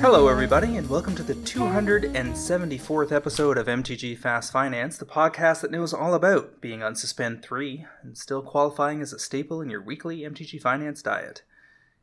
Hello, everybody, and welcome to the 274th episode of MTG Fast Finance, the podcast that knows all about being on Suspend 3 and still qualifying as a staple in your weekly MTG Finance diet.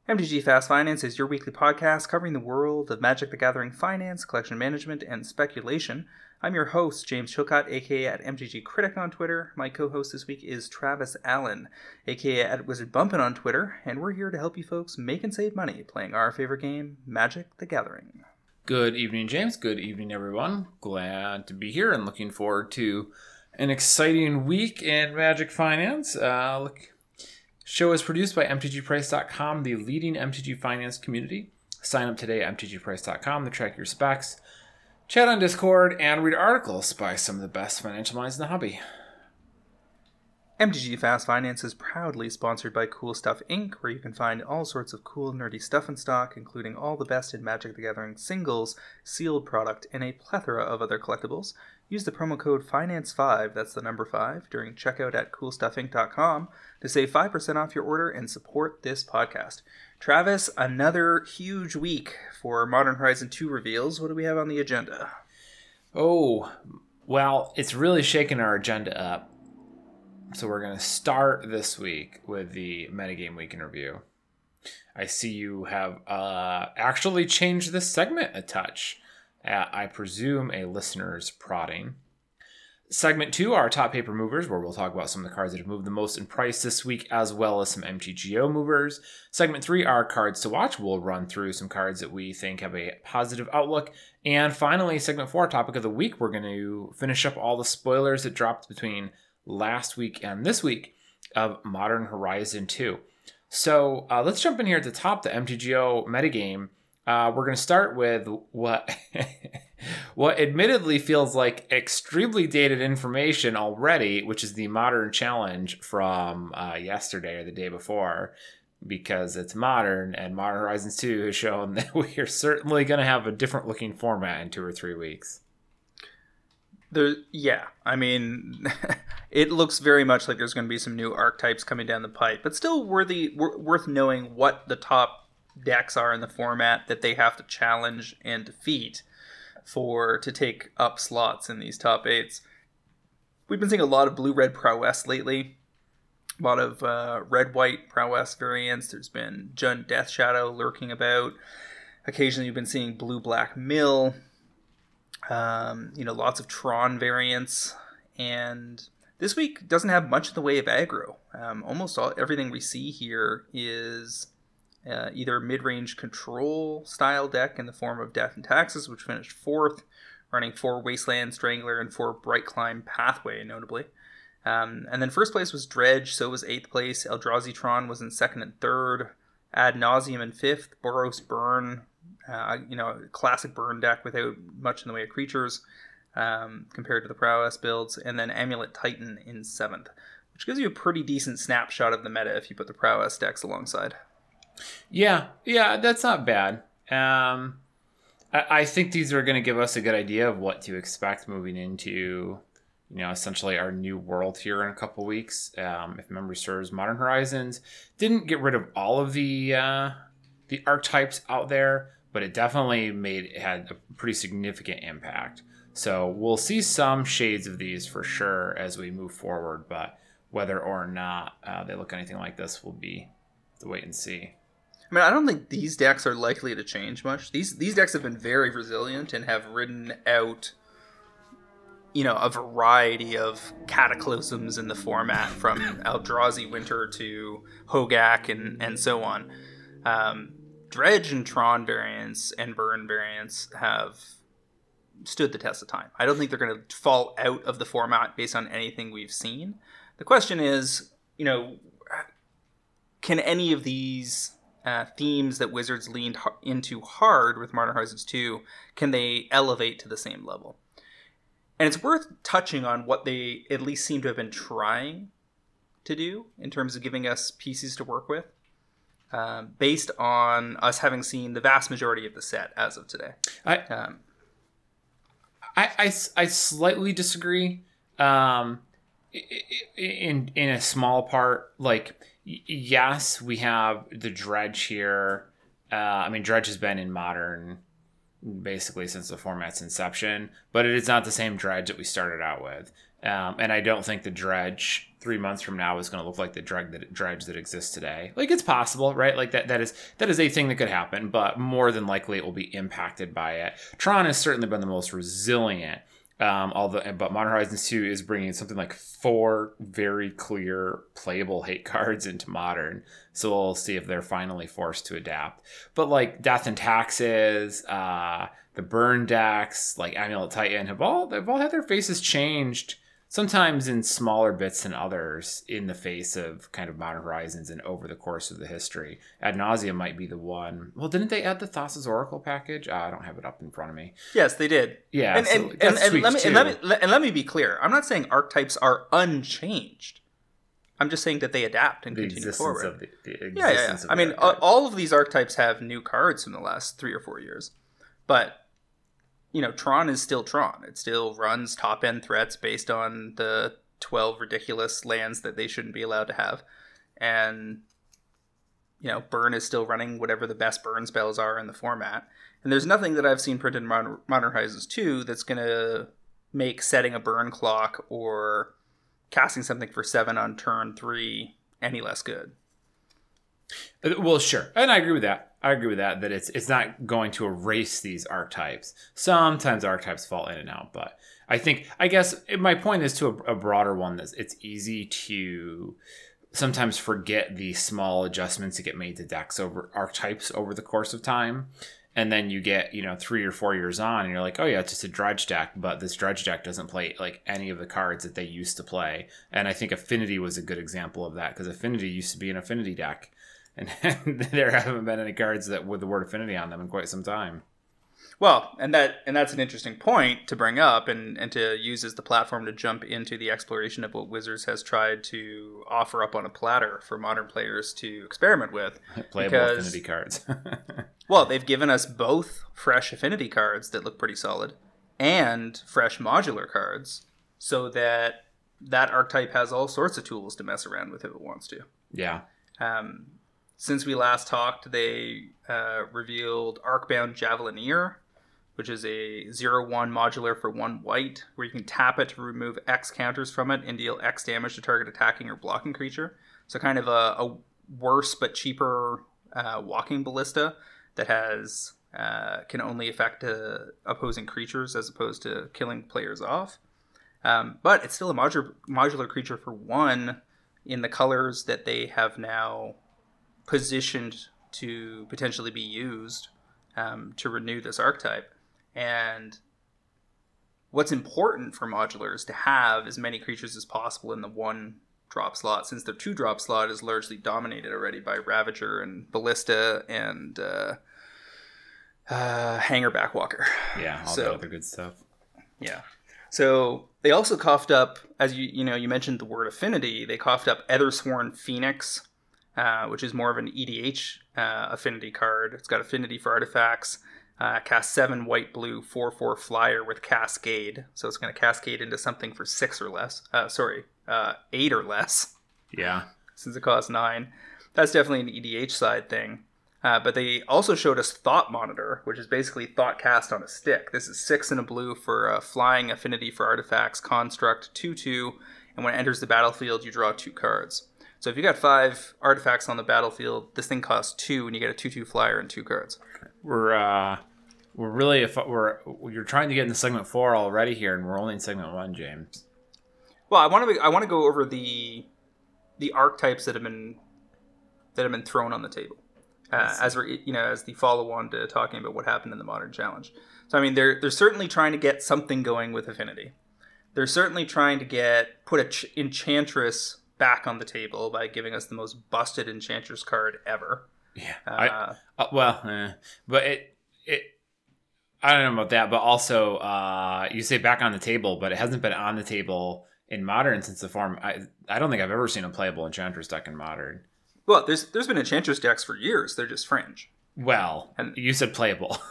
MTG Fast Finance is your weekly podcast covering the world of Magic the Gathering finance, collection management, and speculation. I'm your host, James Chilcott, aka at MTG Critic on Twitter. My co host this week is Travis Allen, aka at Wizard Bumpin' on Twitter, and we're here to help you folks make and save money playing our favorite game, Magic the Gathering. Good evening, James. Good evening, everyone. Glad to be here and looking forward to an exciting week in Magic Finance. Uh, look, Show is produced by MTGPrice.com, the leading MTG finance community. Sign up today at MTGPrice.com to track your specs, chat on Discord, and read articles by some of the best financial minds in the hobby. MTG Fast Finance is proudly sponsored by Cool Stuff Inc., where you can find all sorts of cool, nerdy stuff in stock, including all the best in Magic the Gathering singles, sealed product, and a plethora of other collectibles. Use the promo code FINANCE5, that's the number 5, during checkout at coolstuffinc.com to save 5% off your order and support this podcast. Travis, another huge week for Modern Horizon 2 reveals. What do we have on the agenda? Oh, well, it's really shaking our agenda up. So we're going to start this week with the Metagame Week in Review. I see you have uh, actually changed this segment a touch at, I presume, a listener's prodding. Segment two are top paper movers, where we'll talk about some of the cards that have moved the most in price this week, as well as some MTGO movers. Segment three are cards to watch. We'll run through some cards that we think have a positive outlook. And finally, segment four, topic of the week, we're going to finish up all the spoilers that dropped between last week and this week of Modern Horizon 2. So uh, let's jump in here at the top, the MTGO metagame. Uh, we're going to start with what what admittedly feels like extremely dated information already, which is the modern challenge from uh, yesterday or the day before, because it's modern and Modern Horizons 2 has shown that we are certainly going to have a different looking format in two or three weeks. There, yeah, I mean, it looks very much like there's going to be some new archetypes coming down the pipe, but still worthy, worth knowing what the top decks are in the format that they have to challenge and defeat for to take up slots in these top eights. We've been seeing a lot of blue red prowess lately. A lot of uh, red white prowess variants. There's been Jund Death Shadow lurking about. Occasionally, you've been seeing blue black mill. Um, you know, lots of Tron variants. And this week doesn't have much in the way of aggro. Um, almost all everything we see here is uh, either mid-range control style deck in the form of Death and Taxes, which finished fourth, running four Wasteland Strangler and four Brightclimb Pathway, notably. Um, and then first place was Dredge, so was eighth place. Eldrazi Tron was in second and third. Ad Nauseam in fifth. Boros Burn, uh, you know, classic burn deck without much in the way of creatures um, compared to the Prowess builds. And then Amulet Titan in seventh, which gives you a pretty decent snapshot of the meta if you put the Prowess decks alongside. Yeah, yeah, that's not bad. Um, I, I think these are going to give us a good idea of what to expect moving into, you know, essentially our new world here in a couple weeks. Um, if memory serves, Modern Horizons didn't get rid of all of the uh, the archetypes out there, but it definitely made had a pretty significant impact. So we'll see some shades of these for sure as we move forward, but whether or not uh, they look anything like this will be the wait and see. I mean, I don't think these decks are likely to change much. These these decks have been very resilient and have ridden out, you know, a variety of cataclysms in the format, from Eldrazi Winter to Hogaak and and so on. Um, Dredge and Tron variants and Burn variants have stood the test of time. I don't think they're going to fall out of the format based on anything we've seen. The question is, you know, can any of these uh, themes that Wizards leaned into hard with Modern Horizons 2, can they elevate to the same level? And it's worth touching on what they at least seem to have been trying to do in terms of giving us pieces to work with, um, based on us having seen the vast majority of the set as of today. I, um, I, I, I slightly disagree. Um, in in a small part, like yes, we have the dredge here. Uh, I mean, dredge has been in modern basically since the format's inception, but it is not the same dredge that we started out with. Um, and I don't think the dredge three months from now is going to look like the dredge that dredge that exists today. Like it's possible, right? Like that that is that is a thing that could happen, but more than likely it will be impacted by it. Tron has certainly been the most resilient. Um, although, but Modern Horizons 2 is bringing something like four very clear playable hate cards into Modern. So we'll see if they're finally forced to adapt. But like Death and Taxes, uh, the Burn decks, like Amulet Titan, have all they've all had their faces changed sometimes in smaller bits than others in the face of kind of modern horizons and over the course of the history ad nauseum might be the one. Well didn't they add the thassa's oracle package? Uh, i don't have it up in front of me. Yes they did. Yeah and, so and, and, and let me, and, let me, and let me be clear. I'm not saying archetypes are unchanged. I'm just saying that they adapt and the continue forward. The, the yeah, yeah, yeah. I mean, archetype. all of these archetypes have new cards from the last three or four years, but you know, Tron is still Tron. It still runs top end threats based on the 12 ridiculous lands that they shouldn't be allowed to have. And, you know, Burn is still running whatever the best burn spells are in the format. And there's nothing that I've seen printed in Modern, Horizons 2 that's going to make setting a burn clock or casting something for 7 on turn 3 any less good. Uh, well, sure, and I agree with that. I agree with that. That it's it's not going to erase these archetypes. Sometimes archetypes fall in and out, but I think I guess my point is to a, a broader one. That it's easy to sometimes forget the small adjustments that get made to decks over archetypes over the course of time. And then you get, you know, three or four years on, and you're like, oh yeah, it's just a dredge deck, but this dredge deck doesn't play like any of the cards that they used to play. And I think Affinity was a good example of that because Affinity used to be an Affinity deck and there haven't been any cards that with the word affinity on them in quite some time. Well, and that and that's an interesting point to bring up and, and to use as the platform to jump into the exploration of what Wizards has tried to offer up on a platter for modern players to experiment with. Playable because, affinity cards. well, they've given us both fresh affinity cards that look pretty solid and fresh modular cards so that that archetype has all sorts of tools to mess around with if it wants to. Yeah. Um, since we last talked, they uh, revealed Arcbound Javelineer, which is a 0 1 modular for one white, where you can tap it to remove X counters from it and deal X damage to target attacking or blocking creature. So, kind of a, a worse but cheaper uh, walking ballista that has uh, can only affect uh, opposing creatures as opposed to killing players off. Um, but it's still a modular, modular creature for one in the colors that they have now positioned to potentially be used um, to renew this archetype. And what's important for modular is to have as many creatures as possible in the one drop slot, since the two drop slot is largely dominated already by Ravager and Ballista and uh, uh, Hangarback Walker. Yeah, all so, the other good stuff. Yeah. So they also coughed up, as you you know, you mentioned the word affinity. They coughed up Ethersworn Sphinx, uh, which is more of an EDH uh, affinity card. It's got affinity for artifacts. Uh, cast seven white blue four four flyer with cascade, so it's going to cascade into something for six or less. Uh, sorry, uh, eight or less. Yeah, since it costs nine. That's definitely an EDH side thing. Uh, but they also showed us Thought Monitor, which is basically Thoughtcast on a stick. This is six and a blue for flying affinity for artifacts, construct, 2 2, and when it enters the battlefield, you draw two cards. So if you got five artifacts on the battlefield, this thing costs two, and you get a two-two flyer and two cards. We're uh, we're really if we're you're trying to get into segment four already here, and we're only in segment one, James. Well, I want to I want to go over the the archetypes that have been that have been thrown on the table uh, as we're you know as the follow on to talking about what happened in the modern challenge. So I mean they're they're certainly trying to get something going with Affinity. They're certainly trying to get put a ch- enchantress back on the table by giving us the most busted Enchantress card ever. Yeah. Uh, I, uh, well, eh, but it it I don't know about that, but also uh, you say back on the table, but it hasn't been on the table in modern since the form. I I don't think I've ever seen a playable Enchantress deck in modern. Well, there's there's been Enchantress decks for years. They're just fringe. Well, and you said playable.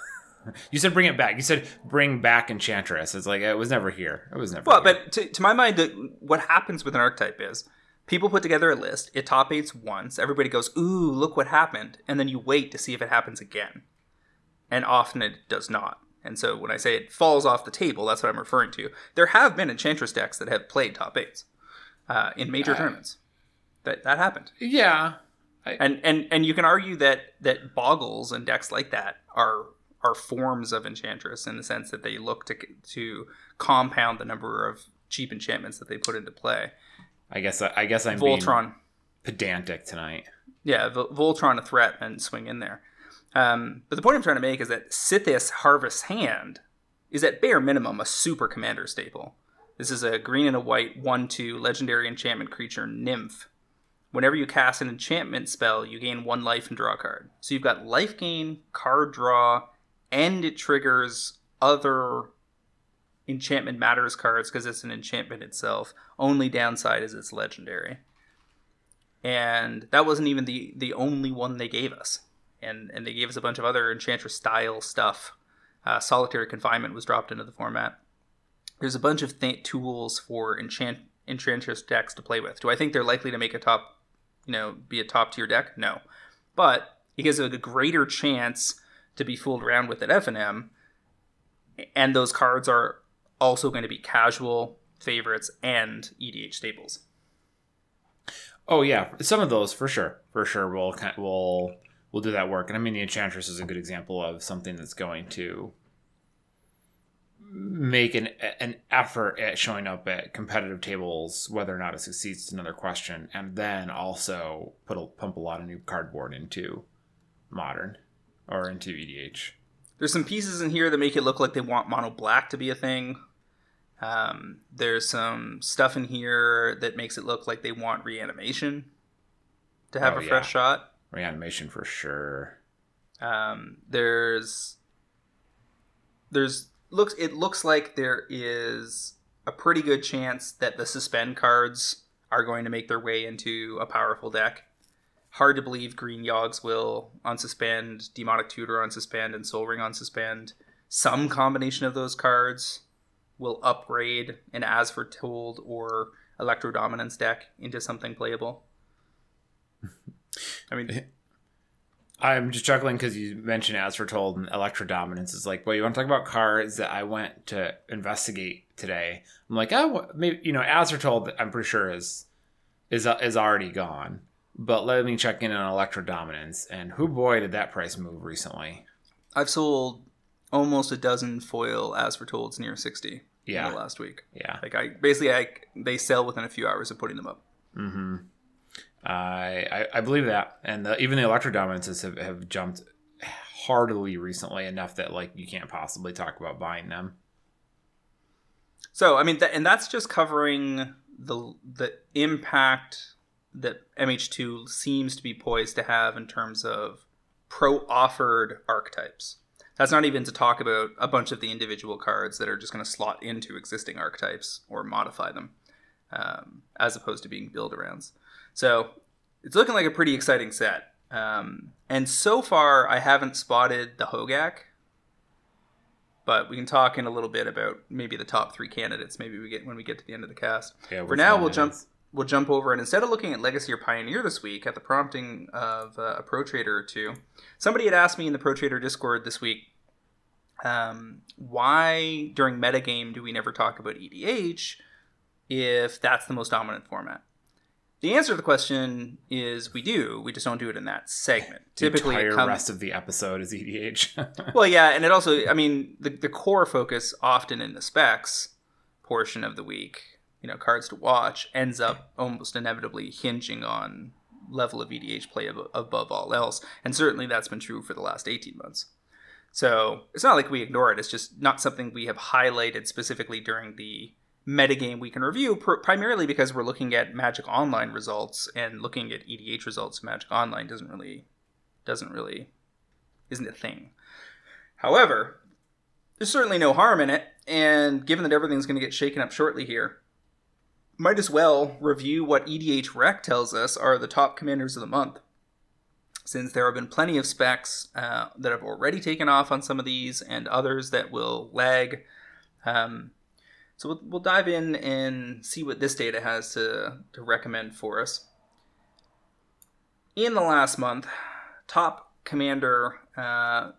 You said bring it back. You said bring back Enchantress. It's like it was never here. It was never. Well, here. but to, to my mind, what happens with an archetype is people put together a list. It top eights once. Everybody goes, "Ooh, look what happened," and then you wait to see if it happens again. And often it does not. And so when I say it falls off the table, that's what I'm referring to. There have been Enchantress decks that have played top eights uh, in major Uh, tournaments. That that happened. yeah, and and and you can argue that that bogles and decks like that are are forms of enchantress in the sense that they look to to compound the number of cheap enchantments that they put into play. I guess I guess I'm being Voltron, pedantic tonight. yeah, Vol- Voltron a threat and swing in there. Um, but the point I'm trying to make is that Sythis Harvest Hand is at bare minimum a super commander staple. This is a green and a white 1 2 legendary enchantment creature, Nymph. Whenever you cast an enchantment spell, you gain one life and draw a card. So you've got life gain, card draw, and it triggers other enchantment matters cards because it's an enchantment itself. Only downside is it's legendary. And that wasn't even the, the only one they gave us. And, and they gave us a bunch of other enchantress style stuff. Uh, solitary confinement was dropped into the format there's a bunch of th- tools for enchant enchantress decks to play with. Do I think they're likely to make a top, you know, be a top tier deck? No, but it gives it a greater chance to be fooled around with at FNM, and those cards are also going to be casual favorites and EDH staples. Oh yeah, some of those for sure, for sure. We'll we'll we'll do that work. And I mean, the Enchantress is a good example of something that's going to make an an effort at showing up at competitive tables. Whether or not it succeeds is another question. And then also put a, pump a lot of new cardboard into modern or into EDH. There's some pieces in here that make it look like they want mono black to be a thing. Um, there's some stuff in here that makes it look like they want reanimation to have Oh, a yeah. fresh shot. Reanimation for sure. Um, there's there's looks it looks like there is a pretty good chance that the suspend cards are going to make their way into a powerful deck. Hard to believe Green Yogs will unsuspend, Demonic Tutor unsuspend, and Sol Ring unsuspend. Some combination of those cards will upgrade an As Foretold or Electrodominance deck into something playable. I mean, I'm just chuckling because you mentioned As Foretold and Electrodominance. Is like, well, you want to talk about cards that I went to investigate today? I'm like, oh, maybe you know, As Foretold. I'm pretty sure is is is already gone. But let me check in on Electrodominance, and who boy did that price move recently? I've sold almost a dozen foil as foretold's near 60 in Yeah. the last week. Yeah. Like I basically I they sell within a few hours of putting them up. Mm-hmm. I, I I believe that, and the, even the Electrodominances have, have jumped heartily recently enough that like you can't possibly talk about buying them. So I mean, th- and that's just covering the the impact that MH2 seems to be poised to have in terms of pro offered archetypes. That's not even to talk about a bunch of the individual cards that are just going to slot into existing archetypes or modify them, um, as opposed to being build arounds. So it's looking like a pretty exciting set. Um, and so far, I haven't spotted the Hogaak, but we can talk in a little bit about maybe the top three candidates. Maybe we get when we get to the end of the cast. Yeah, For now, we'll jump. is. We'll jump over and instead of looking at Legacy or Pioneer this week, at the prompting of uh, a Pro Trader or two, somebody had asked me in the Pro Trader Discord this week, um, why during metagame do we never talk about EDH if that's the most dominant format? The answer to the question is we do. We just don't do it in that segment. The Typically, entire comes, rest of the episode is EDH. well, yeah, and it also, I mean, the, the core focus often in the specs portion of the week, you know, cards to watch, ends up almost inevitably hinging on level of EDH play ab- above all else. And certainly that's been true for the last 18 months. So it's not like we ignore it, it's just not something we have highlighted specifically during the metagame we can review, pr- primarily because we're looking at Magic Online results and looking at EDH results Magic Online doesn't really, doesn't really, isn't a thing. However, there's certainly no harm in it, and given that everything's going to get shaken up shortly here, might as well review what EDHREC tells us are the top commanders of the month. since there have been plenty of specs uh, that have already taken off on some of these and others that will lag. Um, so we'll, we'll dive in and see what this data has to, to recommend for us. In the last month, top commander uh,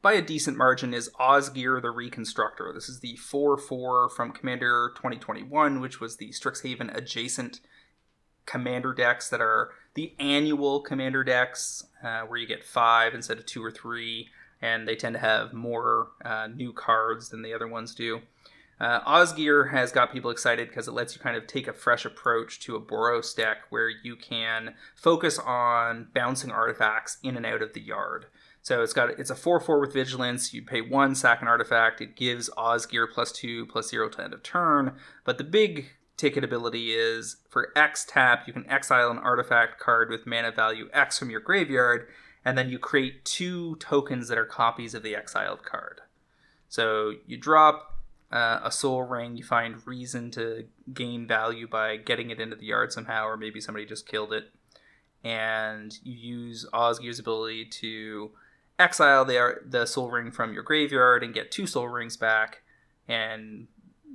by a decent margin is Osgir the Reconstructor. This is the 4 4 from Commander 2021, which was the Strixhaven adjacent commander decks that are the annual commander decks, uh, where you get five instead of two or three, and they tend to have more uh, new cards than the other ones do. Uh, Osgir has got people excited because it lets you kind of take a fresh approach to a Boros deck where you can focus on bouncing artifacts in and out of the yard. So it's got it's a four four with vigilance. You pay one sack an artifact. It gives Osgir plus two plus zero to end of turn. But the big ticket ability is for X tap, you can exile an artifact card with mana value X from your graveyard, and then you create two tokens that are copies of the exiled card. So you drop uh, a sol ring, you find reason to gain value by getting it into the yard somehow, or maybe somebody just killed it. And you use Osgir's ability to exile the, the sol ring from your graveyard and get two sol rings back and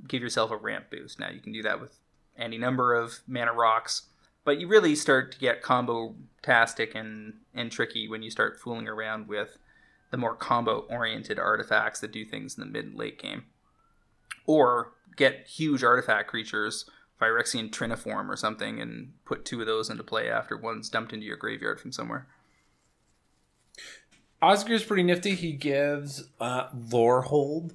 give yourself a ramp boost. Now you can do that with any number of mana rocks, but you really start to get combo tastic and, and tricky when you start fooling around with the more combo oriented artifacts that do things in the mid and late game or get huge artifact creatures, Phyrexian Triniform or something, and put two of those into play after one's dumped into your graveyard from somewhere. Osgir's pretty nifty. He gives uh, Lorehold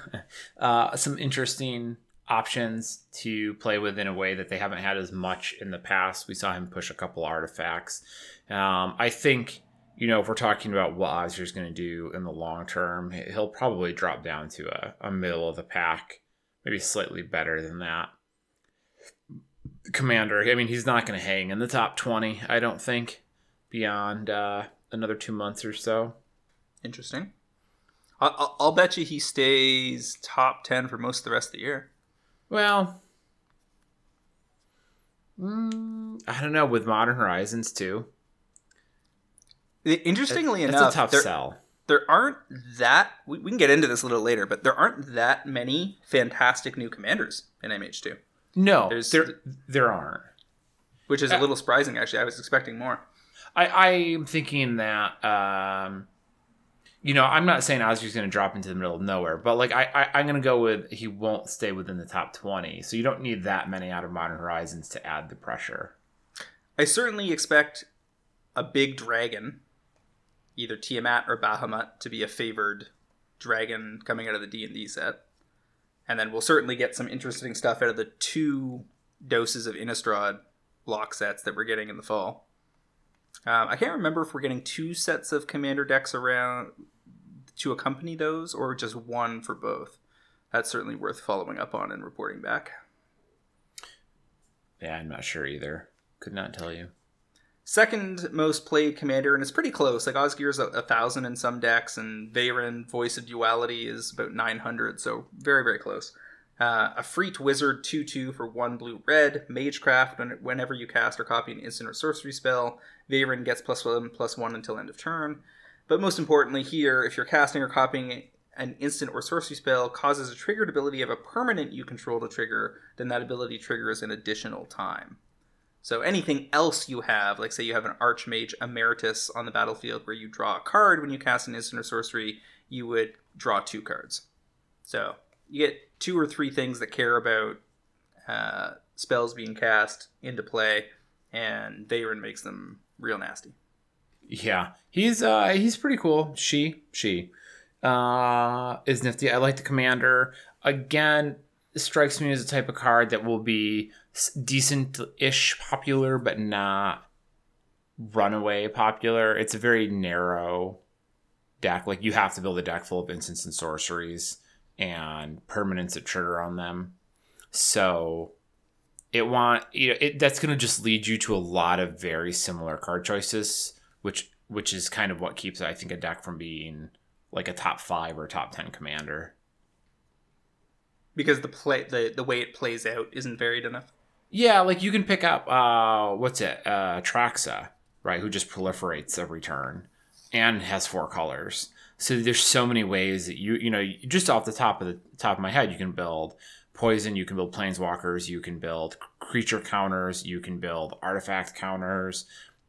uh, some interesting options to play with in a way that they haven't had as much in the past. We saw him push a couple artifacts. Um, I think you know, if we're talking about what Osgir's going to do in the long term, he'll probably drop down to a, a middle of the pack, maybe slightly better than that. Commander, I mean, he's not going to hang in the top 20, I don't think, beyond uh, another two months or so. Interesting. I'll, I'll bet you he stays top 10 for most of the rest of the year. Well, mm, I don't know. With Modern Horizons, too. Interestingly enough, a tough there, sell. There aren't that. We, we, can get into this a little later, but there aren't that many fantastic new commanders in MH2. No, There's, there there aren't. Which is a uh, little surprising, actually. I was expecting more. I I'm thinking that. Um, you know, I'm not saying Osgir's going to drop into the middle of nowhere, but like I, I am going to go with he won't stay within the top 20. So you don't need that many out of Modern Horizons to add the pressure. I certainly expect a big dragon either Tiamat or Bahamut to be a favored dragon coming out of the D&D set. And then we'll certainly get some interesting stuff out of the two doses of Innistrad block sets that we're getting in the fall. Um, I can't remember if we're getting two sets of commander decks around to accompany those or just one for both. That's certainly worth following up on and reporting back. Yeah, I'm not sure either. Could not tell you second most played commander, and it's pretty close. Like Osgir's a, a thousand in some decks, and Veyran, Voice of Duality, is about 900, so very, very close. Uh, a Freet Wizard 2 2 for 1 blue red. Magecraft, when, whenever you cast or copy an instant or sorcery spell, Veyran gets plus 1 plus 1 until end of turn. But most importantly, here, if you're casting or copying an instant or sorcery spell causes a triggered ability of a permanent you control to trigger, then that ability triggers an additional time. So anything else you have, like say you have an Archmage Emeritus on the battlefield where you draw a card when you cast an instant or sorcery, you would draw two cards. So you get two or three things that care about uh, spells being cast into play, and Veyran makes them real nasty. Yeah, he's uh, he's pretty cool. She she uh, is nifty. I like the commander. Again, strikes me as a type of card that will be decent-ish popular, but not runaway popular. It's a very narrow deck. Like you have to build a deck full of instants and sorceries and permanence of trigger on them. So it want you know it that's going to just lead you to a lot of very similar card choices, which which is kind of what keeps I think a deck from being like a top five or top ten commander. Because the play the the way it plays out isn't varied enough. Yeah, like you can pick up uh what's it? Uh Traxa right? Who just proliferates every turn and has four colors. So there's so many ways that you you know just off the top of the top of my head you can build poison, you can build planeswalkers, you can build creature counters, you can build artifact counters,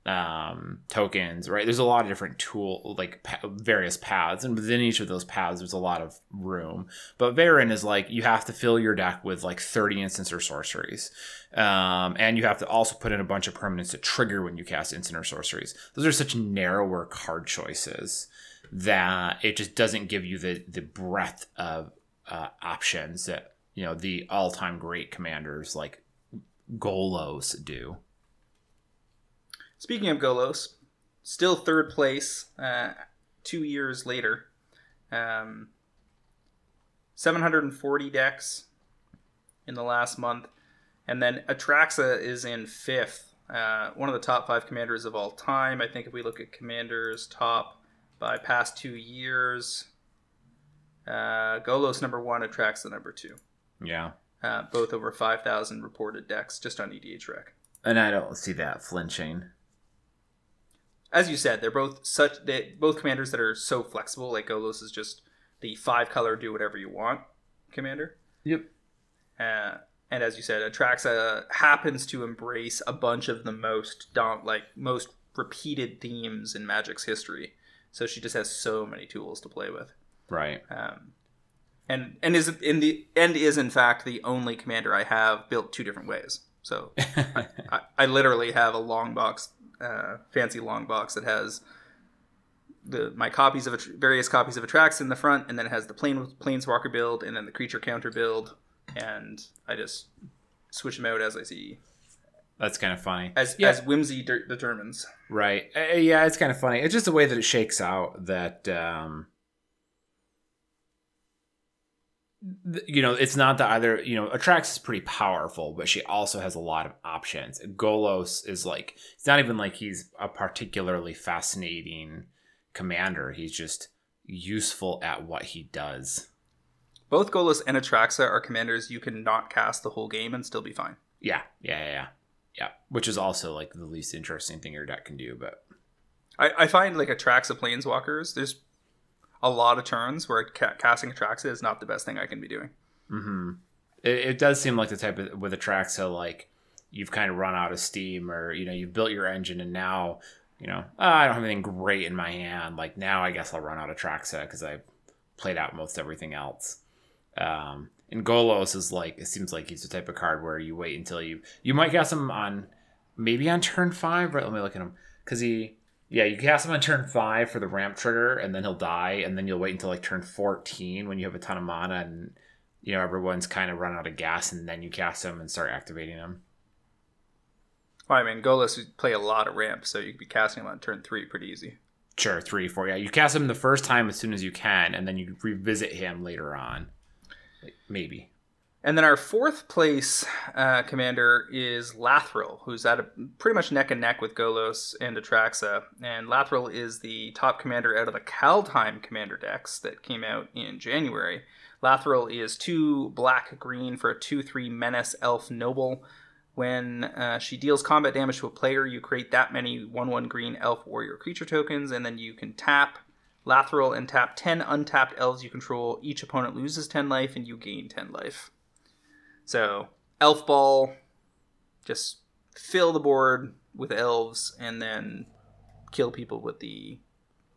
um, tokens, right? There's a lot of different tool, like various paths, and within each of those paths, there's a lot of room. But Veyran is like you have to fill your deck with like 30 instants or sorceries, um, and you have to also put in a bunch of permanents to trigger when you cast instant or sorceries. Those are such narrower card choices that it just doesn't give you the the breadth of uh, options that you know the all time great commanders like Golos do. Speaking of Golos, still third place uh, two years later. Um, 740 decks in the last month. And then Atraxa is in fifth, uh, one of the top five commanders of all time. I think if we look at commanders top by past two years, uh, Golos number one, Atraxa the number two. Yeah. Uh, both over 5,000 reported decks just on EDHREC. And I don't see that flinching. As you said, they're both such they both commanders that are so flexible. Like Golos is just the five color do whatever you want commander. Yep. Uh, and as you said, Atraxa happens to embrace a bunch of the most dom- like most repeated themes in Magic's history. So she just has so many tools to play with. Right. Um, and and is in the and is in fact the only commander I have built two different ways. So I, I, I literally have a long box, uh, fancy long box that has the my copies of various copies of Atrax in the front, and then it has the plane planeswalker build, and then the creature counter build, and I just switch them out as I see That's kind of funny. as Yeah. as whimsy de- determines. Right. Uh, yeah, it's kind of funny. It's just the way that it shakes out that um th- you know, it's not that either, you know, Atrax is pretty powerful, but she also has a lot of options. Golos is like it's not even like he's a particularly fascinating commander. He's just useful at what he does. Both Golos and Atraxa are commanders you can not cast the whole game and still be fine. Yeah, yeah, yeah, yeah. Yeah, which is also like the least interesting thing your deck can do, but I, I find like Atraxa planeswalkers, there's a lot of turns where ca- casting Atraxa is not the best thing I can be doing. hmm It, it does seem like the type of with Atraxa, like you've kind of run out of steam, or you know you've built your engine, and now you know "Ah, I don't have anything great in my hand. Like now, I guess I'll run out of Traxa because I've played out most everything else. Um, and Golos is like it seems like he's the type of card where you wait until you you might cast him on maybe on turn five. Right, let me look at him because he yeah you cast him on turn five for the ramp trigger, and then he'll die, and then you'll wait until like turn fourteen when you have a ton of mana and you know everyone's kind of run out of gas, and then you cast him and start activating him. Well, I mean, Golos would play a lot of ramp, so you could be casting him on turn three pretty easy. Sure, three, four. Yeah, you cast him the first time as soon as you can, and then you revisit him later on. Maybe. And then our fourth place uh, commander is Lathril, who's at a, pretty much neck and neck with Golos and Atraxa. And Lathril is the top commander out of the Kaldheim commander decks that came out in January. Lathril is two black green for a 2 3 menace elf noble. When uh, she deals combat damage to a player, you create that many 1 1 green elf warrior creature tokens, and then you can tap Lathril and tap 10 untapped elves you control. Each opponent loses 10 life, and you gain 10 life. So, Elf Ball, just fill the board with elves and then kill people with the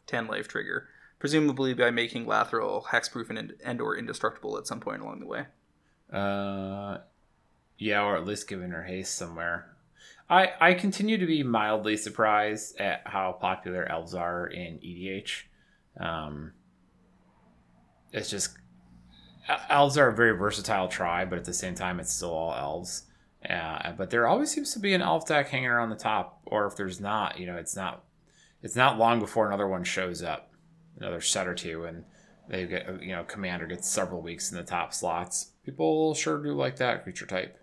10 life trigger. Presumably by making Lathril hexproof and, and or indestructible at some point along the way. Uh, yeah, or at least giving her haste somewhere. I I continue to be mildly surprised at how popular elves are in EDH. Um, it's just elves are a very versatile tribe, but at the same time, it's still all elves. Uh, but there always seems to be an elf deck hanging around the top, or if there's not, you know, it's not it's not long before another one shows up, another set or two, and they get you know commander gets several weeks in the top slots. People sure do like that creature type.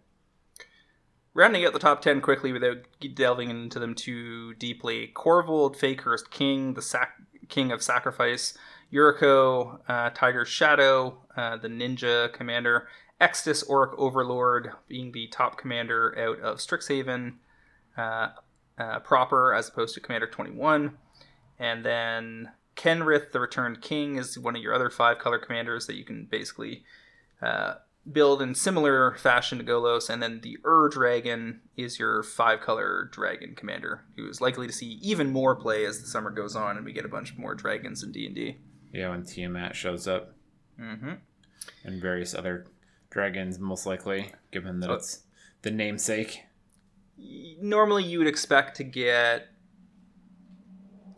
Rounding out the top 10 quickly without delving into them too deeply Korvold, Fae-Cursed King, the sac- King of Sacrifice, Yuriko, uh, Tiger Shadow, uh, the Ninja Commander, Extus Oriq Overlord being the top commander out of Strixhaven, uh, uh, proper as opposed to Commander 21. And then Kenrith, the Returned King, is one of your other five color commanders that you can basically uh, build in similar fashion to Golos. And then the Ur Dragon is your five color dragon commander, who is likely to see even more play as the summer goes on and we get a bunch more dragons in D and D. Yeah, when Tiamat shows up Mm-hmm. and various other dragons, most likely, given that Oh. it's the namesake. Normally, you would expect to get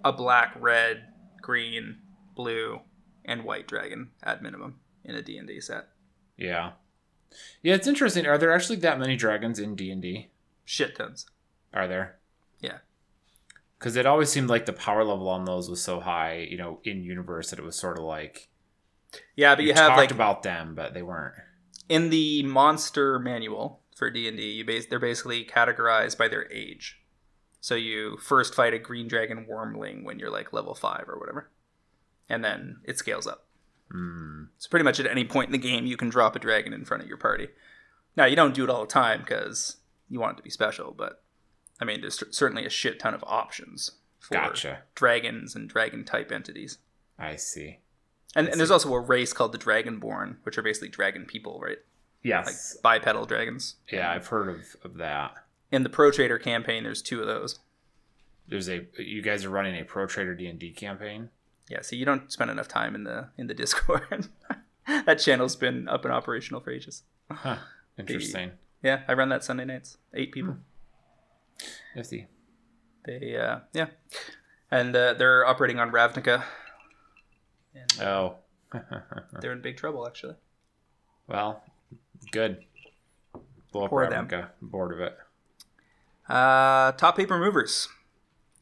a black, red, green, blue, and white dragon at minimum in a D and D set. Yeah. Yeah, it's interesting. Are there actually that many dragons in D and D? Shit tons. Are there? Yeah. Because it always seemed like the power level on those was so high, you know, in universe that it was sort of like Yeah, but we you have talked like about them, but they weren't. in the monster manual for D&D, you base they're basically categorized by their age. So you first fight a green dragon wormling when you're like level 5 or whatever. And then it scales up. Hmm. So pretty much at any point in the game you can drop a dragon in front of your party. Now, you don't do it all the time cuz you want it to be special, but I mean there's certainly a shit ton of options for Gotcha. dragons and dragon type entities. I see. And, I and there's also a race called the Dragonborn, which are basically dragon people, right? Yes. Like bipedal dragons. yeah, I've heard of, of that. in the Pro Trader campaign, there's two of those. There's a you guys are running a Pro Trader D and D campaign. Yeah, so you don't spend enough time in the in the Discord. that channel's been up and operational for ages. Huh. Interesting. Yeah, I run that Sunday nights. Eight people. Nifty. They uh yeah, and uh, they're operating on Ravnica. And Oh. they're in big trouble actually. well, good. Blow Poor them. Ravnica. I'm bored of it. Uh, top paper movers.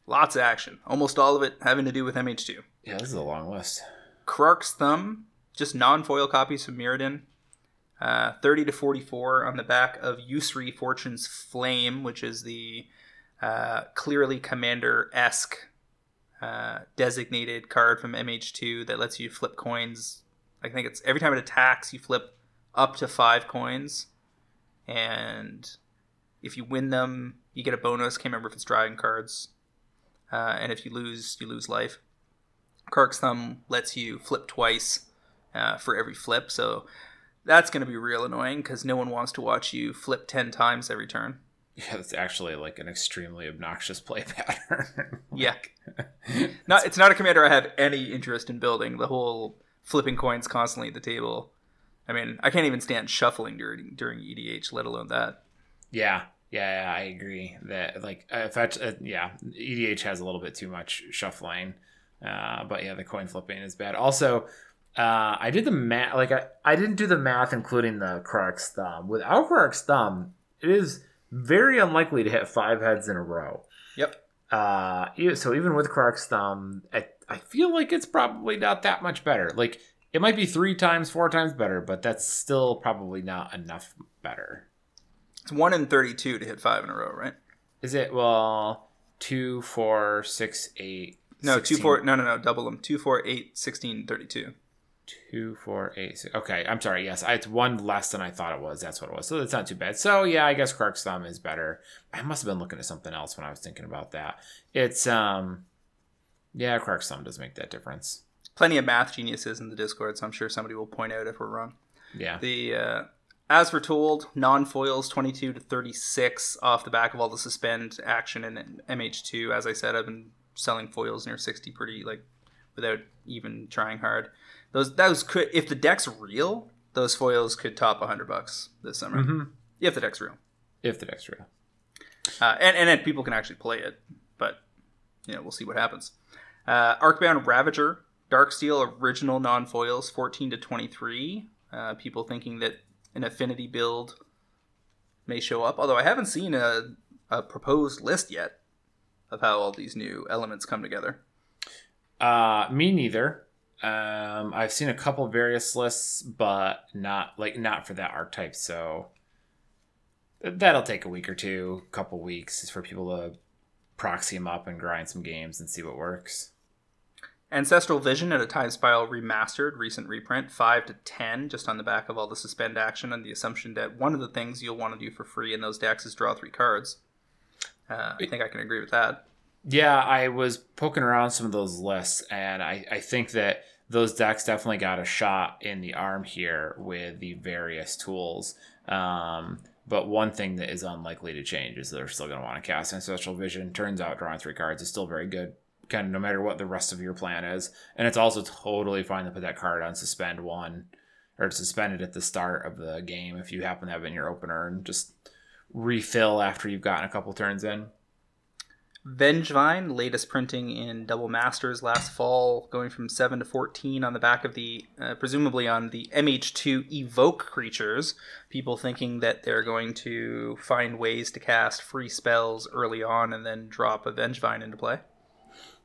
Lots of action. Almost all of it having to do with MH2. Yeah, this is a long list. Krark's Thumb, just non-foil copies from Mirrodin. Uh, 30 to 44 on the back of Yusri Fortune's Flame, which is the uh, clearly commander-esque uh, designated card from MH2 that lets you flip coins. I think it's every time it attacks, you flip up to five coins, and if you win them, you get a bonus. Can't remember if it's drawing cards, uh, and if you lose, you lose life. Krark's Thumb lets you flip twice uh, for every flip, so that's going to be real annoying because no one wants to watch you flip 10 times every turn. Yeah, that's actually like an extremely obnoxious play pattern. Yeah. Not, it's not a commander I have any interest in building. The whole flipping coins constantly at the table. I mean, I can't even stand shuffling during during EDH, let alone that. Yeah, yeah, yeah, I agree that like uh, if I, uh, yeah, EDH has a little bit too much shuffling, uh, but yeah, the coin flipping is bad. Also, uh, I did the math, like I, I didn't do the math including the Krark's thumb. Without Krark's thumb, it is very unlikely to hit five heads in a row. Yep. Uh, so even with Krark's thumb, I, I feel like it's probably not that much better. Like it might be three times, four times better, but that's still probably not enough better. It's 1 in 32 to hit 5 in a row, right? Is it well two, four, six, eight? No, 16, 2 4 no no no, double them. 2 4 8 16 32. two, four, eight, six. Okay, I'm sorry. Yes, it's one less than I thought it was. That's what it was. So that's not too bad. So yeah, I guess Krark's thumb is better. I must have been looking at something else when I was thinking about that. It's um, yeah, Krark's thumb does make that difference. Plenty of math geniuses in the Discord, so I'm sure somebody will point out if we're wrong. Yeah, The uh, As Foretold, non foils 22 to 36 off the back of all the suspend action in MH2. As I said, I've been selling foils near 60 pretty like without even trying hard. Those those could if the deck's real, those foils could top 100 bucks this summer. hmm If the deck's real. if the deck's real. Uh, and, and then people can actually play it, but you know we'll see what happens. Uh, Arcbound Ravager, Dark Darksteel original non foils, fourteen to twenty three. Uh, people thinking that an affinity build may show up, although I haven't seen a, a proposed list yet of how all these new elements come together. Uh, me neither. Um, I've seen a couple various lists, but not like not for that archetype. So that'll take a week or two, couple weeks for people to proxy them up and grind some games and see what works. Ancestral Vision at a Time Spiral remastered, recent reprint, 5 to 10, just on the back of all the suspend action, and the assumption that one of the things you'll want to do for free in those decks is draw three cards. Uh, I think I can agree with that. Yeah, I was poking around some of those lists, and I, I think that those decks definitely got a shot in the arm here with the various tools. Um, but one thing that is unlikely to change is they're still going to want to cast Ancestral Vision. Turns out drawing three cards is still very good, kind of no matter what the rest of your plan is. And it's also totally fine to put that card on suspend one or suspend it at the start of the game if you happen to have it in your opener and just refill after you've gotten a couple turns in. Vengevine, latest printing in Double Masters last fall, going from 7 to 14 on the back of the, uh, presumably on the MH2 Evoke creatures. People thinking that they're going to find ways to cast free spells early on and then drop a Vengevine into play.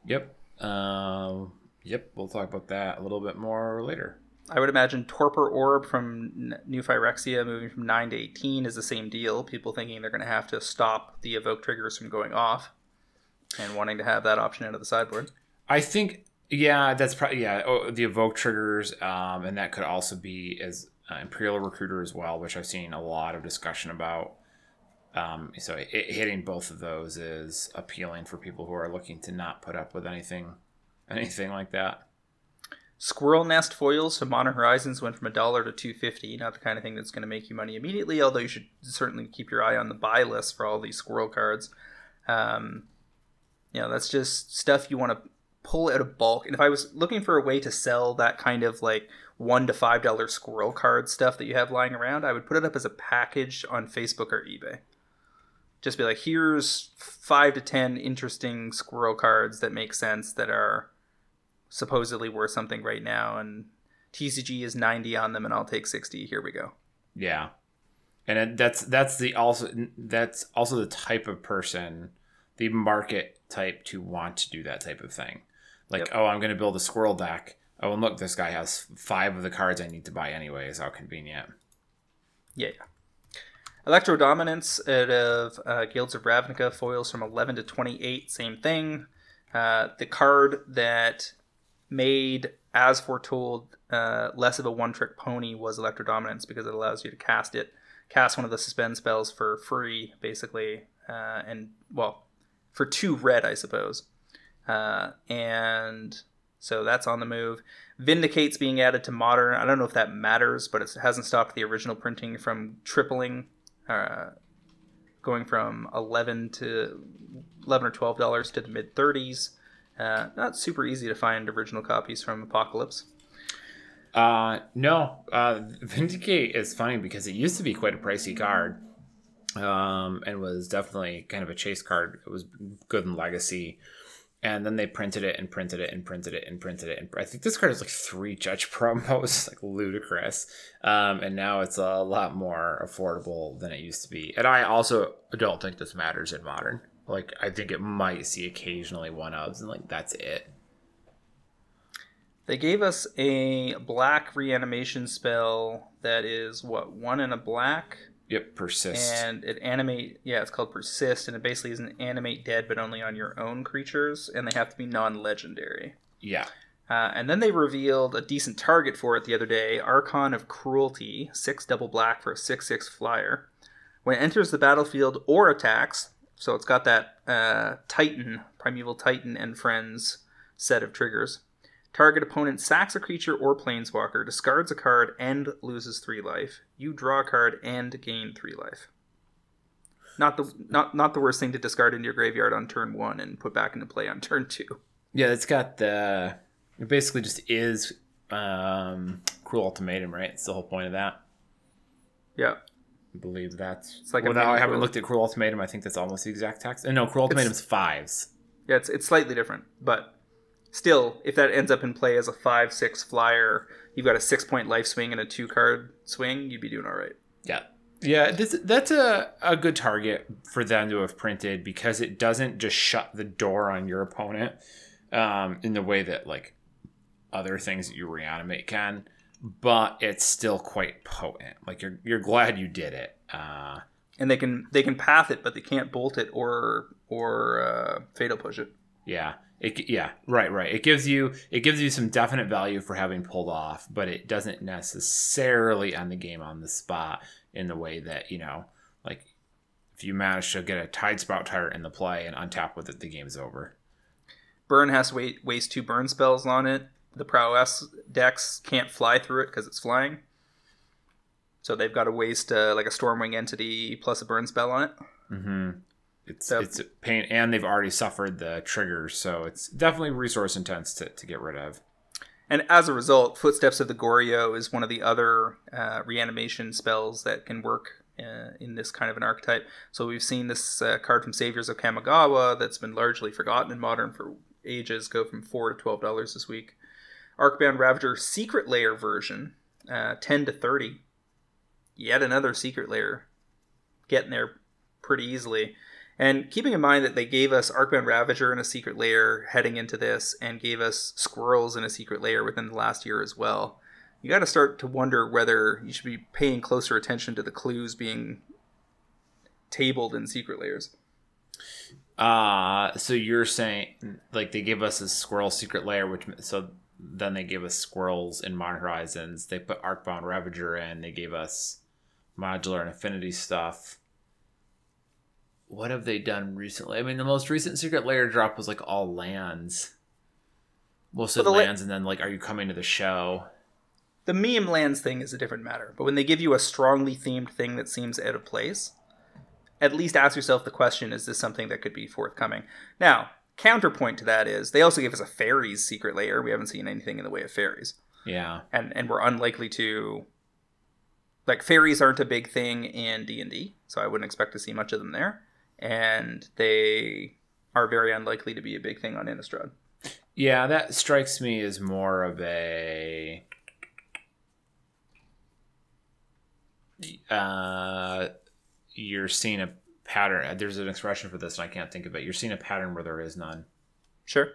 Yep. Um, yep, we'll talk about that a little bit more later. I would imagine Torpor Orb from New Phyrexia moving from 9 to 18 is the same deal. People thinking they're going to have to stop the evoke triggers from going off and wanting to have that option out of the sideboard. I think, yeah, that's probably, yeah, oh, the evoke triggers, um, and that could also be as uh, Imperial Recruiter as well, which I've seen a lot of discussion about. Um, so it, hitting both of those is appealing for people who are looking to not put up with anything, anything like that. Squirrel Nest foils from Modern Horizons went from a dollar to two fifty. Not the kind of thing that's going to make you money immediately, although you should certainly keep your eye on the buy list for all these squirrel cards. Um, you know, that's just stuff you want to pull out of bulk. And if I was looking for a way to sell that kind of like one to five dollar squirrel card stuff that you have lying around, I would put it up as a package on Facebook or eBay. Just be like, here's five to ten interesting squirrel cards that make sense that are supposedly worth something right now, and TCG is ninety on them, and I'll take sixty. Here we go. Yeah, and that's that's the also that's also the type of person, the market type to want to do that type of thing. Like, yep. oh, I'm going to build a squirrel deck. Oh, and look, this guy has five of the cards I need to buy anyways. How convenient. Yeah, yeah. Electrodominance out of uh, Guilds of Ravnica foils from 11 to 28, same thing. Uh, the card that made, as foretold, uh, less of a one trick pony was Electrodominance because it allows you to cast it, cast one of the suspend spells for free, basically, uh, and, well, for two red, I suppose. Uh, and so that's on the move. Vindicate's being added to modern. I don't know if that matters, but it hasn't stopped the original printing from tripling, uh, going from 11 to 11 or 12 dollars to the mid 30s. Uh, not super easy to find original copies from Apocalypse. Uh, no, uh, Vindicate is funny because it used to be quite a pricey card, um, and was definitely kind of a chase card. It was good in Legacy, and then they printed it and printed it and printed it and printed it. And I think this card is like three judge promos, like ludicrous. Um, and now it's a lot more affordable than it used to be. And I also don't think this matters in modern. Like I think it might see occasionally one ofs, and like that's it. They gave us a black reanimation spell that is what one in a black. Yep, persist. And it animate. Yeah, it's called persist, and it basically is an animate dead, but only on your own creatures, and they have to be non-legendary. Yeah. Uh, and then they revealed a decent target for it the other day Archon of Cruelty, 6 double black for a 6 6 flyer. When it enters the battlefield or attacks, so it's got that uh, Titan, Primeval Titan and Friends set of triggers. Target opponent sacks a creature or planeswalker, discards a card, and loses three life. You draw a card and gain three life. Not the not not the worst thing to discard into your graveyard on turn one and put back into play on turn two. Yeah, it's got the it basically just is um, cruel ultimatum, right? It's the whole point of that. Yeah believe that's. It's like well, now I haven't looked at Cruel Ultimatum. I think that's almost the exact text. And no, Cruel Ultimatum's fives. Yeah, it's it's slightly different, but still, if that ends up in play as a five six flyer, you've got a six point life swing and a two card swing. You'd be doing all right. Yeah. Yeah, this, that's a, a good target for them to have printed because it doesn't just shut the door on your opponent um, in the way that like other things that you reanimate can but it's still quite potent. Like you're you're glad you did it. Uh, and they can they can path it, but they can't bolt it or or uh, fatal push it. Yeah, it yeah right right. It gives you it gives you some definite value for having pulled off, but it doesn't necessarily end the game on the spot in the way that you know like if you manage to get a Tidespout Tyrant in the play and untap with it, the game's over. Burn has to wait, waste two burn spells on it. The prowess decks can't fly through it because it's flying. So they've got to waste uh, like a Stormwing entity plus a burn spell on it. Mm-hmm. It's So- it's a pain, and they've already suffered the triggers, so it's definitely resource intense to, to get rid of. And as a result, Footsteps of the Goryo is one of the other uh, reanimation spells that can work uh, in this kind of an archetype. So we've seen this uh, card from Saviors of Kamigawa that's been largely forgotten in Modern for ages go from four to twelve dollars this week. Arcbound Ravager Secret Layer version, uh, ten to thirty. Yet another Secret Layer, getting there pretty easily. And keeping in mind that they gave us Arcbound Ravager in a secret layer heading into this, and gave us Squirrels in a secret layer within the last year as well, you got to start to wonder whether you should be paying closer attention to the clues being tabled in secret layers. Uh so you're saying like they give us a squirrel secret layer, which so then they give us squirrels in Modern Horizons. They put Arcbound Ravager in. They gave us modular and affinity stuff. What have they done recently? I mean, the most recent secret layer drop was like all lands. Mostly Well, the la- lands, and then like, are you coming to the show? The meme lands thing is a different matter, but when they give you a strongly themed thing that seems out of place, at least ask yourself the question is this something that could be forthcoming? Now, counterpoint to that is they also gave us a fairies secret layer. We haven't seen anything in the way of fairies. Yeah, and and we're unlikely to like fairies aren't a big thing in D&D, so I wouldn't expect to see much of them there. And they are very unlikely to be a big thing on Innistrad. yeah, that strikes me as more of a. Uh, you're seeing a pattern. There's an expression for this, and I can't think of it. You're seeing a pattern where there is none. Sure.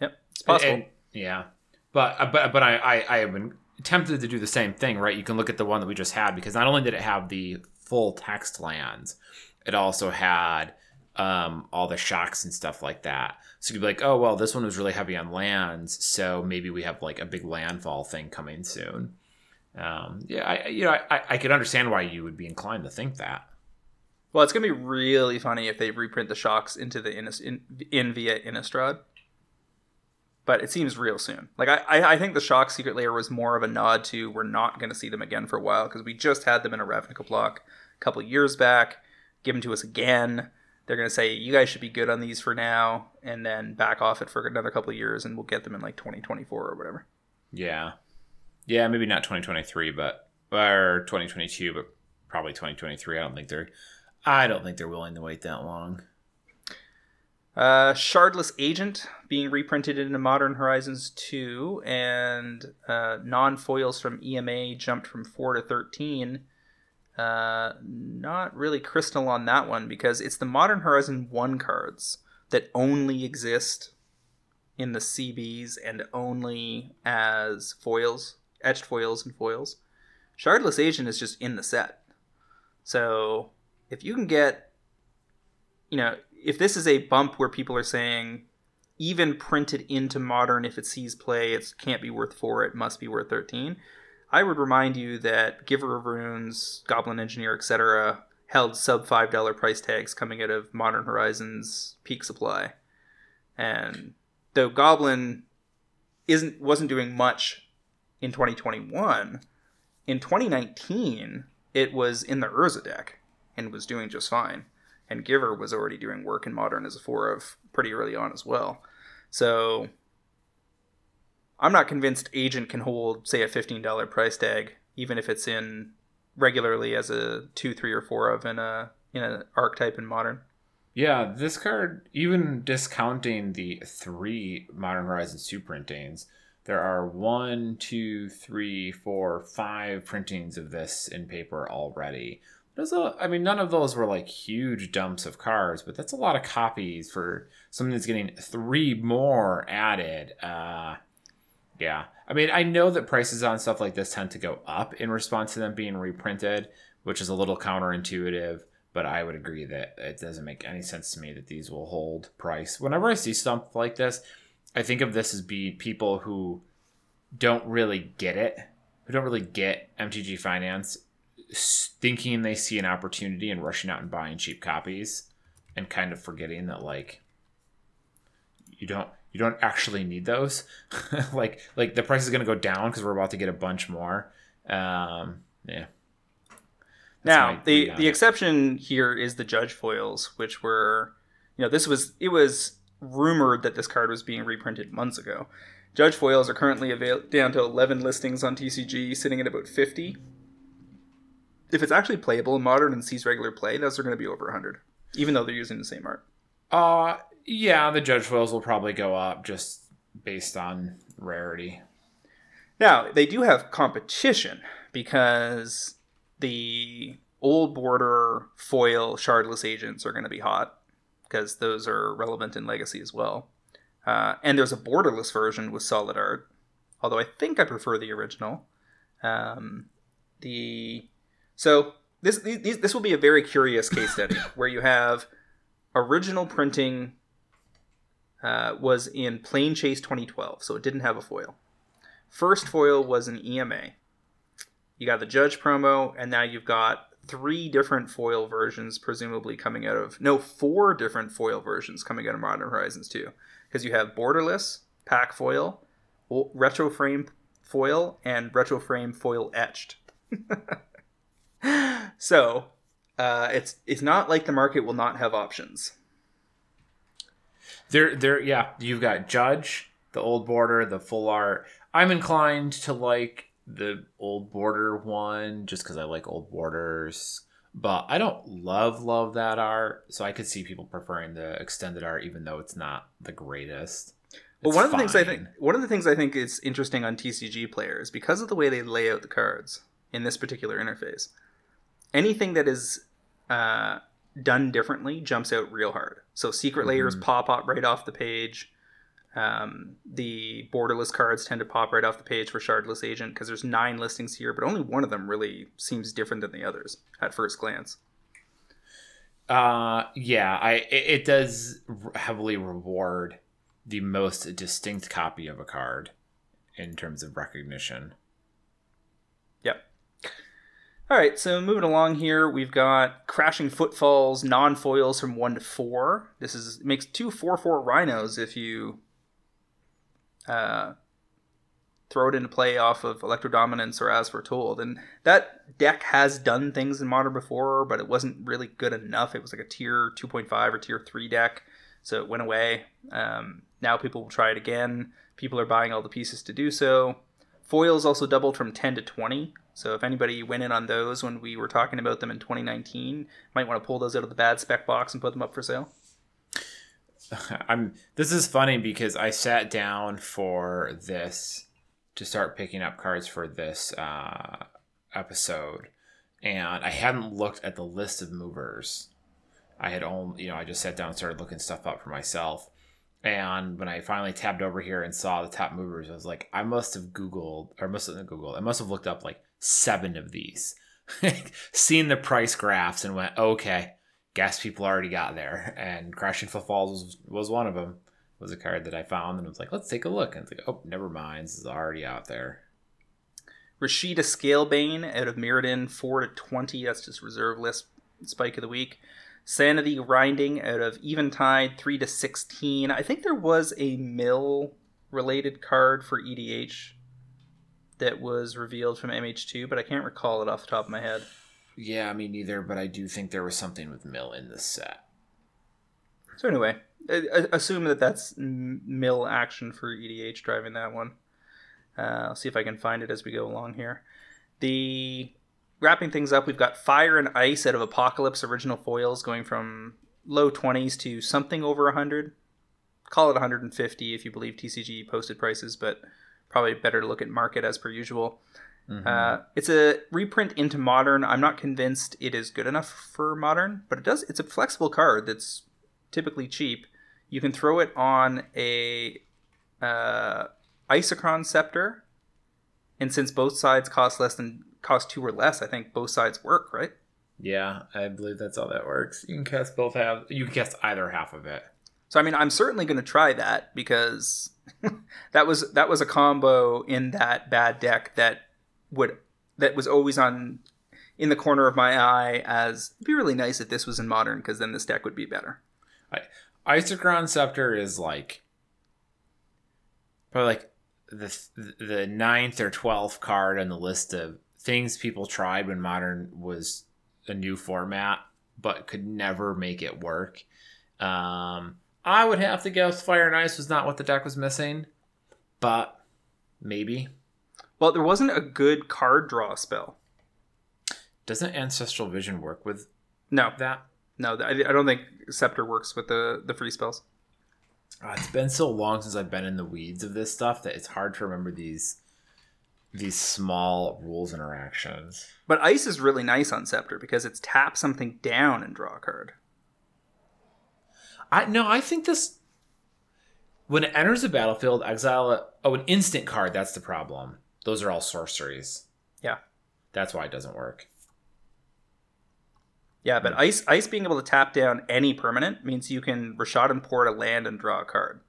Yep, it's possible. And- yeah, but uh, but but I, I I have been tempted to do the same thing, right? You can look at the one that we just had because not only did it have the full text lands, it also had um, all the shocks and stuff like that. So you'd be like, oh well, this one was really heavy on lands, so maybe we have like a big landfall thing coming soon. Um, yeah, I you know I, I could understand why you would be inclined to think that. Well, it's gonna be really funny if they reprint the shocks into the Innis, in, in via Innistrad. But it seems real soon. Like I, I, I think the shock secret layer was more of a nod to we're not to see them again for a while because we just had them in a Ravnica block a couple years back. Give them to us again. They're to say you guys should be good on these for now, and then back off it for another couple years, and we'll get them in like 2024 or whatever. Yeah, yeah, maybe not 2023, but or 2022, but probably 2023. I don't think they're. I don't think they're willing to wait that long. Uh, Shardless Agent being reprinted into Modern Horizons 2, and uh, non foils from EMA jumped from 4 to 13. Uh, not really crystal on that one because it's the Modern Horizon 1 cards that only exist in the CBs and only as foils, etched foils and foils. Shardless Agent is just in the set. So if you can get, you know, if this is a bump where people are saying even printed into modern if it sees play it can't be worth 4 it must be worth 13 i would remind you that giver of runes goblin engineer etc held sub $5 price tags coming out of modern horizons peak supply. And though goblin isn't wasn't doing much in 2021 in 2019 it was in the urza deck and was doing just fine and Giver was already doing work in Modern as a four of pretty early on as well. So I'm not convinced Agent can hold, say, a $15 price tag, even if it's in regularly as a two, three, or four of in a in an archetype in Modern. Yeah, this card, even discounting the three Modern Horizons 2 printings, there are one, two, three, four, five printings of this in paper already. There's a, I mean, none of those were like huge dumps of cards, but that's a lot of copies for something that's getting three more added. Uh, yeah. I mean, I know that prices on stuff like this tend to go up in response to them being reprinted, which is a little counterintuitive, but I would agree that it doesn't make any sense to me that these will hold price. Whenever I see stuff like this, I think of this as being people who don't really get it, who don't really get MTG finance thinking they see an opportunity and rushing out and buying cheap copies and kind of forgetting that like you don't you don't actually need those. Like like the price is going to go down because we're about to get a bunch more. Um yeah. That's now the the exception here is the judge foils which were you know this was it was rumored that this card was being reprinted months ago. Judge foils are currently avail- down to 11 listings on tcg sitting at about 50 if it's actually playable in modern and sees regular play those are going to be over 100 even though they're using the same art uh yeah, the judge foils will probably go up just based on rarity. Now, they do have competition because the old border foil shardless agents are going to be hot because those are relevant in legacy as well. Uh, and there's a borderless version with solid art, although I think I prefer the original. Um, the so this this will be a very curious case study where you have original printing uh, was in Planechase 2012, so it didn't have a foil. First foil was an EMA. You got the Judge promo, and now you've got three different foil versions, presumably coming out of no, four different foil versions coming out of Modern Horizons 2, because you have borderless pack foil, retro frame foil, and retro frame foil etched. so uh, it's it's not like the market will not have options. There, there, yeah. You've got Judge, the old border, the full art. I'm inclined to like the old border one just because I like old borders. But I don't love love that art, so I could see people preferring the extended art, even though it's not the greatest. Well, one of the things I think one of the things I think is interesting on TCG players because of the way they lay out the cards in this particular interface. Anything that is uh, done differently jumps out real hard. So secret layers mm-hmm. pop up right off the page. Um, the borderless cards tend to pop right off the page for Shardless Agent because there's nine listings here, but only one of them really seems different than the others at first glance. Uh, yeah, I it, it does heavily reward the most distinct copy of a card in terms of recognition. All right, so moving along here, we've got Crashing Footfalls non foils from one to four. This is makes two four four rhinos if you uh, throw it into play off of Electrodominance or As Foretold. And that deck has done things in Modern before, but it wasn't really good enough. It was like a tier 2.5 or tier 3 deck, so it went away. Um, now people will try it again. People are buying all the pieces to do so. Foils also doubled from 10 to 20. So if anybody went in on those when we were talking about them in 2019, might want to pull those out of the bad spec box and put them up for sale. I'm this is funny because I sat down for this to start picking up cards for this uh, episode and I hadn't looked at the list of movers. I had only, you know, I just sat down and started looking stuff up for myself. And when I finally tabbed over here and saw the top movers, I was like, I must have Googled, or must have Googled, I must have looked up like seven of these, seen the price graphs, and went, okay, guess people already got there. And Crashing Footfalls was, was one of them. Was a card that I found, and I was like, let's take a look. And it's like, oh, never mind, this is already out there. Rashida Scalebane out of Mirrodin, 4 to 20. That's just reserve list spike of the week. Sanity Grinding out of Eventide, 3 to 16. I think there was a mill related card for EDH that was revealed from MH2, but I can't recall it off the top of my head. Yeah, me neither, but I do think there was something with Mill in this set. So anyway, assume that that's Mill action for EDH driving that one. Uh, I'll see if I can find it as we go along here. The wrapping things up, we've got Fire and Ice out of Apocalypse original foils going from low 20s to something over 100. Call it 150 if you believe TCG posted prices, but probably better to look at market as per usual. Mm-hmm. Uh, it's a reprint into modern. I'm not convinced it is good enough for modern, but it does. It's a flexible card that's typically cheap. You can throw it on a uh, Isochron Scepter, and since both sides cost less than cost two or less, I think both sides work, right? Yeah, I believe that's how that works. You can cast both half. You can cast either half of it. So I mean, I'm certainly going to try that because that was that was a combo in that bad deck that would that was always on in the corner of my eye as it'd be really nice if this was in modern because then this deck would be better. Isochron Scepter is like probably like the the ninth or twelfth card on the list of things people tried when modern was a new format, but could never make it work. Um, I would have to guess Fire and Ice was not what the deck was missing, but maybe. Well, there wasn't a good card draw spell. Doesn't Ancestral Vision work with No, that? no, I, don't think Scepter works with the the free spells. Uh, it's been so long since I've been in the weeds of this stuff that it's hard to remember these these small rules interactions. But ice is really nice on Scepter because it's tap something down and draw a card. I no, I think this when it enters the battlefield, exile a, oh an instant card. That's the problem. Those are all sorceries. Yeah. That's why it doesn't work. Yeah, but ice ice being able to tap down any permanent means you can Rishadan Port a land and draw a card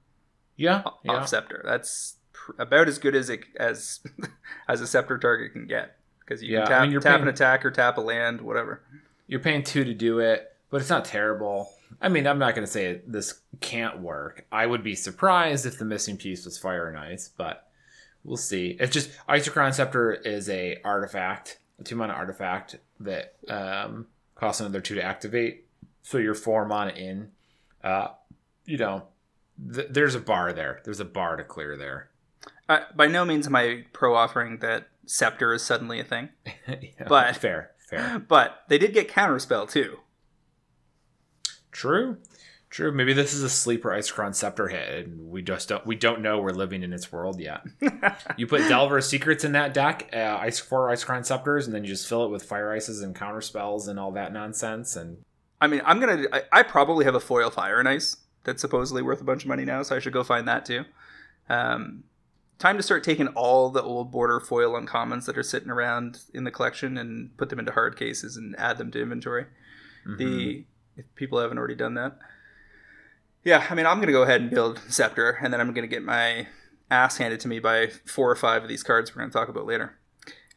Yeah, off yeah. Scepter. That's pr- about as good as it as as a Scepter target can get because you Yeah, can tap, mean, you're tap an attack or tap a land, whatever. You're paying two to do it, but it's not terrible. I mean, I'm not going to say this can't work. I would be surprised if the missing piece was Fire and Ice, but we'll see. It's just Isochron Scepter is a artifact, a two mana artifact that um, costs another two to activate. So you're four mana in. Uh, you know, th- there's a bar there. There's a bar to clear there. Uh, by no means am I pro offering that Scepter is suddenly a thing, Yeah, But- fair, fair. but they did get Counterspell too. True. True. Maybe this is a sleeper Isochron Scepter hit, and we just don't we don't know we're living in its world yet. you put Delver's Secrets in that deck, uh, Ice four Isochron Scepters, and then you just fill it with Fire Ices and counter spells and all that nonsense. And I mean, I'm gonna. I, I probably have a foil fire and ice that's supposedly worth a bunch of money now, so I should go find that too. Um, time to start taking all the old border foil uncommons that are sitting around in the collection and put them into hard cases and add them to inventory. Mm-hmm. The if people haven't already done that, yeah. I mean, I'm gonna go ahead and build Scepter, and then I'm gonna get my ass handed to me by four or five of these cards we're gonna talk about later.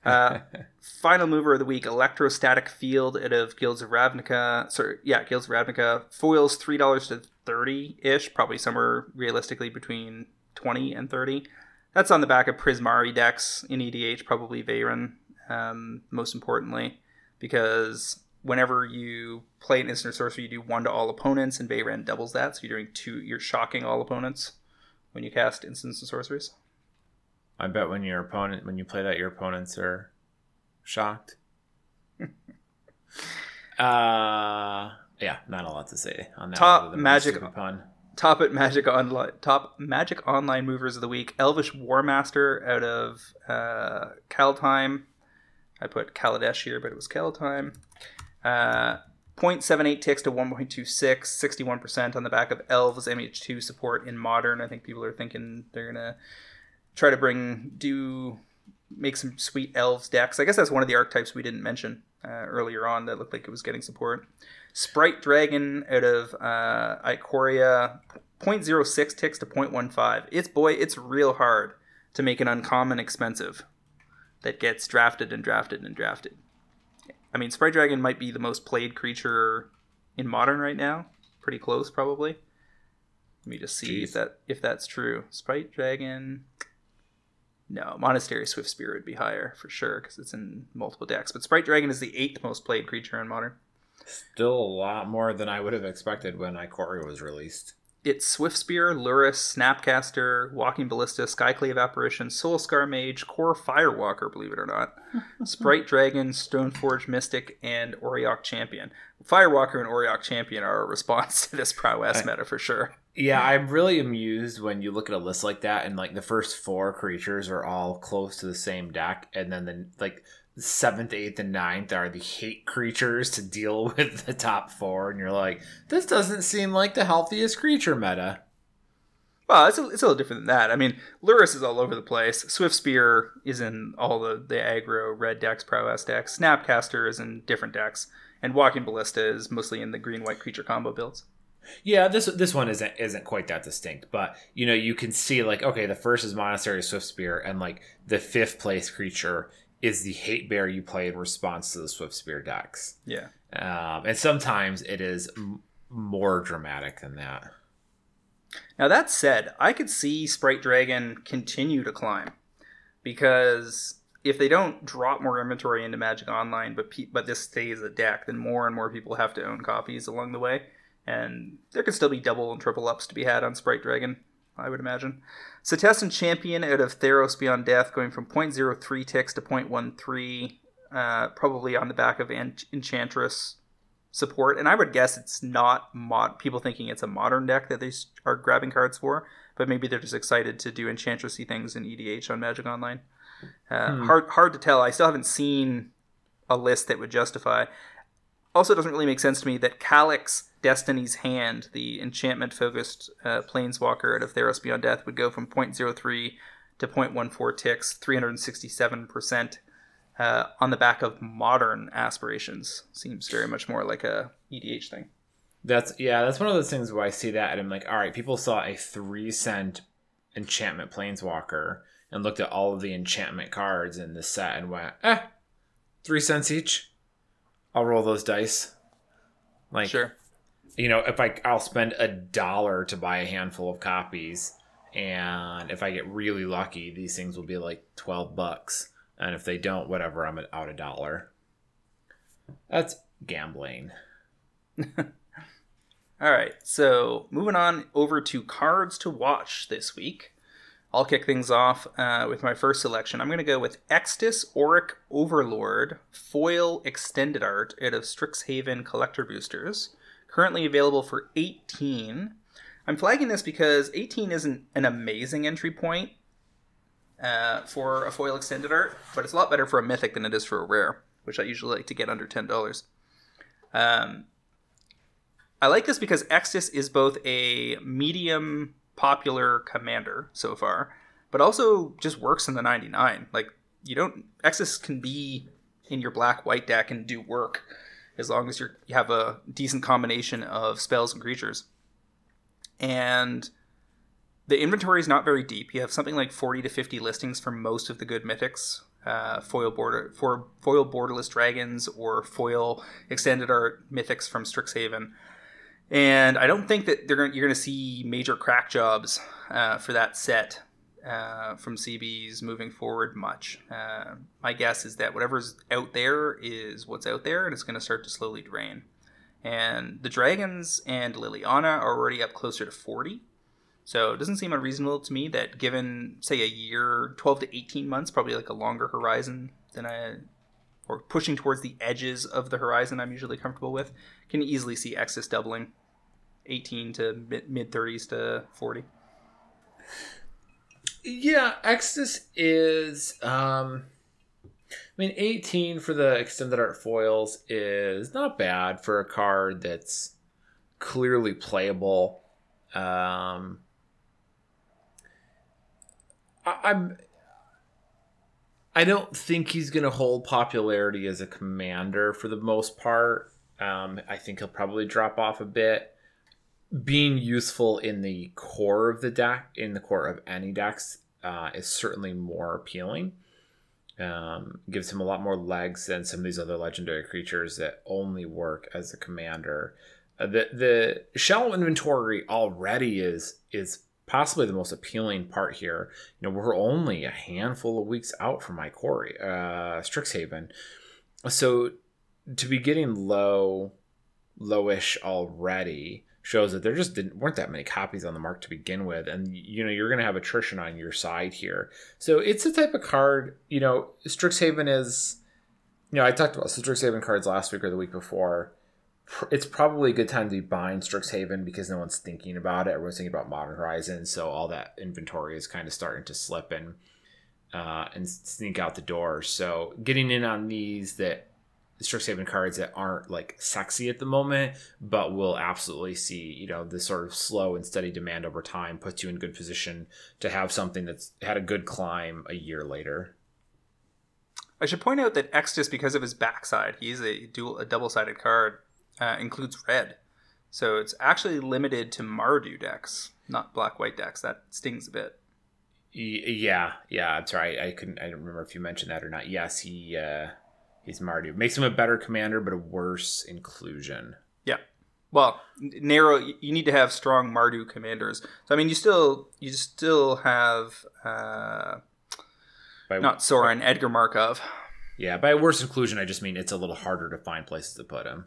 Uh, final mover of the week, Electrostatic Field out of Guilds of Ravnica. Sorry, yeah, Guilds of Ravnica. Foils three dollars to thirty ish, probably somewhere realistically between twenty and thirty. That's on the back of Prismari decks in EDH, probably Veyran, um, most importantly, because whenever you play an instant sorcery, you do one to all opponents, and Veyran doubles that, so you're doing two. You're shocking all opponents when you cast instants and sorceries. I bet when your opponent when you play that, your opponents are shocked. uh yeah, not a lot to say on that. Top magic- pun. top at Magic Online top Magic Online movers of the week. Elvish Warmaster out of uh, Kaldheim. I put Kaladesh here, but it was Kaldheim. Uh, 0.78 ticks to 1.26, 61% on the back of Elves MH2 support in Modern. I think people are thinking they're gonna try to bring do make some sweet Elves decks. I guess that's one of the archetypes we didn't mention uh, earlier on that looked like it was getting support. Sprite Dragon out of uh, Ikoria, 0.06 ticks to 0.15. It's boy, it's real hard to make an uncommon expensive that gets drafted and drafted and drafted. I mean, Sprite Dragon might be the most played creature in modern right now. Pretty close, probably. Let me just see if that if that's true. Sprite Dragon. No, Monastery Swiftspear would be higher for sure because it's in multiple decks. But Sprite Dragon is the eighth most played creature in modern. Still a lot more than I would have expected when Ikoria was released. It's Swift Spear, Lurrus, Snapcaster, Walking Ballista, Skyclave Apparition, Soulscar Mage, Kor Firewalker, believe it or not, Sprite Dragon, Stoneforge Mystic, and Auriok Champion. Firewalker and Auriok Champion are a response to this prowess I- meta for sure. Yeah, I'm really amused when you look at a list like that and like the first four creatures are all close to the same deck, and then the like seventh, eighth, and ninth are the hate creatures to deal with the top four, and you're like, this doesn't seem like the healthiest creature meta. Well, it's a, it's a little different than that. I mean, Lurrus is all over the place. Swiftspear is in all the, the aggro red decks, prowess decks. Snapcaster is in different decks. And Walking Ballista is mostly in the green white creature combo builds. Yeah, this this one isn't isn't quite that distinct, but you know you can see like okay, the first is Monastery Swiftspear, and like the fifth place creature is the hate bear you play in response to the Swiftspear decks. Yeah. Um, and sometimes it is m- more dramatic than that. Now that said, I could see Sprite Dragon continue to climb because if they don't drop more inventory into Magic Online, but pe- but this stays a deck, then more and more people have to own copies along the way, and there could still be double and triple ups to be had on Sprite Dragon. I would imagine. Setessan Champion out of Theros Beyond Death going from 0.03 ticks to 0.13, uh, probably on the back of Ench- Enchantress support. And I would guess it's not mod people thinking it's a modern deck that they are grabbing cards for, but maybe they're just excited to do Enchantressy things in EDH on Magic Online. Uh, Hmm. Hard hard to tell. I still haven't seen a list that would justify. Also, doesn't really make sense to me that Calix Destiny's Hand, the enchantment focused uh, planeswalker out of Theros Beyond Death, would go from 0.03 to 0.14 ticks, 367% uh, on the back of modern aspirations. Seems very much more like a EDH thing. That's yeah, that's one of those things where I see that and I'm like, all right, people saw a three cent enchantment planeswalker and looked at all of the enchantment cards in the set and went, eh, three cents each. I'll roll those dice. Like Sure. you know, if I I'll spend a dollar to buy a handful of copies, and if I get really lucky, these things will be like twelve bucks, and if they don't, whatever, I'm out a dollar. That's gambling. All right, so moving on over to cards to watch this week. I'll kick things off uh, with my first selection. I'm going to go with Extus Oriq Overlord Foil Extended Art out of Strixhaven Collector Boosters. Currently available for 18. I'm flagging this because 18 isn't an amazing entry point uh, for a foil extended art, but it's a lot better for a mythic than it is for a rare, which I usually like to get under $10. Um, I like this because Extus is both a medium popular commander so far, but also just works in the 99. Like you don't Extus can be in your black white deck and do work as long as you're, you have a decent combination of spells and creatures. And the inventory is not very deep. You have something like 40 to 50 listings for most of the good mythics. Uh, foil border for foil borderless dragons or foil extended art mythics from Strixhaven and I don't think that they're going you're going to see major crack jobs uh, for that set uh, from CBs moving forward much. Uh, my guess is that whatever's out there is what's out there, and it's going to start to slowly drain. And the dragons and Liliana are already up closer to forty, so it doesn't seem unreasonable to me that given say a year, twelve to eighteen months, probably like a longer horizon than I or pushing towards the edges of the horizon I'm usually comfortable with, can easily see Extus doubling 18 to mid 30s to 40. Yeah, Exodus is um I mean 18 for the extended art foils is not bad for a card that's clearly playable. Um I, I'm I don't think he's going to hold popularity as a commander for the most part. Um, I think he'll probably drop off a bit. Being useful in the core of the deck, in the core of any decks, uh, is certainly more appealing. Um, gives him a lot more legs than some of these other legendary creatures that only work as a commander. Uh, the the shell inventory already is is possibly the most appealing part here. You know, we're only a handful of weeks out from my quarry, uh, Strixhaven, so to be getting low, lowish already shows that there just didn't weren't that many copies on the mark to begin with, and you know you're going to have attrition on your side here. So it's the type of card. You know, Strixhaven is. You know, I talked about Strixhaven cards last week or the week before it's probably a good time to be buying Strixhaven because no one's thinking about it. Everyone's thinking about Modern Horizon, so all that inventory is kind of starting to slip and uh, and sneak out the door. So getting in on these that Strixhaven cards that aren't like sexy at the moment, but will absolutely see you know the sort of slow and steady demand over time puts you in good position to have something that's had a good climb a year later. I should point out that Extus, because of his backside, he's a dual, a double-sided card, uh, includes red, so it's actually limited to Mardu decks, not black-white decks. That stings a bit. yeah, yeah, that's right. I couldn't. I don't remember if you mentioned that or not. Yes, he uh, he's Mardu. Makes him a better commander, but a worse inclusion. Yeah. Well, narrow. You need to have strong Mardu commanders. So I mean, you still you still have uh, by, not Sorin Edgar Markov. Yeah, by worse inclusion, I just mean it's a little harder to find places to put him.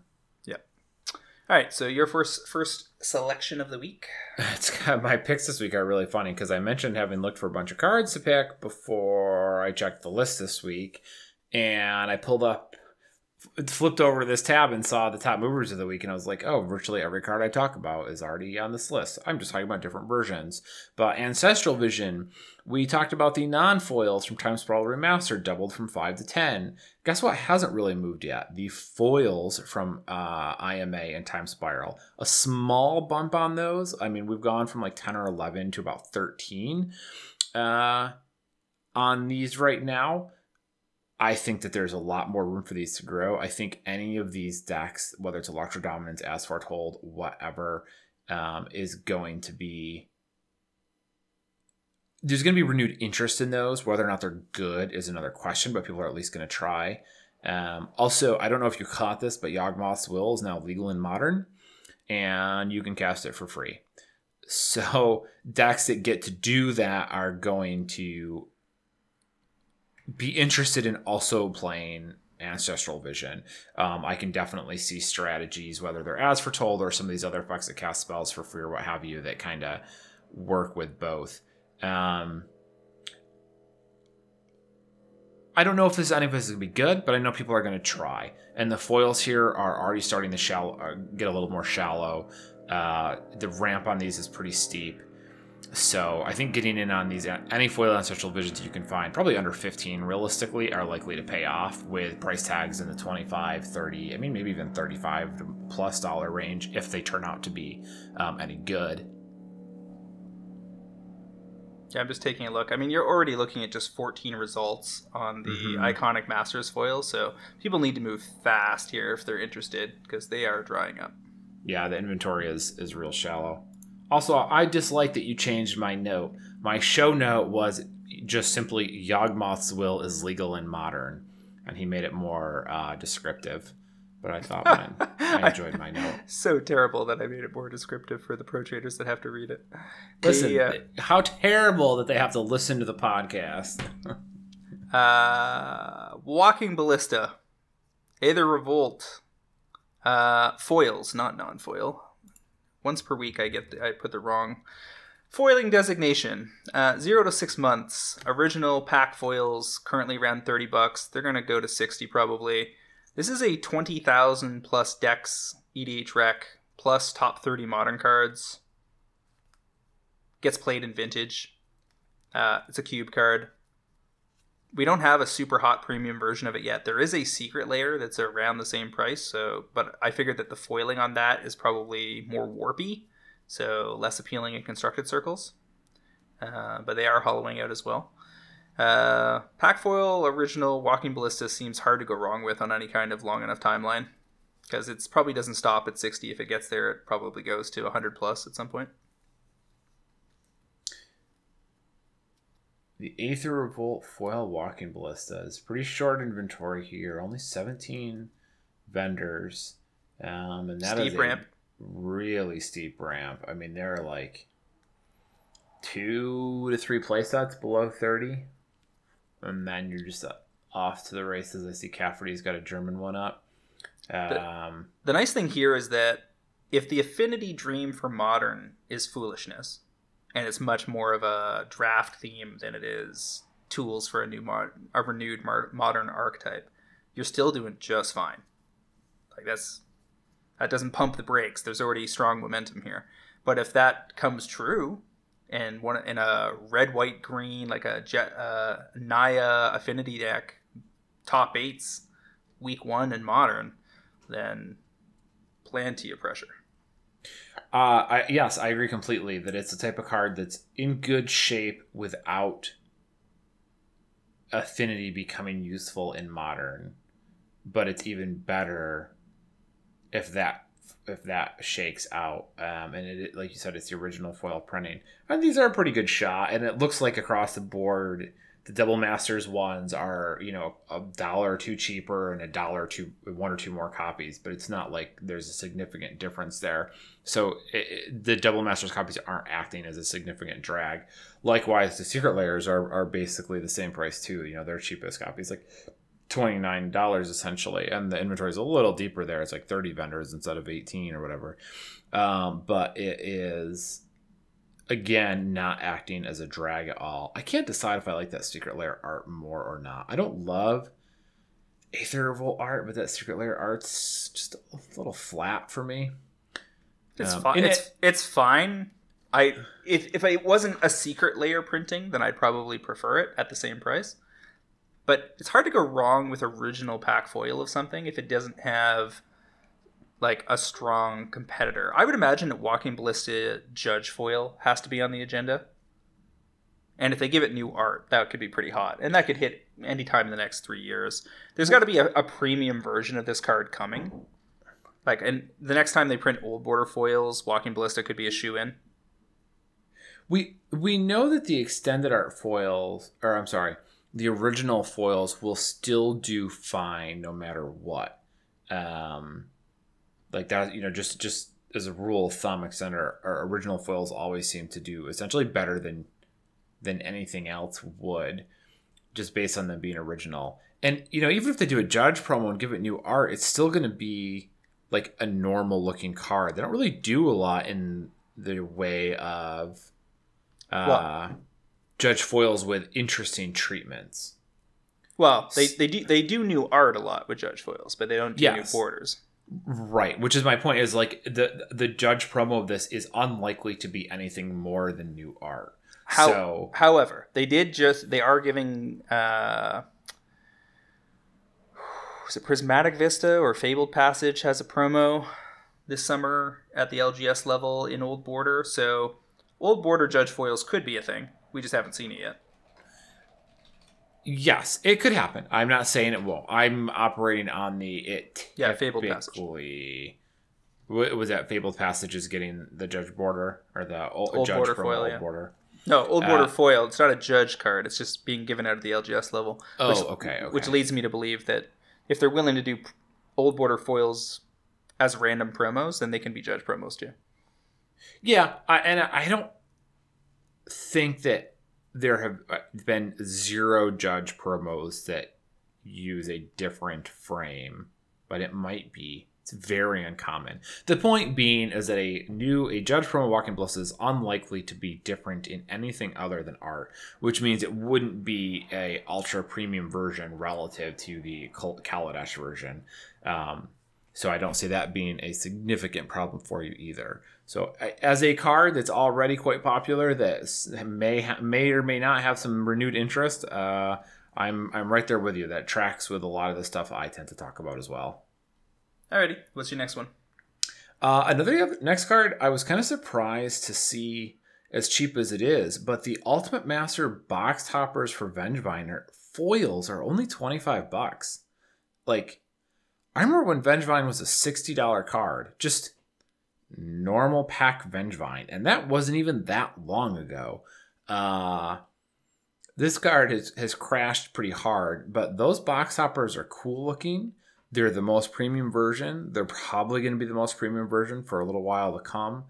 All right, so your first first selection of the week. It's got, my picks this week are really funny because I mentioned having looked for a bunch of cards to pick before I checked the list this week, and I pulled up, flipped over this tab and saw the top movers of the week, and I was like, oh, virtually every card I talk about is already on this list. I'm just talking about different versions, but Ancestral Vision we talked about the non foils from Time Spiral Remastered doubled from 5 to 10. Guess what hasn't really moved yet? The foils from uh, IMA and Time Spiral. A small bump on those. I mean, we've gone from like 10 or 11 to about 13 uh, on these right now. I think that there's a lot more room for these to grow. I think any of these decks, whether it's Electrodominance, As Foretold, whatever, um, is going to be there's going to be renewed interest in those. Whether or not they're good is another question, but people are at least going to try. Um, also, I don't know if you caught this, but Yawgmoth's Will is now legal in Modern, and you can cast it for free. So decks that get to do that are going to be interested in also playing ancestral vision. Um, I can definitely see strategies, whether they're as foretold or some of these other effects that cast spells for free or what have you, that kind of work with both. Um, I don't know if this any of this is gonna be good, but I know people are gonna try. And the foils here are already starting to shallow, uh, get a little more shallow. Uh, the ramp on these is pretty steep. So I think getting in on these any foil ancestral visions you can find, probably under 15 realistically, are likely to pay off with price tags in the 25, 30, I mean maybe even 35 plus dollar range if they turn out to be um, any good. Yeah, I'm just taking a look. I mean, you're already looking at just 14 results on the mm-hmm. iconic Masters foil, so people need to move fast here if they're interested because they are drying up. Yeah, the inventory is is real shallow. Also, I dislike that you changed my note. My show note was just simply Yawgmoth's will is legal and modern, and he made it more uh, descriptive but I thought mine. I enjoyed my note. So terrible that I made it more descriptive for the pro traders that have to read it. Listen, the, uh, how terrible that they have to listen to the podcast. uh, Walking Ballista, Aether Revolt, uh, foils, not non-foil. Once per week, I get the, I put the wrong foiling designation. Uh, zero to six months. Original pack foils currently around thirty bucks. They're gonna go to sixty probably. This is a 20,000 plus dex EDHREC plus top 30 modern cards. Gets played in vintage. Uh, it's a cube card. We don't have a super hot premium version of it yet. There is a secret layer that's around the same price, so but I figured that the foiling on that is probably more warpy, so less appealing in constructed circles. Uh, but they are hollowing out as well. Uh, Packfoil original Walking Ballista seems hard to go wrong with on any kind of long enough timeline because it probably doesn't stop at 60. If it gets there, it probably goes to 100 plus at some point. The Aether Revolt foil walking ballista is pretty short inventory here. Only 17 vendors. Um, and that steep is ramp. really steep ramp. I mean, there are like two to three playsets below 30 and then you're just uh, off to the races. I see Cafferty's got a German one up. Um, the, the nice thing here is that if the affinity dream for modern is foolishness, and it's much more of a draft theme than it is tools for a new mod- a renewed mar- modern archetype, you're still doing just fine. Like that's that doesn't pump the brakes. There's already strong momentum here. But if that comes true, and one in a red, white, green, like a jet, uh, Naya affinity deck, top eights, week one in modern, then plenty of pressure. Uh, I, yes, I agree completely that it's the type of card that's in good shape without affinity becoming useful in modern, but it's even better if that if that shakes out. Um, and it, like you said, it's the original foil printing. And these are a pretty good shot, and it looks like across the board, the Double Masters ones are you know a dollar or two cheaper and a dollar two, one or two more copies. But it's not like there's a significant difference there. So it, the Double Masters copies aren't acting as a significant drag. Likewise, the Secret layers are are basically the same price too. You know, their cheapest copies like $29 essentially and the inventory is a little deeper there it's like 30 vendors instead of 18 or whatever um, but it is again not acting as a drag at all i can't decide if i like that secret layer art more or not i don't love aether revolt art but that secret layer art's just a little flat for me It's Um, fine. It's it- it's fine. I if if it wasn't a secret layer printing, then I'd probably prefer it at the same price. But it's hard to go wrong with original pack foil of something if it doesn't have like a strong competitor. I would imagine that Walking Ballista Judge foil has to be on the agenda. And if they give it new art, that could be pretty hot. And that could hit anytime in the next three years. There's got to be a, a premium version of this card coming. Like, and the next time they print old border foils, Walking Ballista could be a shoe in. We we know that the extended art foils, or I'm sorry, the original foils will still do fine no matter what. Um, like that, you know, just just as a rule of thumb, extended art, our original foils always seem to do essentially better than than anything else would, just based on them being original. And you know, even if they do a judge promo and give it new art, it's still going to be like a normal looking card. They don't really do a lot in the way of uh, judge foils with interesting treatments. Well, they, they do they do new art a lot with Judge foils, but they don't do Yes. new borders. Right, which is my point. Is like the the judge promo of this is unlikely to be anything more than new art. How, so however, they did just they are giving uh is it Prismatic Vista or Fabled Passage has a promo this summer at the LGS level in Old Border, so Old Border Judge foils could be a thing. We just haven't seen it yet. Yes, it could happen. I'm not saying it won't. I'm operating on the it. Yeah, Fabled Passage. What was that? Fabled Passage is getting the judge border or the old, Old judge border promo foil, old yeah. border. No, Old Border Uh, foil. It's not a judge card. It's just being given out at the LGS level. Oh, which, okay, okay. Which leads me to believe that if they're willing to do Old Border foils as random promos, then they can be judge promos too. Yeah, I, and I don't think that there have uh, been zero judge promos that use a different frame, but it might be. It's very uncommon. The point being is that a new a judge promo walking bliss is unlikely to be different in anything other than art, which means it wouldn't be a ultra premium version relative to the Kal- Kaladesh version. Um, so I don't see that being a significant problem for you either. So as a card that's already quite popular, that may ha- may or may not have some renewed interest, uh, I'm I'm right there with you. That tracks with a lot of the stuff I tend to talk about as well. Alrighty, what's your next one? Uh, another next card, I was kind of surprised to see as cheap as it is, but the Ultimate Master box toppers for Vengevine foils are only twenty five bucks. Like, I remember when Vengevine was a sixty dollar card, just normal pack Vengevine, and that wasn't even that long ago. Uh, this card has, has crashed pretty hard, but those box toppers are cool looking. They're the most premium version. They're probably going to be the most premium version for a little while to come.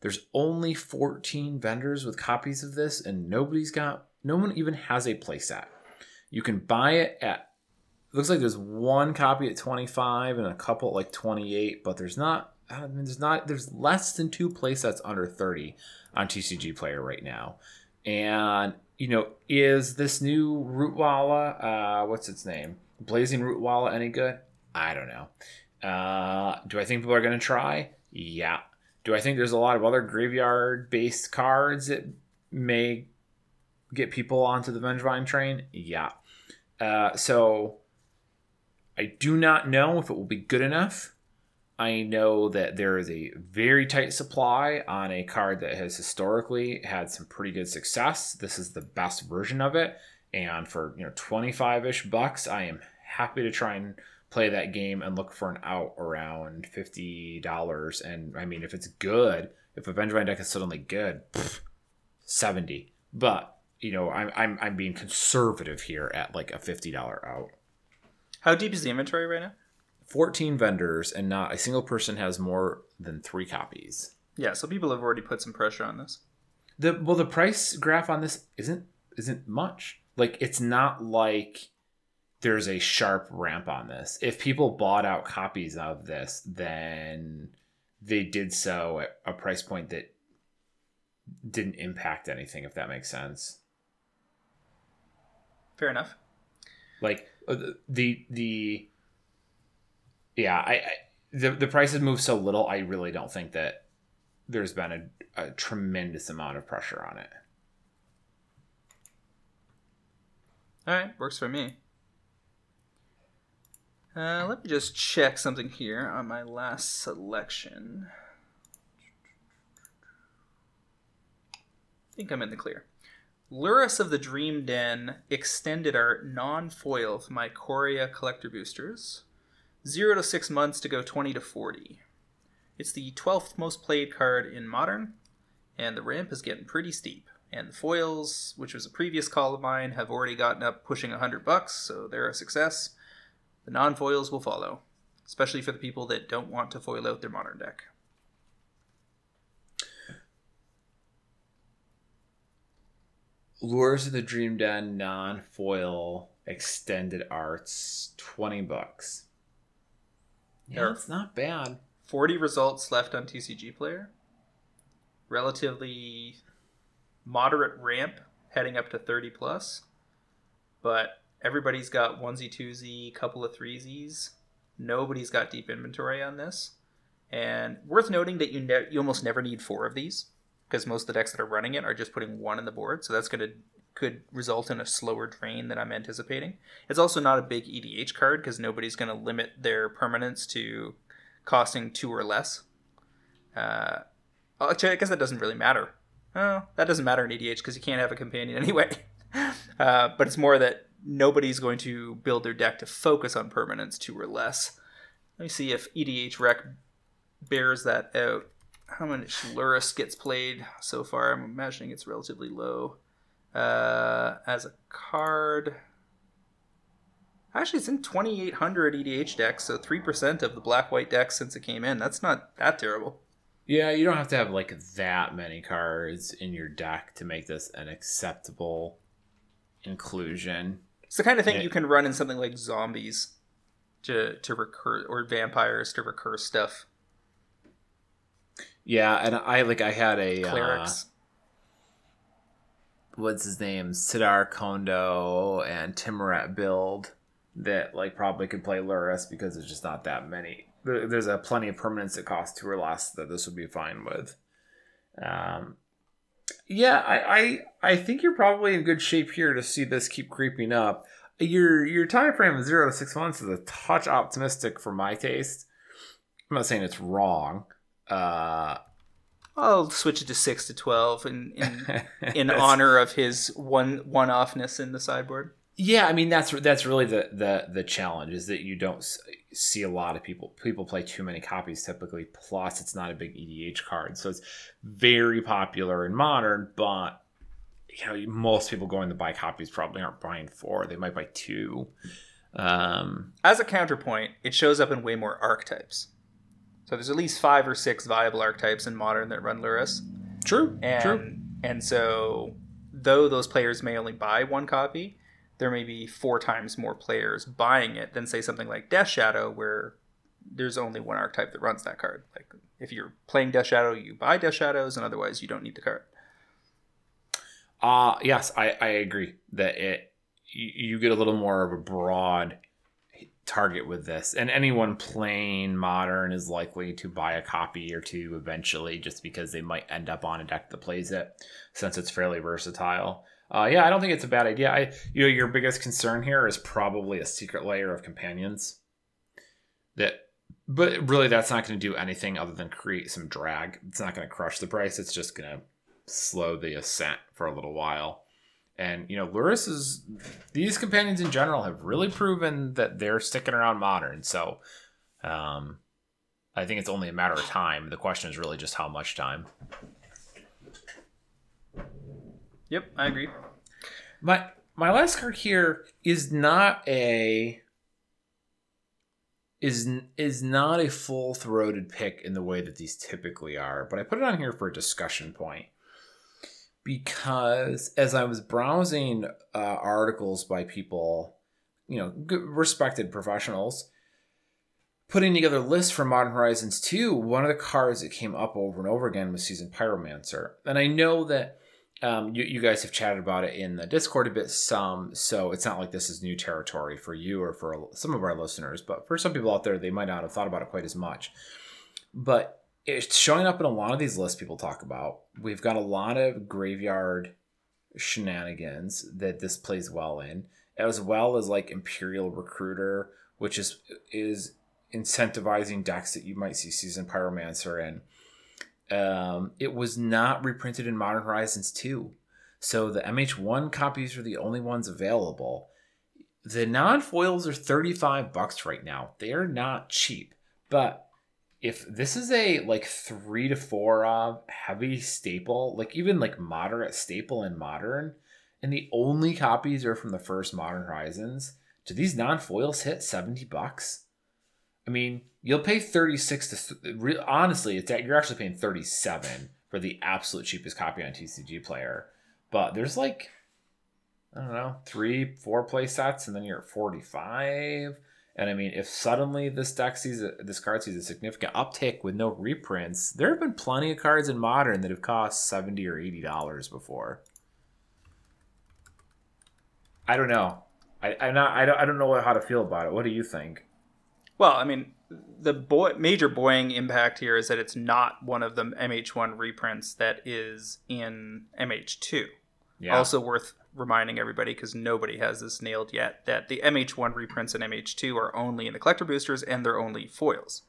There's only 14 vendors with copies of this, and nobody's got, no one even has a playset. You can buy it at, looks like there's one copy at 25 and a couple at like 28, but there's not, I mean, there's not, there's less than two playsets under 30 on TCG Player right now. And, you know, is this new Rootwalla, uh, what's its name? Blazing Rootwalla any good? I don't know. Uh, do I think people are going to try? Yeah. Do I think there's a lot of other graveyard based cards that may get people onto the Vengevine train? Yeah. Uh, so I do not know if it will be good enough. I know that there is a very tight supply on a card that has historically had some pretty good success. This is the best version of it, and for you know twenty five ish bucks, I am happy to try and play that game and look for an out around fifty dollars. And I mean, if it's good, if a Vengevine deck is suddenly good, pff, seventy. But you know, I'm I'm I'm being conservative here at like a fifty dollar out. How deep is the inventory right now? 14 vendors and not a single person has more than three copies. Yeah, so people have already put some pressure on this. The well the price graph on this isn't isn't much. Like it's not like there's a sharp ramp on this. If people bought out copies of this, then they did so at a price point that didn't impact anything if that makes sense. Fair enough. Like uh, the the yeah, I, I the the prices move so little. I really don't think that there's been a, a tremendous amount of pressure on it. All right, works for me. Uh, let me just check something here on my last selection. I think I'm in the clear. Lurrus of the Dream Den extended art non foil for my Ikoria collector boosters. 0 to 6 months to go 20 to 40. It's the 12th most played card in Modern, and the ramp is getting pretty steep. And the foils, which was a previous call of mine, have already gotten up pushing 100 bucks, so they're a success. The non foils will follow, especially for the people that don't want to foil out their Modern deck. Lurrus of the Dream Den non foil extended arts, 20 bucks. Yeah, it's not bad. 40 results left on TCG Player. Relatively moderate ramp, heading up to 30 plus. But everybody's got onesie, twosie, couple of threesies. Nobody's got deep inventory on this. And worth noting that you ne- you almost never need four of these because most of the decks that are running it are just putting one in the board. So that's going to could result in a slower drain than I'm anticipating. It's also not a big EDH card because nobody's going to limit their permanence to costing two or less. Uh, actually, I guess that doesn't really matter. Oh, that doesn't matter in EDH because you can't have a companion anyway. uh, but it's more that nobody's going to build their deck to focus on permanence two or less. Let me see if EDHREC bears that out. How much Lurrus gets played so far? I'm imagining it's relatively low. Uh, as a card, Actually, it's in 2,800 EDH decks, so 3% of the black white decks since it came in. That's not that terrible. Yeah, you don't have to have like that many cards in your deck to make this an acceptable inclusion. It's the kind of thing Yeah. you can run in something like zombies to, to recur, or vampires to recur stuff. Yeah, and I like I had a uh, Clerics. What's his name, Sidar Kondo and Timoret build that like probably could play Lurrus because there's just not that many. There- There's a plenty of permanents that cost two or less that this would be fine with. Um, yeah, I, I I think you're probably in good shape here to see this keep creeping up. Your your time frame of zero to six months is a touch optimistic for my taste. I'm not saying it's wrong. Uh, I'll switch it to 6 to 12 in, in, in honor of his one one offness in the sideboard. Yeah, I mean that's that's really the the the challenge is that you don't see a lot of people people play too many copies typically. Plus, it's not a big EDH card, so it's very popular in modern. But you know, most people going to buy copies probably aren't buying four; they might buy two. Um, As a counterpoint, it shows up in way more archetypes. So there's at least five or six viable archetypes in modern that run Lurrus. true, and true. and so though those players may only buy one copy there may be four times more players buying it than say something like death shadow where there's only one archetype that runs that card like if you're playing death shadow you buy death shadows and otherwise you don't need the card Uh yes, I, I agree that it you, you get a little more of a broad target with this. And anyone playing modern is likely to buy a copy or two eventually just because they might end up on a deck that plays it since it's fairly versatile. Uh, yeah, I don't think it's a bad idea. I you know your biggest concern here is probably a secret layer of companions. That but really that's not going to do anything other than create some drag. It's not going to crush the price. It's just going to slow the ascent for a little while. And you know, Lurrus is these companions in general have really proven that they're sticking around modern. So, um, I think it's only a matter of time. The question is really just how much time. Yep, I agree. My my last card here is not a is is not a full throated pick in the way that these typically are, but I put it on here for a discussion point because as I was browsing uh, articles by people, you know, respected professionals, putting together lists for Modern Horizons 2, one of the cards that came up over and over again was Seasoned Pyromancer. And I know that um, you, you guys have chatted about it in the Discord a bit some, so it's not like this is new territory for you or for some of our listeners, but for some people out there, they might not have thought about it quite as much. But it's showing up in a lot of these lists people talk about. We've got a lot of graveyard shenanigans that this plays well in, as well as like Imperial Recruiter, which is is incentivizing decks that you might see Seasoned Pyromancer in. Um, it was not reprinted in Modern Horizons 2. So the MH1 copies are the only ones available. The non-foils are 35 bucks right now. They are not cheap. But if this is a like 3 to 4 of heavy staple, like even like moderate staple in modern, and the only copies are from the first Modern Horizons, do these non-foils hit 70 bucks? I mean, you'll pay 36 to honestly, it's that you're actually paying 37 for the absolute cheapest copy on TCG player. But there's like I don't know, three, four play sets, and then you're at 45. And I mean, if suddenly this deck sees a, this card sees a significant uptick with no reprints, there have been plenty of cards in modern that have cost 70 or 80 dollars before. I don't know. I I not I don't, I don't know how to feel about it. What do you think? Well, I mean, the boy, major buoying impact here is that it's not one of the MH1 reprints that is in MH2. Yeah. Also worth reminding everybody because nobody has this nailed yet that the MH1 reprints and MH2 are only in the collector boosters and they're only foils.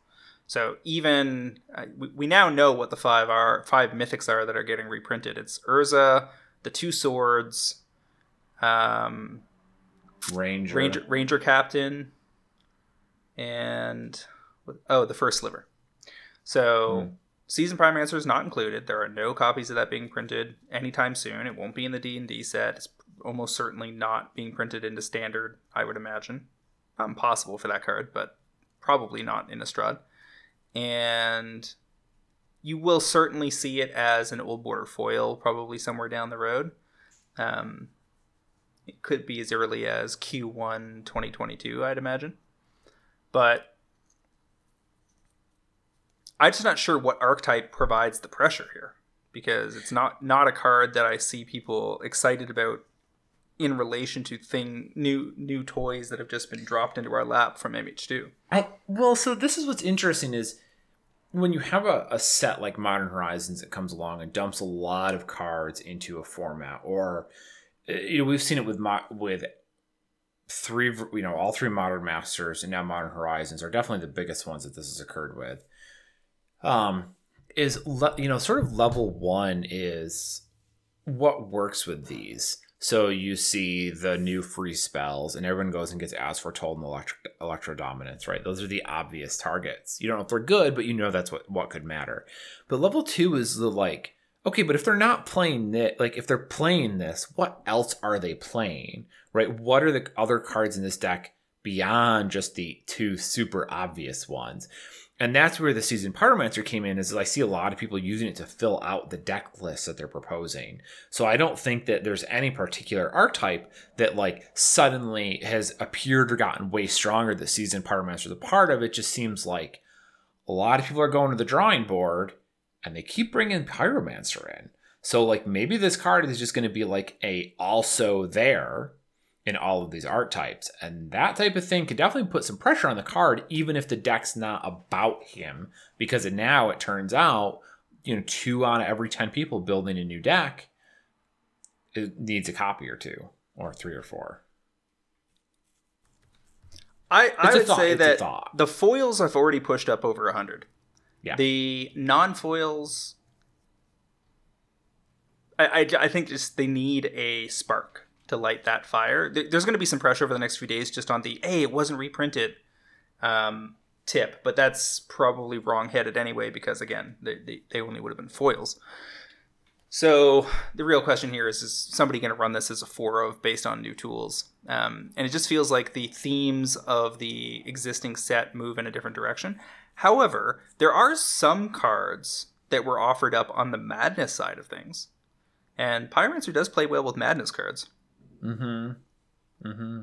So even uh, we, we now know what the five are five mythics are that are getting reprinted. It's Urza, the two swords, um, Ranger, Ranger, Ranger Captain, and oh, the first sliver. So, mm. Season answer is not included. There are no copies of that being printed anytime soon. It won't be in the D and D set. It's almost certainly not being printed into standard. I would imagine. Not impossible for that card, but probably not in Innistrad. And you will certainly see it as an old border foil, probably somewhere down the road. Um, it could be as early as Q1 2022, I'd imagine. But I'm just not sure what archetype provides the pressure here because it's not not a card that I see people excited about in relation to thing new new toys that have just been dropped into our lap from MH2. I, well, so this is what's interesting is when you have a, a set like Modern Horizons that comes along and dumps a lot of cards into a format, or you know we've seen it with with three, you know, all three Modern Masters and now Modern Horizons are definitely the biggest ones that this has occurred with. Um, is le- you know, sort of level one is what works with these. So you see the new free spells, and everyone goes and gets Asphodel and electro, Electrodominance, right? Those are the obvious targets. You don't know if they're good, but you know that's what what could matter. But level two is the like, okay, but if they're not playing this, like if they're playing this, what else are they playing? right? What are the other cards in this deck beyond just the two super obvious ones? And that's where the Seasoned Pyromancer came in, is I see a lot of people using it to fill out the deck list that they're proposing. So I don't think that there's any particular archetype that like suddenly has appeared or gotten way stronger that Seasoned Pyromancer is a part of. It just seems like a lot of people are going to the drawing board and they keep bringing Pyromancer in. So like maybe this card is just going to be like a also there in all of these archetypes. And that type of thing could definitely put some pressure on the card, even if the deck's not about him. Because now it turns out, you know, two out of every 10 people building a new deck it needs a copy or two, or three or four. I, I would say that the foils have already pushed up over 100. Yeah. The non foils I, I, I think just they need a spark to light that fire. There's going to be some pressure over the next few days just on the hey, it wasn't reprinted um, tip, but that's probably wrong headed anyway because again, they, they, they only would have been foils. So the real question here is: Is somebody going to run this as a four of based on new tools? Um, and it just feels like the themes of the existing set move in a different direction. However, there are some cards that were offered up on the madness side of things, and Pyromancer does play well with madness cards. Mm-hmm. Mm-hmm.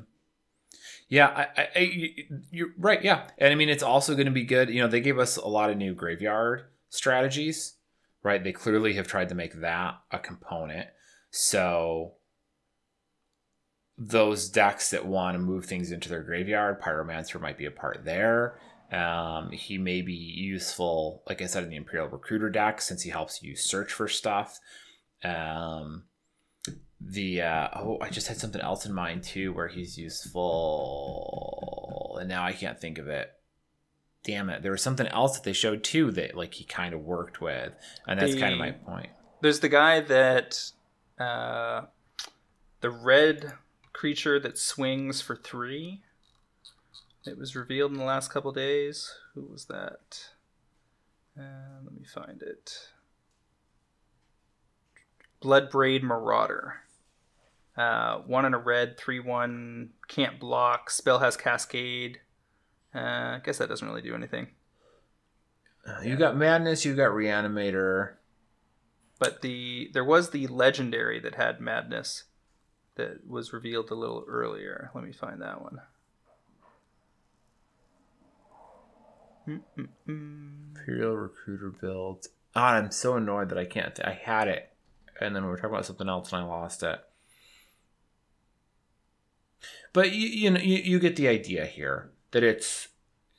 Yeah, I, I, I, you- you're right. Yeah, and I mean, it's also going to be good. You know, they gave us a lot of new graveyard strategies, right? They clearly have tried to make that a component. So those decks that want to move things into their graveyard, Pyromancer might be a part there. Um, he may be useful, like I said, in the Imperial Recruiter deck since he helps you search for stuff. Um, the uh, oh, I just had something else in mind too, where he's useful, and now I can't think of it. Damn it! There was something else that they showed too that like he kind of worked with, and that's kind of my point. There's the guy that uh, the red creature that swings for three. It was revealed in the last couple days. Who was that? Uh, let me find it. Bloodbraid Marauder. Uh, one in a red, three one can't block. Spell has Cascade. Uh, I guess that doesn't really do anything. Uh, You got madness. You got reanimator. But the there was the legendary that had madness that was revealed a little earlier. Let me find that one. Mm-mm-mm. Imperial recruiter build. Ah, I'm so annoyed that I can't. I had it, and then we were talking about something else, and I lost it. But you, you know, you, you get the idea here that it's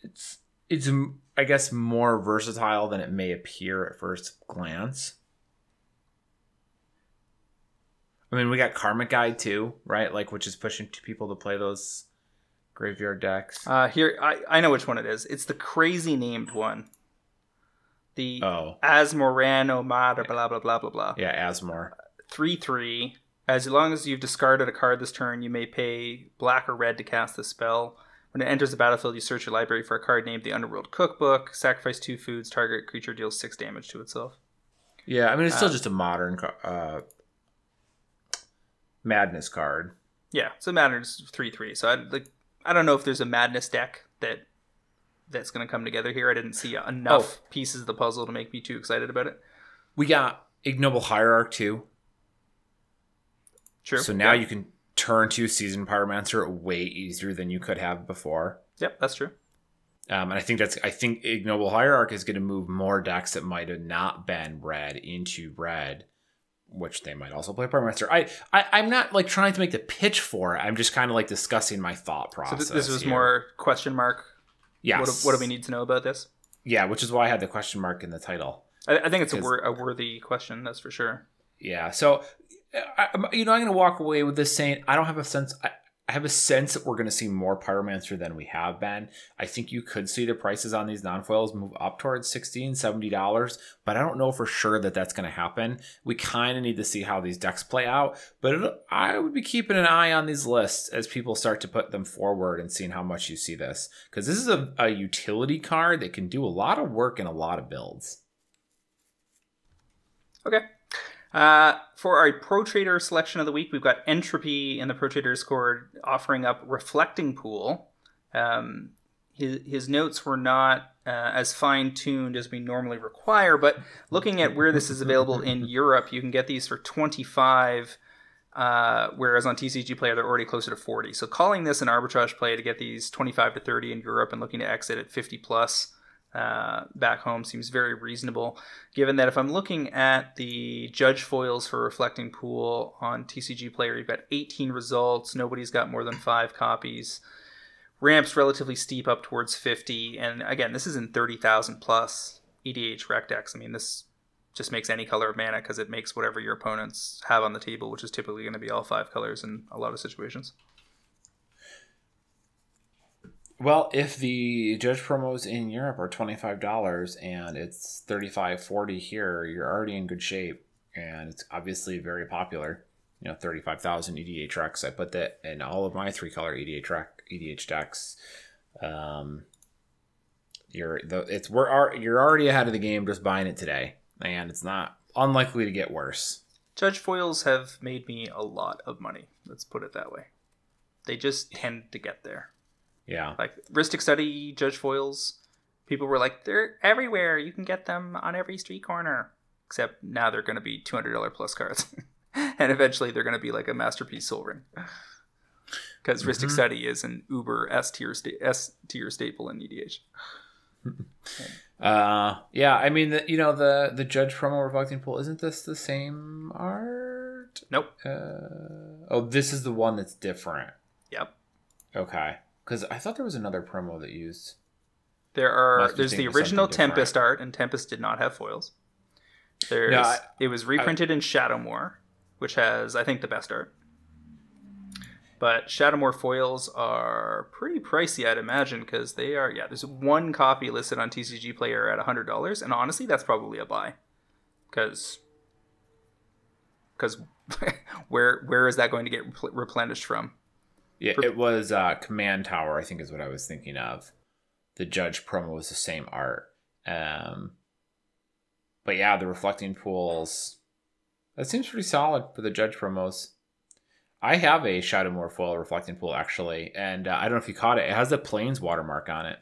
it's it's I guess more versatile than it may appear at first glance. I mean, we got Karmic Guide too, right? Like, which is pushing people to play those graveyard decks. Uh, here, I, I know which one it is. It's the crazy named one. The oh, Asmoran Omad or blah blah blah blah blah. yeah, Asmore. Three three. As long as you've discarded a card this turn, you may pay black or red to cast the spell. When it enters the battlefield, you search your library for a card named the Underworld Cookbook. Sacrifice two foods. Target creature deals six damage to itself. Yeah, I mean it's still Uh, just a modern uh, madness card. Yeah, so Madness three three. So I like I don't know if there's a Madness deck that that's going to come together here. I didn't see enough pieces of the puzzle to make me too excited about it. We got ignoble hierarch too. True. So now you can turn to Seasoned Pyromancer way easier than you could have before. Yep, that's true. Um, and I think that's I think ignoble hierarch is going to move more decks that might have not been red into red, which they might also play pyromancer. I, I I'm not like trying to make the pitch for it. I'm just kind of like discussing my thought So process. th- this was here. more question mark. yes. What, do, what do we need to know about this? Yeah, which is why I had the question mark in the title. I, I think it's a, wor- a worthy question. That's for sure. Yeah. So, I, you know, I'm going to walk away with this saying I don't have a sense. I, I have a sense that we're going to see more Pyromancer than we have been. I think you could see the prices on these non-foils move up towards 16 $70, but I don't know for sure that that's going to happen. We kind of need to see how these decks play out, but it, I would be keeping an eye on these lists as people start to put them forward and seeing how much you see this. Because this is a, a utility card that can do a lot of work in a lot of builds. Okay. Uh, for our Pro Trader selection of the week, we've got Entropy in the Pro Trader Discord offering up Reflecting Pool. Um, his, his notes were not uh, as fine tuned as we normally require, but looking at where this is available in Europe, you can get these for 25 uh, whereas on TCG Player they're already closer to 40. So calling this an arbitrage play to get these 25 to 30 in Europe and looking to exit at 50 plus uh, back home seems very reasonable. Given that if I'm looking at the judge foils for Reflecting Pool on TCG Player, you've got 18 results. Nobody's got more than five copies. Ramps relatively steep up towards 50, and again, this is in 30,000 plus EDHREC decks. I mean, this just makes any color of mana because it makes whatever your opponents have on the table, which is typically going to be all five colors in a lot of situations. Well, if the judge promos in Europe are twenty five dollars and it's thirty five forty here, you're already in good shape. and it's obviously very popular. You know, thirty-five thousand EDH decks. I put that in all of my three-color EDH track EDH decks. Um, you're the it's we're are, you're already ahead of the game just buying it today, and it's not unlikely to get worse. Judge foils have made me a lot of money. Let's put it that way. They just tend to get there. Yeah. Like Rhystic Study Judge foils, people were like, they're everywhere. You can get them on every street corner. Except now they're going to be $200 plus cards. and eventually they're going to be like a Masterpiece Sol Ring. Because mm-hmm. Rhystic Study is an uber S tier sta- S tier staple in EDH. Uh, yeah, I mean, the, you know, the the Judge promo reflecting pool isn't this the same art? Nope. Uh, oh, this is the one that's different. Yep. Okay, because I thought there was another promo that used. There are. There's the original Tempest art, and Tempest did not have foils. There's. No, I, it was reprinted I, in Shadowmoor, which has, I think, the best art. But Shadowmoor foils are pretty pricey, I'd imagine, because they are. Yeah, there's one copy listed on TCG Player at hundred dollars, and honestly, that's probably a buy, because because where where is that going to get replenished from? Yeah, it was uh, Command Tower. I think is what I was thinking of. The Judge promo was the same art, um, but yeah, the reflecting pools. That seems pretty solid for the Judge promos. I have a Shadowmoor foil reflecting pool actually, and uh, I don't know if you caught it. It has the plains watermark on it.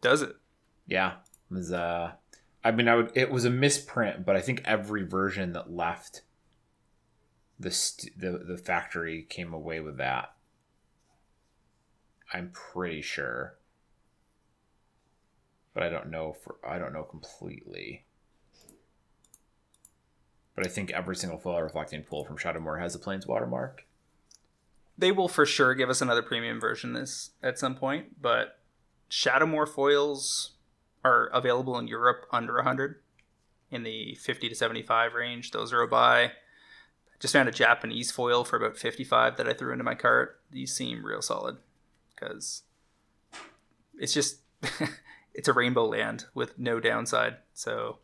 Does it? Yeah, it was. Uh, I mean, I would. It was a misprint, but I think every version that left the st- the the factory came away with that. I'm pretty sure, but I don't know for I don't know completely. But I think every single foil reflecting pool from Shadowmoor has a Plains watermark. They will for sure give us another premium version this at some point, but Shadowmoor foils are available in Europe under 100 in the 50 to 75 range. Those are a buy. Just found a Japanese foil for about 55 that I threw into my cart. These seem real solid because it's just it's a rainbow land with no downside. So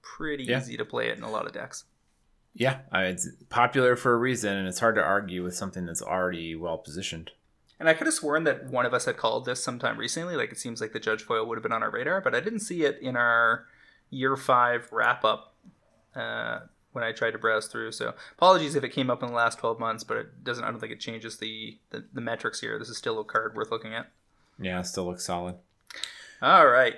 pretty yeah. easy to play it in a lot of decks. Yeah, it's popular for a reason, and it's hard to argue with something that's already well positioned. And I could have sworn that one of us had called this sometime recently. Like it seems like the Judge Foil would have been on our radar, but I didn't see it in our year five wrap up uh, when I tried to browse through. So apologies if it came up in the last twelve months, but it doesn't. I don't think it changes the the, the metrics here. This is still a card worth looking at. Yeah, it still looks solid. All right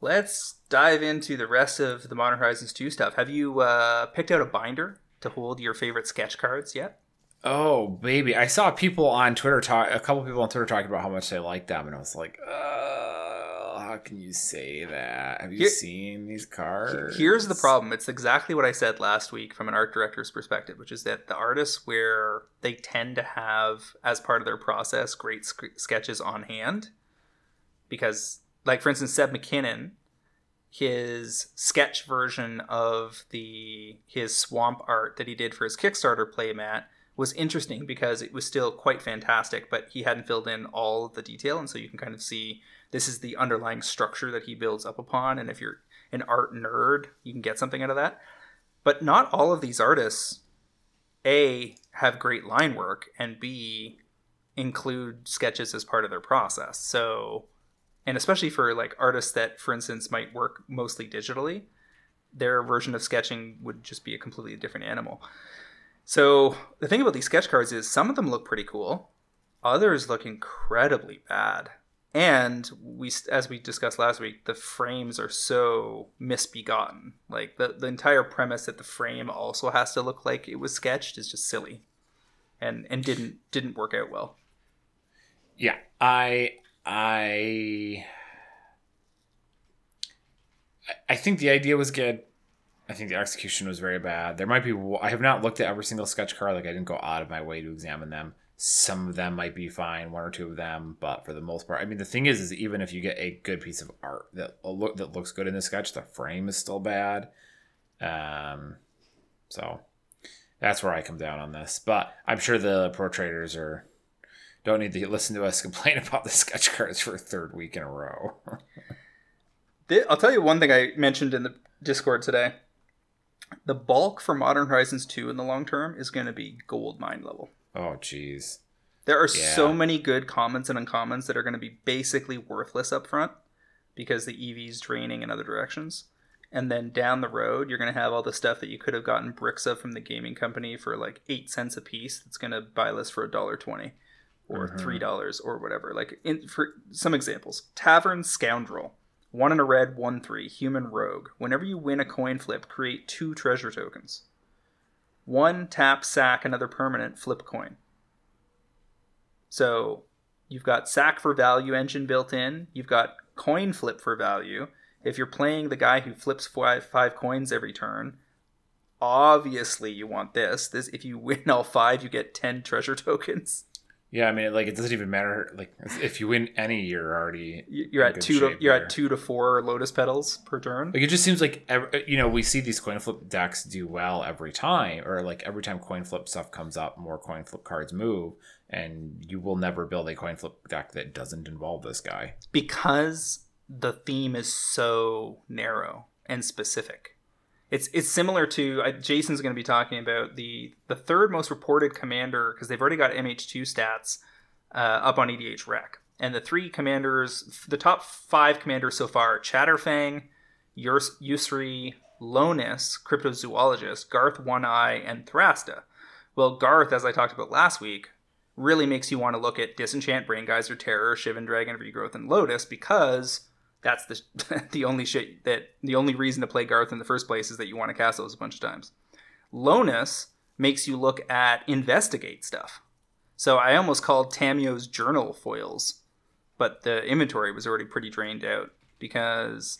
let's dive into the rest of the Modern Horizons 2 stuff. Have you uh, picked out a binder to hold your favorite sketch cards yet? Oh, baby. I saw people on Twitter talk, a couple people on Twitter talking about how much they like them, and I was like, uh, can you say that? Have you Here, seen these cards? Here's the problem. It's exactly what I said last week from an art director's perspective, which is that the artists where they tend to have, as part of their process, great sk- sketches on hand because like for instance Seb McKinnon, his sketch version of the his swamp art that he did for his Kickstarter playmat was interesting because it was still quite fantastic, but he hadn't filled in all of the detail, and so you can kind of see this is the underlying structure that he builds up upon. And if you're an art nerd, you can get something out of that. But not all of these artists, a have great line work, and b include sketches as part of their process. So and especially for like artists that for instance might work mostly digitally their version of sketching would just be a completely different animal so the thing about these sketch cards is some of them look pretty cool others look incredibly bad and we as we discussed last week the frames are so misbegotten like the, the entire premise that the frame also has to look like it was sketched is just silly and and didn't didn't work out well yeah i I I think the idea was good. I think the execution was very bad. There might be I have not looked at every single sketch card. Like I didn't go out of my way to examine them. Some of them might be fine, one or two of them, but for the most part, I mean, the thing is, is even if you get a good piece of art that look that looks good in the sketch, the frame is still bad. Um, so that's where I come down on this. But I'm sure the pro traders are don't need to listen to us complain about the sketch cards for a third week in a row. I'll tell you one thing I mentioned in the Discord today. The bulk for Modern Horizons 2 in the long term is going to be gold mine level. Oh, jeez. There are Yeah. so many good commons and uncommons that are going to be basically worthless up front because the EV's draining in other directions. And then down the road, you're going to have all the stuff that you could have gotten bricks of from the gaming company for like eight cents a piece. That's going to buy list for a dollar twenty, or Mhm. three dollars, or whatever. Like in, for some examples, Tavern Scoundrel, one in a red, one three. Human Rogue. Whenever you win a coin flip, create two treasure tokens. One tap sack another permanent flip coin. So you've got sack for value engine built in. You've got coin flip for value. If you're playing the guy who flips five, five coins every turn, obviously you want this. This if you win all five, you get ten treasure tokens. Yeah, I mean, like it doesn't even matter. Like if you win any, you're already You- You're at two to you're at two to four lotus petals per turn. like it just seems like ev- uh, you know we see these coin flip decks do well every time, or like every time coin flip stuff comes up, more coin flip cards move, and you will never build a coin flip deck that doesn't involve this guy. because the theme is so narrow and specific. It's it's similar to uh, Jason's going to be talking about the the third most reported commander because they've already got MH2 stats uh, up on EDHREC, and the three commanders, the top five commanders so far: Chatterfang, Yurs- Yusri, Lonis, Cryptozoologist, Garth One Eye, and Thrasta. Well, Garth, as I talked about last week, really makes you want to look at Disenchant, Brain Geyser, Terror, Shivan Dragon, Regrowth, and Lotus because that's the the only shit that the only reason to play Garth in the first place is that you want to cast those a bunch of times. Lonis makes you look at investigate stuff. So I almost called Tamiyo's journal foils, but the inventory was already pretty drained out because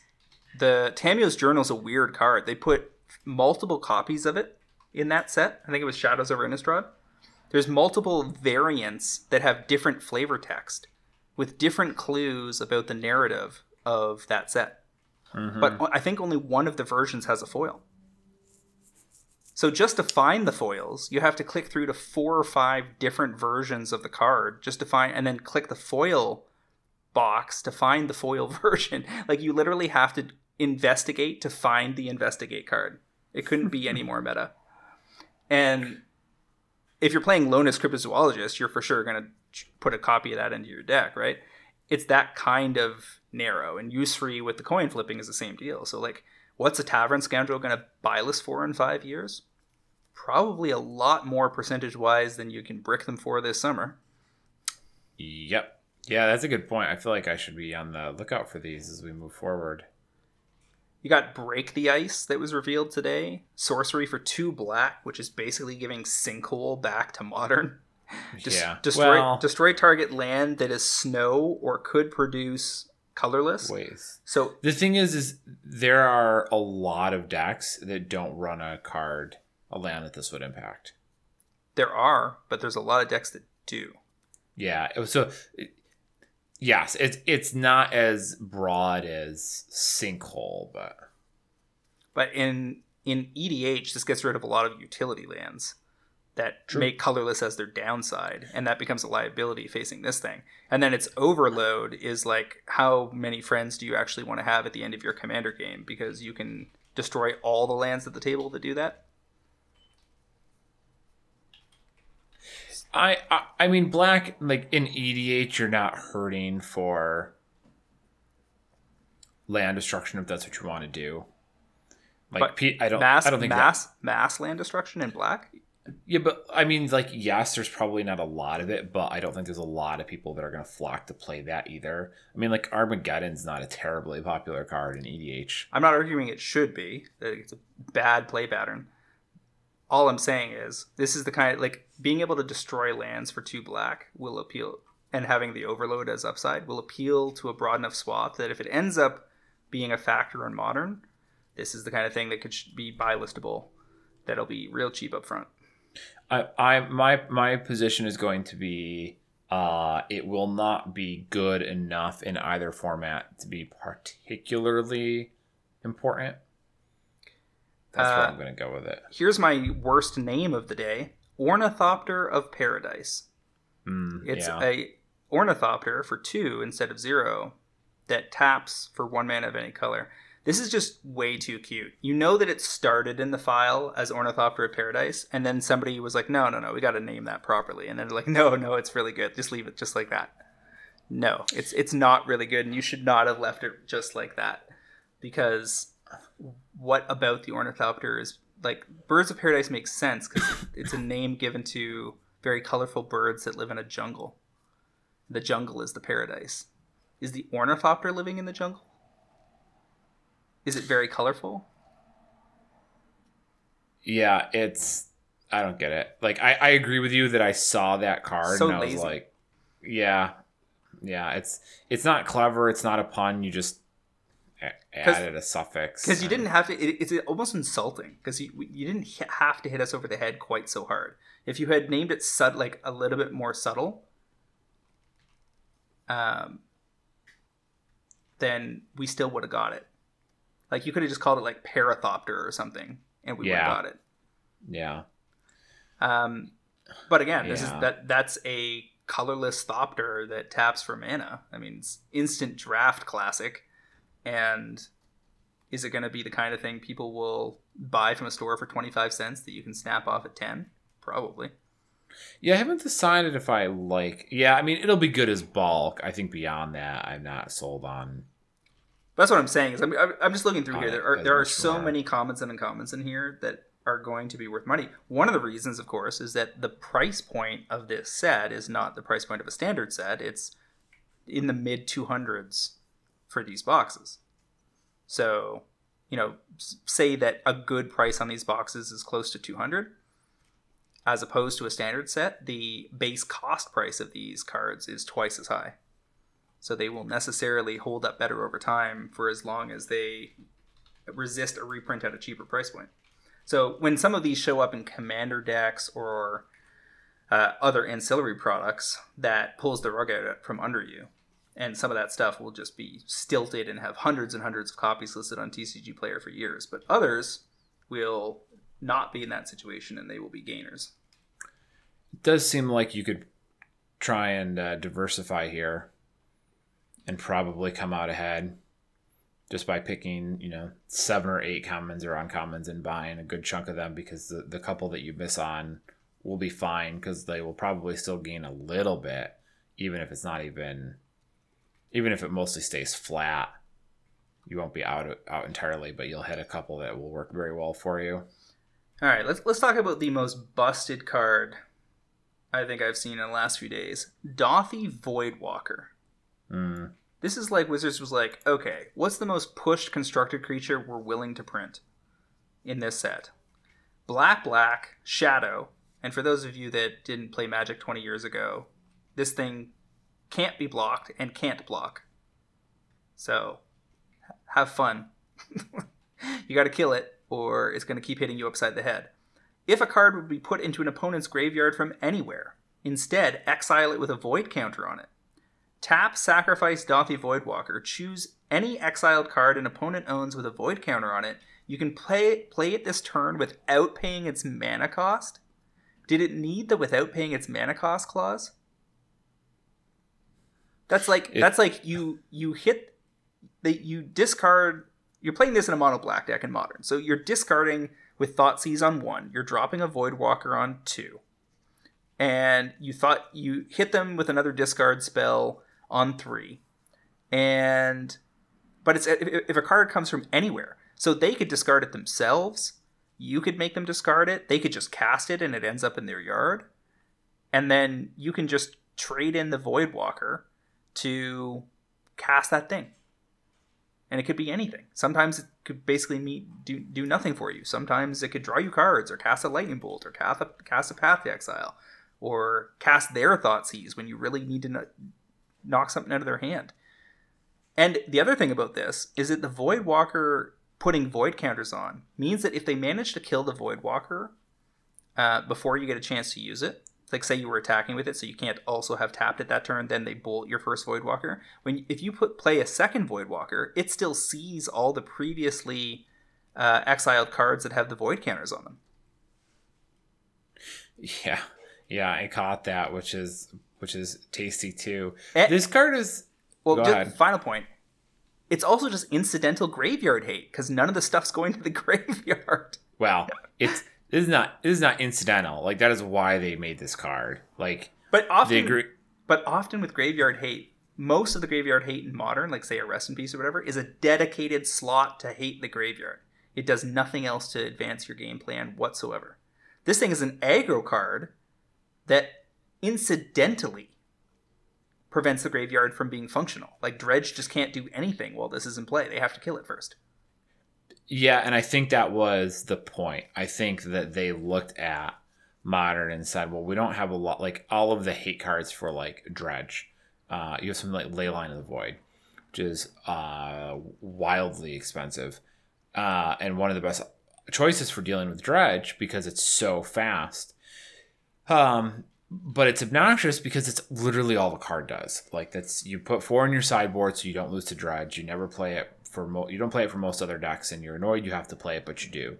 the Tamiyo's journal is a weird card. They put multiple copies of it in that set. I think it was Shadows over Innistrad. There's multiple variants that have different flavor text with different clues about the narrative of that set. Mm-hmm. But I think only one of the versions has a foil. So just to find the foils, you have to click through to four or five different versions of the card just to find, and then click the foil box to find the foil version. Like you literally have to investigate to find the investigate card. It couldn't be any more meta. And if you're playing Lonis Cryptozoologist, you're for sure going to put a copy of that into your deck, right? It's that kind of narrow. And Yusri with the coin flipping is the same deal. So, like, what's a Tavern Scoundrel going to buy list for in five years? Probably a lot more percentage wise than you can brick them for this summer. Yep. Yeah, that's a good point. I feel like I should be on the lookout for these as we move forward. You got Break the Ice that was revealed today. Sorcery for two black, which is basically giving Sinkhole back to modern. Des- yeah. Destroy, well, destroy target land that is snow or could produce colorless. ways. So The thing is, is there are a lot of decks that don't run a card, a land that this would impact. there are, but there's a lot of decks that do. Yeah. So, yes, it's it's not as broad as sinkhole, but But in in EDH, this gets rid of a lot of utility lands that True. make colorless as their downside, and that becomes a liability facing this thing. And then its overload is like how many friends do you actually want to have at the end of your commander game because you can destroy all the lands at the table to do that. I, I I mean black like in EDH you're not hurting for land destruction if that's what you want to do. Like But P- I don't mass I don't think that- mass mass land destruction in black. Yeah, but I mean, like, yes, there's probably not a lot of it, but I don't think there's a lot of people that are going to flock to play that either. I mean, like, Armageddon's not a terribly popular card in EDH. I'm not arguing it should be. It's a bad play pattern. All I'm saying is this is the kind of like being able to destroy lands for two black will appeal, and having the overload as upside will appeal to a broad enough swath that if it ends up being a factor in modern, this is the kind of thing that could be buy listable. That'll be real cheap up front. I, I my my position is going to be uh it will not be good enough in either format to be particularly important. That's where Uh, I'm going to go with it. Here's my worst name of the day: Ornithopter of Paradise. Mm, It's yeah. a ornithopter for two instead of zero that taps for one mana of any color. This is just way too cute. You know that it started in the file as Ornithopter of Paradise, and then somebody was like, no, no, no, we got to name that properly. And then like, no, no, it's really good. Just leave it just like that. No, it's it's not really good, and you should not have left it just like that. Because what about the Ornithopter is like Birds of Paradise makes sense because it's a name given to very colorful birds that live in a jungle. The jungle is the paradise. Is the Ornithopter living in the jungle? Is it very colorful? Yeah, it's. I don't get it. Like, I, I agree with you that I saw that card So and I lazy. was like, yeah, yeah. It's it's not clever. It's not a pun. You just added a suffix Because you didn't have to. It, it's almost insulting because you you didn't have to hit us over the head quite so hard. If you had named it sud like a little bit more subtle, um, then we still would have got it. Like you could have just called it like Parathopter or something, and we would have got it. Yeah, Um, but again, this is that that's a colorless Thopter that taps for mana. I mean, it's instant draft classic, and is it going to be the kind of thing people will buy from a store for twenty five cents that you can snap off at ten? Probably. yeah. I haven't decided if I like. Yeah, I mean, it'll be good as bulk. I think beyond that, I'm not sold on. That's what I'm saying. Is I'm, I'm just looking through here. There are there are so more. many commons and uncommons in here that are going to be worth money. One of the reasons, of course, is that the price point of this set is not the price point of a standard set. It's in the mid 200s for these boxes. So, you know, say that a good price on these boxes is close to 200 as opposed to a standard set, the base cost price of these cards is twice as high. So they will necessarily hold up better over time for as long as they resist a reprint at a cheaper price point. So when some of these show up in commander decks or uh, other ancillary products, that pulls the rug out from under you. And some of that stuff will just be stilted and have hundreds and hundreds of copies listed on TCG Player for years. But others will not be in that situation and they will be gainers. It does seem like you could try and uh, diversify here, and probably come out ahead just by picking, you know, seven or eight commons or uncommons and buying a good chunk of them because the, the couple that you miss on will be fine because they will probably still gain a little bit, even if it's not even, even if it mostly stays flat. You won't be out out entirely, but you'll hit a couple that will work very well for you. All right, let's let's talk about the most busted card I think I've seen in the last few days. Dauthi Voidwalker. Mm. This is like Wizards was like, okay, what's the most pushed constructed creature we're willing to print in this set? Black, black, shadow. And for those of you that didn't play Magic 20 years ago, this thing can't be blocked and can't block. So, have fun. you got to kill it, or it's going to keep hitting you upside the head. If a card would be put into an opponent's graveyard from anywhere, instead exile it with a void counter on it. Tap, sacrifice Dauthi Voidwalker. Choose any exiled card an opponent owns with a void counter on it. You can play play it this turn without paying its mana cost. Did it need the without paying its mana cost clause? That's like It- that's like you you hit that you discard. You're playing this in a mono black deck in modern, so you're discarding with Thoughtseize on one. You're dropping a Voidwalker on two and you thought you hit them with another discard spell on three. And but it's if, a card comes from anywhere so they could discard it themselves. You could make them discard it. They could just cast it and it ends up in their yard. And then you can just trade in the void walker to cast that thing. And it could be anything. Sometimes it could basically meet, do, do nothing for you. Sometimes it could draw you cards or cast a lightning bolt or cast a, cast a path to exile or cast their Thoughtseize when you really need to knock something out of their hand. And the other thing about this is that the Void Walker putting void counters on means that if they manage to kill the Void Walker uh, before you get a chance to use it, like say you were attacking with it, so you can't also have tapped it that turn, then they bolt your first Void Walker. When if you put play a second Void Walker, it still sees all the previously uh, exiled cards that have the Void counters on them. Yeah, yeah, I caught that, which is which is tasty too. Eh. This card is Well, Go just ahead. final point. it's also just incidental graveyard hate because none of the stuff's going to the graveyard. Well, it's this is not this is not incidental. Like that is why they made this card. Like But often, but often with graveyard hate, most of the graveyard hate in modern, like say a rest in peace or whatever, is a dedicated slot to hate the graveyard. It does nothing else to advance your game plan whatsoever. This thing is an aggro card that incidentally prevents the graveyard from being functional. Like Dredge just can't do anything while this is in play. They have to kill it first. Yeah, and I think that was the point. I think that they looked at modern and said, well, we don't have a lot like all of the hate cards for like dredge. Uh, you have something like Leyline of the Void, which is uh, wildly expensive, uh, and one of the best choices for dealing with dredge because it's so fast. Um, but it's obnoxious because it's literally all the card does. Like that's you put four in your sideboard so you don't lose to dredge. You never play it for mo- you don't play it for most other decks, and you're annoyed you have to play it, but you do.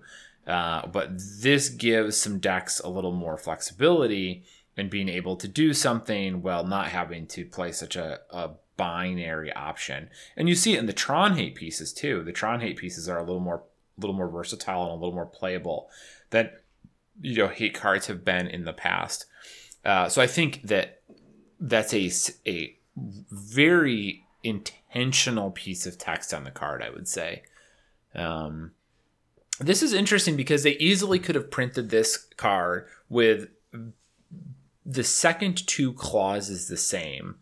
Uh, but this gives some decks a little more flexibility in being able to do something while not having to play such a, a binary option. And you see it in the Tron hate pieces too. The Tron hate pieces are a little more a little more versatile and a little more playable than you know hate cards have been in the past. Uh, so I think that that's a, a very intentional piece of text on the card. I would say. Um, this is interesting because they easily could have printed this card with the second two clauses the same,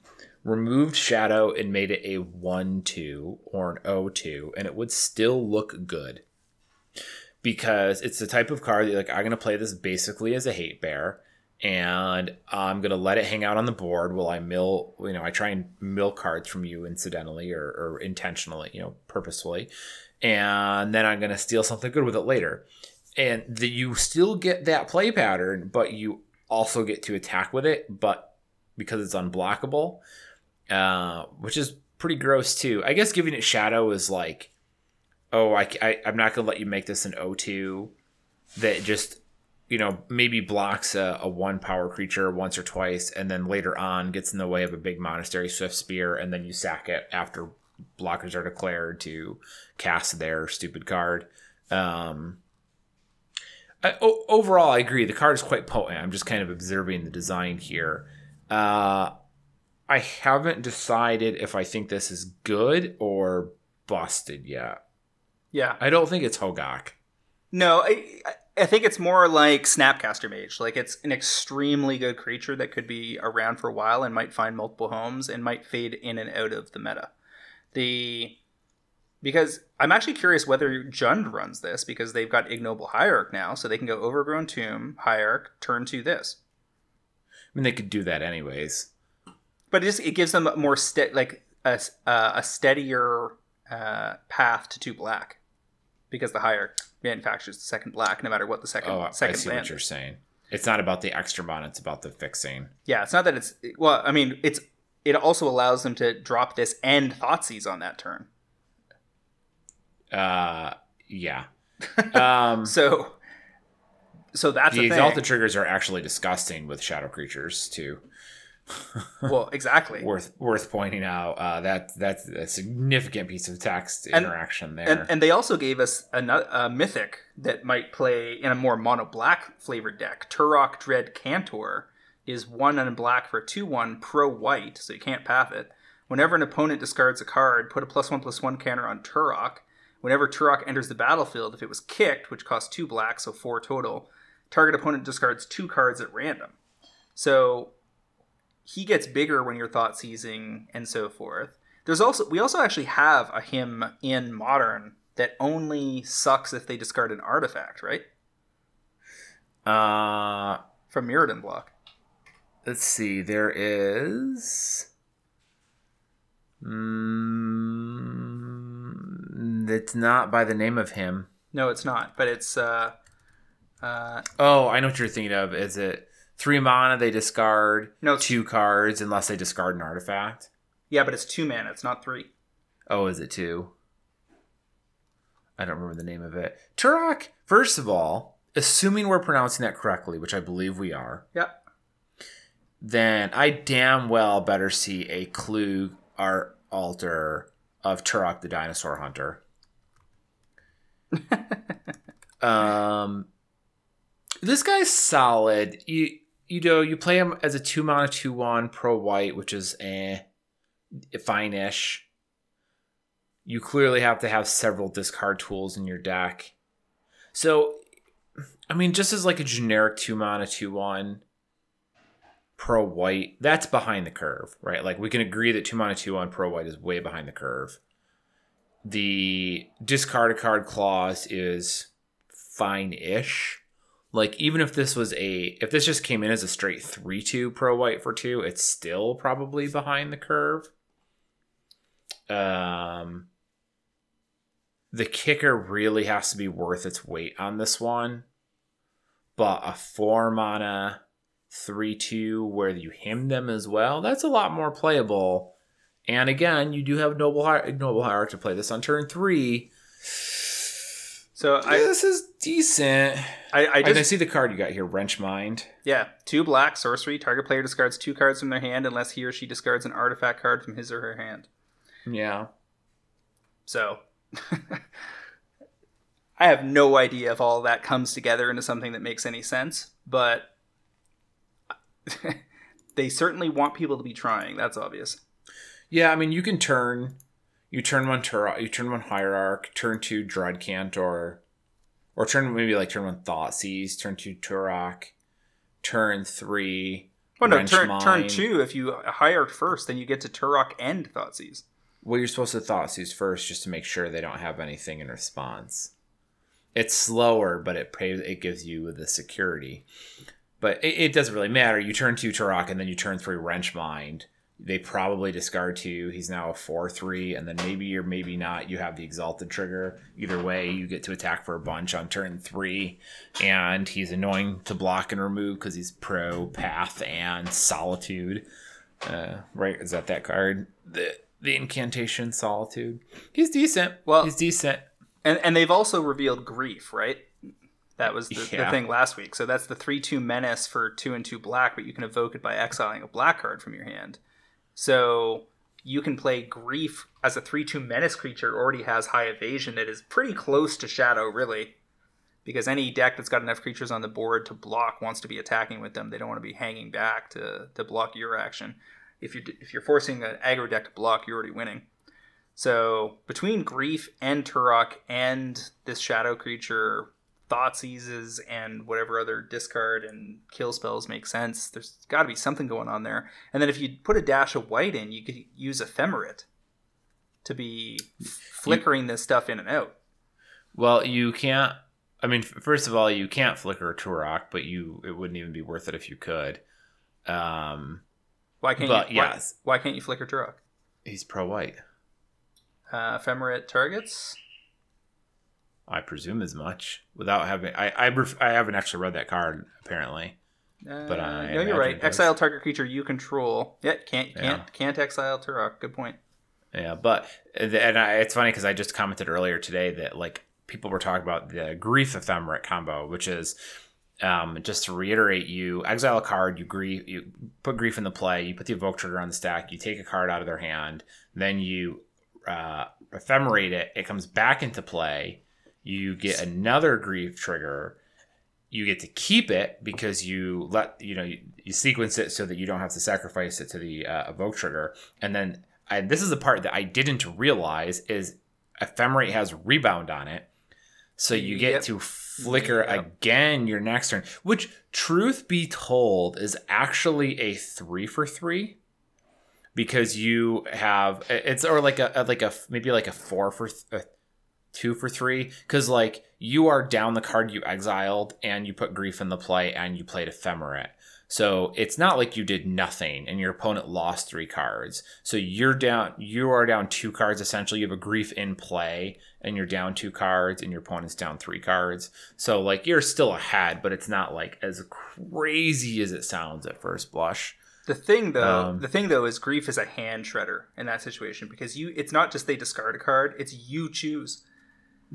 removed shadow and made it a 1 2 or an O 2, and it would still look good. Because it's the type of card that, like, I'm going to play this basically as a hate bear, and I'm to let it hang out on the board while I mill, you know, I try and mill cards from you incidentally or, or intentionally, you know, purposefully. And then I'm to steal something good with it later. And the, you still get that play pattern, but you also get to attack with it, but because it's unblockable, uh, which is pretty gross too. I guess giving it shadow is like, oh, I, I, am not to let you make this an O2 that just, you know, maybe blocks a, a one power creature once or twice, and then later on gets in the way of a big monastery Swiftspear, and then you sack it after blockers are declared to cast their stupid card. Um, I, o- overall, I agree. The card is quite potent. I'm just kind of observing the design here. Uh, I haven't decided if I think this is good or busted yet. Yeah. I don't think it's Hogaak. No, I, I think it's more like Snapcaster Mage. Like it's an extremely good creature that could be around for a while and might find multiple homes and might fade in and out of the meta. The because I'm actually curious whether Jund runs this because they've got Ignoble Hierarch now, so they can go Overgrown Tomb, Hierarch, turn to this. I mean, they could do that anyways. But it just it gives them a more ste- like a, uh, a steadier uh, path to two black because the Hierarch manufactures the second black no matter what the second Oh, I second see land what you're is. saying. It's not about the extra mon; it's about the fixing. Yeah, it's not that it's well. I mean, it's it also allows them to drop this and Thoughtseize on that turn. Uh, yeah. Um, So, so that's the the exalted triggers are actually disgusting with shadow creatures too. Well, exactly. worth worth pointing out. Uh, that that's a significant piece of text And- interaction there. And, and they also gave us a, a mythic that might play in a more mono black flavored deck. Tourach Dread Cantor is one and black for two one pro white, so you can't path it. Whenever an opponent discards a card, put a plus one plus one counter on Tourach. Whenever Tourach enters the battlefield, if it was kicked, which costs two black, so four total, target opponent discards two cards at random. So he gets bigger when you're thought seizing and so forth. There's also we also actually have a Hymn in modern that only sucks if they discard an artifact, right? uh, From Mirrodin block. let's see. There is. Mm, it's not by the name of Hymn. No, it's not, but it's uh uh Oh, I know what you're thinking of. Is it three mana? They discard No, two cards unless they discard an artifact. yeah, but it's two mana, it's not three. Oh, is it two? I don't remember the name of it. Tourach, first of all, assuming we're pronouncing that correctly, which I believe we are, Yeah. then I damn well better see a clue art alter of Turok the Dinosaur Hunter. um, this guy's solid. You you know you play him as a two mana two one pro white, which is eh, fine-ish. You clearly have to have several discard tools in your deck. So, I mean, just as like a generic two mana two one pro white, that's behind the curve, right? Like we can agree that two mana two one pro white is way behind the curve. The discard a card clause is fine-ish. Like even if this was a if this just came in as a straight 3-2 pro white for 2, it's still probably behind the curve. Um the kicker really has to be worth its weight on this one. But a 4 mana 3-2 where you Hymn them as well, that's a lot more playable. And again, you do have Noble Hier- Noble Hierarch to play this on turn 3. So I, this is decent. I, I just I see the card you got here, Wrench Mind. yeah, two black sorcery. Target player discards two cards from their hand unless he or she discards an artifact card from his or her hand. Yeah. So I have no idea if all that comes together into something that makes any sense, but they certainly want people to be trying. That's obvious. Yeah, I mean you can turn you turn one Tur- you turn one Hierarch, turn two Dread Cantor or turn maybe like turn one Thoughtseize, turn two Tourach, turn three. Oh no, turn turn two. If you hire first, then you get to Tourach and Thoughtseize. Well, you're supposed to Thoughtseize first just to make sure they don't have anything in response. It's slower, but it it gives you the security. But it, it doesn't really matter. You turn two Tourach and then you turn three Wrench Mind. They probably discard two. He's now a four three, and then maybe or maybe not. You have the Exalted trigger. Either way, you get to attack for a bunch on turn three, and he's annoying to block and remove because he's pro Path and Solitude. Uh, right? Is that that card? The the incantation Solitude. He's decent. Well- he's decent. And and they've also revealed grief, right? That was the, the thing last week. So that's the three two menace for two and two black, but you can evoke it by exiling a black card from your hand. So you can play grief as a three two menace creature already has high evasion that is pretty close to shadow, really. Because any deck that's got enough creatures on the board to block wants to be attacking with them. They don't want to be hanging back to, to block your action. If you're if you're forcing an aggro deck to block, you're already winning. So between grief and Tourach and this shadow creature, thought seizes and whatever other discard and kill spells make sense. There's got to be something going on there. And then if you put a dash of white in, you could use ephemerate to be flickering this stuff in and out. Well, you can't. I mean, first of all, you can't flicker a Tourach, but you it wouldn't even be worth it if you could. Um, Why can't But, you? Why, yes. why can't you flicker Tourach? he's pro white. Uh, ephemerate targets. I presume as much without having. I I, ref, I haven't actually read that card apparently. Uh, But I no, you're right. Exile target creature you control. Yeah, can't can't Yeah. can't exile Tourach. Good point. Yeah, but and I, it's funny because I just commented earlier today that like people were talking about the grief ephemerate combo, which is um, just to reiterate, you exile a card, you grief, you put grief in the play, you put the evoke trigger on the stack, you take a card out of their hand, then you uh, ephemerate it, it comes back into play, you get another grief trigger. You get to keep it because you let you know you, you sequence it so that you don't have to sacrifice it to the uh, evoke trigger, and then I, this is the part that I didn't realize is ephemerate has rebound on it, so you get Yep. to flicker Yep. again your next turn. Which, truth be told, is actually a three for three because you have it's or like a, like a maybe like a four for th- two for three because like you are down the card you exiled and you put grief in the play and you played ephemerate. So it's not like you did nothing and your opponent lost three cards. So you're down you are down two cards essentially. You have a grief in play and you're down two cards and your opponent's down three cards. So like you're still ahead but it's not like as crazy as it sounds at first blush. The thing though, Um, the thing though is grief is a hand shredder in that situation because you it's not just they discard a card, it's you choose.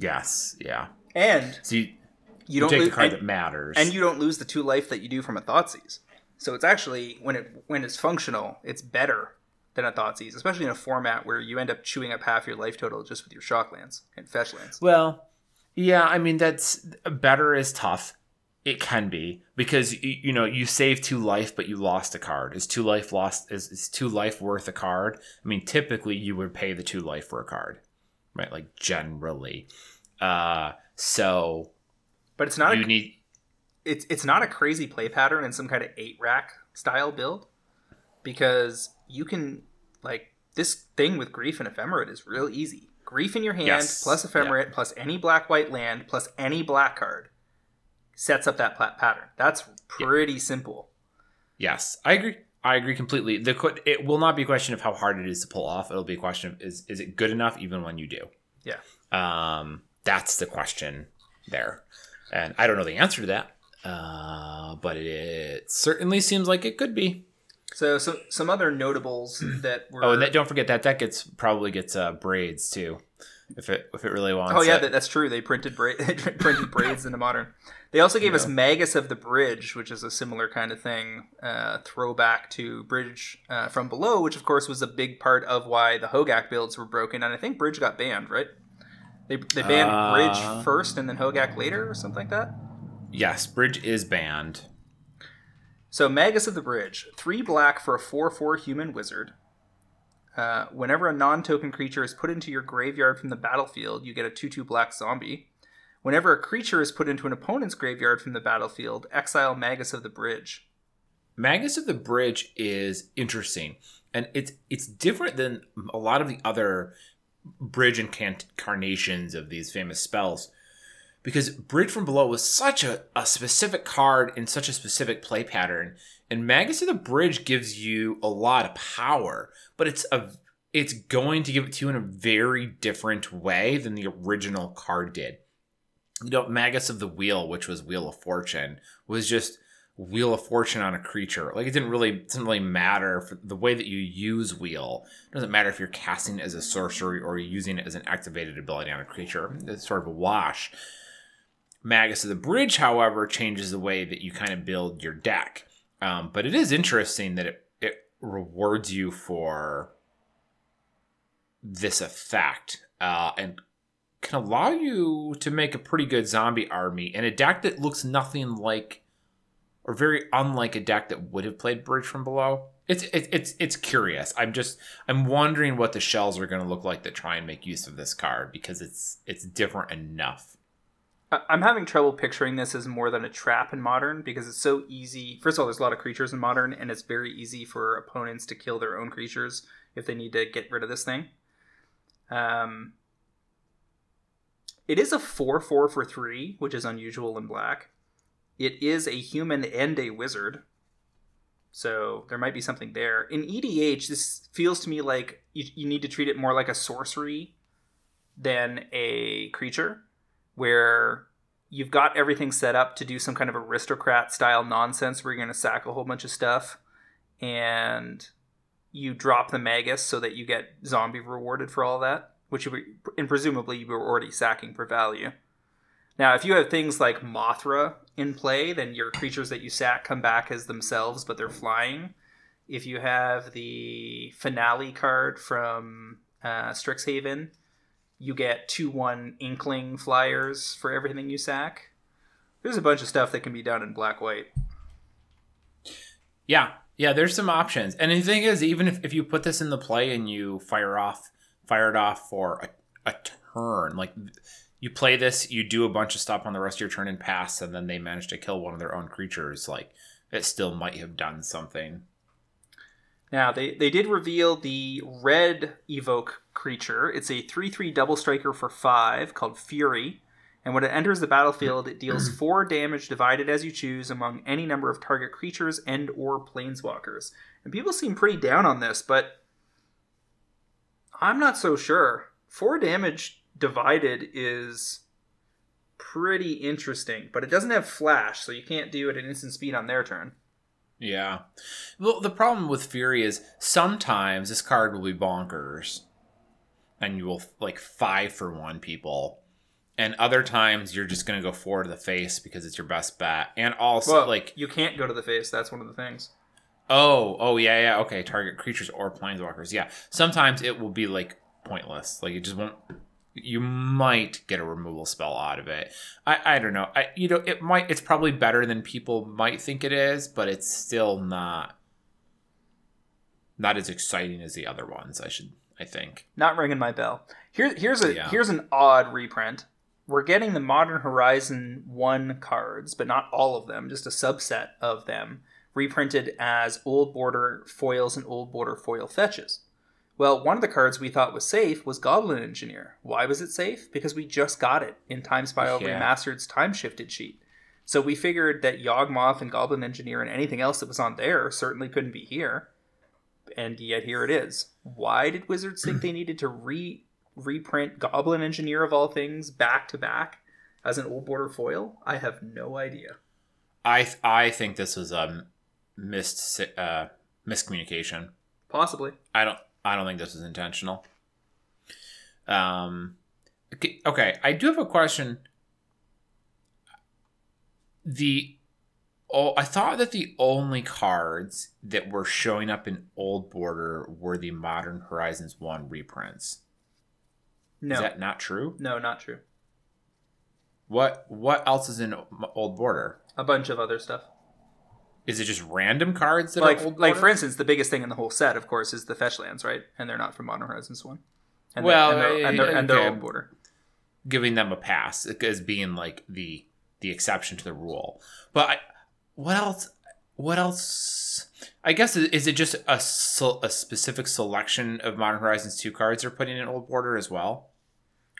Yes yeah And so you, you you don't take lose the card and, that matters and you don't lose the two life that you do from a Thoughtseize. So it's actually when it when it's functional, it's better than a Thoughtseize, especially in a format where you end up chewing up half your life total just with your shock lands and fetch lands. Well, yeah, I mean that's better is tough. It can be because you, you know you save two life, but you lost a card. Is two life lost? Is, is two life worth a card? I mean, typically you would pay the two life for a card, right? Like generally. Uh, so, but it's not you a, need. It's it's not a crazy play pattern in some kind of eight rack style build, because you can like this thing with grief and ephemerate is real easy. Grief in your hand Yes. plus ephemerate plus any black white land plus any black card sets up that plat pattern. That's pretty simple. Yes, I agree. I agree completely. The it will not be a question of how hard it is to pull off. It'll be a question of is is it good enough even when you do. Yeah. Um, that's the question there, and I don't know the answer to that. Uh, but it certainly seems like it could be. So some some other notables that were Oh, and that, don't forget that that gets probably gets uh, braids too, if it if it really wants. Oh yeah, it. that, that's true. They printed bra- printed braids into modern. They also gave us Magus of the Bridge, which is a similar kind of thing, uh, throwback to Bridge uh, from Below, which of course was a big part of why the Hogaak builds were broken, and I think Bridge got banned, right? They, they banned Uh, Bridge first and then Hogaak later, or something like that. yes, bridge is banned. So Magus of the Bridge, three black for a four-four human wizard. Uh, whenever a non-token creature is put into your graveyard from the battlefield, you get a two-two black zombie. Whenever a creature is put into an opponent's graveyard from the battlefield, exile Magus of the Bridge. Magus of the Bridge is interesting, and it's it's different than a lot of the other bridge incarnations of these famous spells, because Bridge from Below was such a, a specific card in such a specific play pattern, and Magus of the Bridge gives you a lot of power, but it's a it's going to give it to you in a very different way than the original card did. You know, Magus of the Wheel, which was Wheel of Fortune, was just Wheel of Fortune on a creature. Like it didn't really it doesn't really matter the way that you use Wheel. It doesn't matter if you're casting it as a sorcery or you're using it as an activated ability on a creature. It's sort of a wash. Magus of the Bridge, however, changes the way that you kind of build your deck. Um, but it is interesting that it, it rewards you for this effect uh, and can allow you to make a pretty good zombie army and a deck that looks nothing like or very unlike a deck that would have played Bridge from Below. It's it's it's it's curious. I'm just I'm wondering what the shells are going to look like that try and make use of this card because it's it's different enough. I'm having trouble picturing this as more than a trap in Modern because it's so easy. First of all, there's a lot of creatures in Modern, and it's very easy for opponents to kill their own creatures if they need to get rid of this thing. Um, it is a 4 4 for 3, which is unusual in black. It is a human and a wizard. So there might be something there. In EDH, this feels to me like you, you need to treat it more like a sorcery than a creature, where you've got everything set up to do some kind of aristocrat style nonsense where you're going to sack a whole bunch of stuff and you drop the magus so that you get zombie rewarded for all that, which you were, and presumably you were already sacking for value. Now, if you have things like Mothra in play, then your creatures that you sack come back as themselves, but they're flying. If you have the finale card from uh, Strixhaven, you get 2 1 Inkling flyers for everything you sack. There's a bunch of stuff that can be done in black white. Yeah, yeah. There's some options, and the thing is, even if, if you put this in the play and you fire off fire it off for a, a turn, like you play this, you do a bunch of stuff on the rest of your turn and pass, and then they manage to kill one of their own creatures, like it still might have done something. Now, they, they did reveal the red evoke creature. It's a 3 3 double striker for 5 called Fury. And when it enters the battlefield, it deals 4 damage divided as you choose among any number of target creatures and or planeswalkers. And people seem pretty down on this, but I'm not so sure. 4 damage divided is pretty interesting, but it doesn't have flash, so you can't do it at instant speed on their turn. Yeah. Well, the problem with Fury is sometimes this card will be bonkers, and you will like five for one people, and other times you're just gonna go four to the face because it's your best bet, and also Well, like you can't go to the face. That's one of the things. Oh, oh yeah, yeah. Okay, target creatures or planeswalkers. Yeah, sometimes it will be like pointless. Like it just won't. You might get a removal spell out of it. I, I don't know. I you know it might. It's probably better than people might think it is, but it's still not not as exciting as the other ones. I should. I think. Not ringing my bell. Here, here's a Yeah. here's an odd reprint. We're getting the Modern Horizon one cards, but not all of them, just a subset of them, reprinted as old border foils and old border foil fetches. Well, one of the cards we thought was safe was Goblin Engineer. Why was it safe? Because we just got it in Time Spiral Yeah. Remastered's time shifted sheet. So we figured that Yawgmoth and Goblin Engineer and anything else that was on there certainly couldn't be here. And yet here it is. Why did Wizards think they needed to re reprint Goblin Engineer of all things back to back as an old border foil? I have no idea. I th- I think this was a missed uh, miscommunication. Possibly. I don't I don't think this was intentional. Um okay, okay, I do have a question. The oh I thought that the only cards that were showing up in old border were the Modern Horizons 1 reprints. No. Is that not true? no, not true. What what else is in old border? A bunch of other stuff. Is it just random cards that Like are old like for instance, the biggest thing in the whole set, of course, is the fetch lands, right? And they're not from Modern Horizons one. And Well, they're, and they're, and they're, and they're okay. old border. giving them a pass as being like the the exception to the rule. But I, what else? What else? I guess is it just a a specific selection of Modern Horizons two cards they're putting in Old Border as well?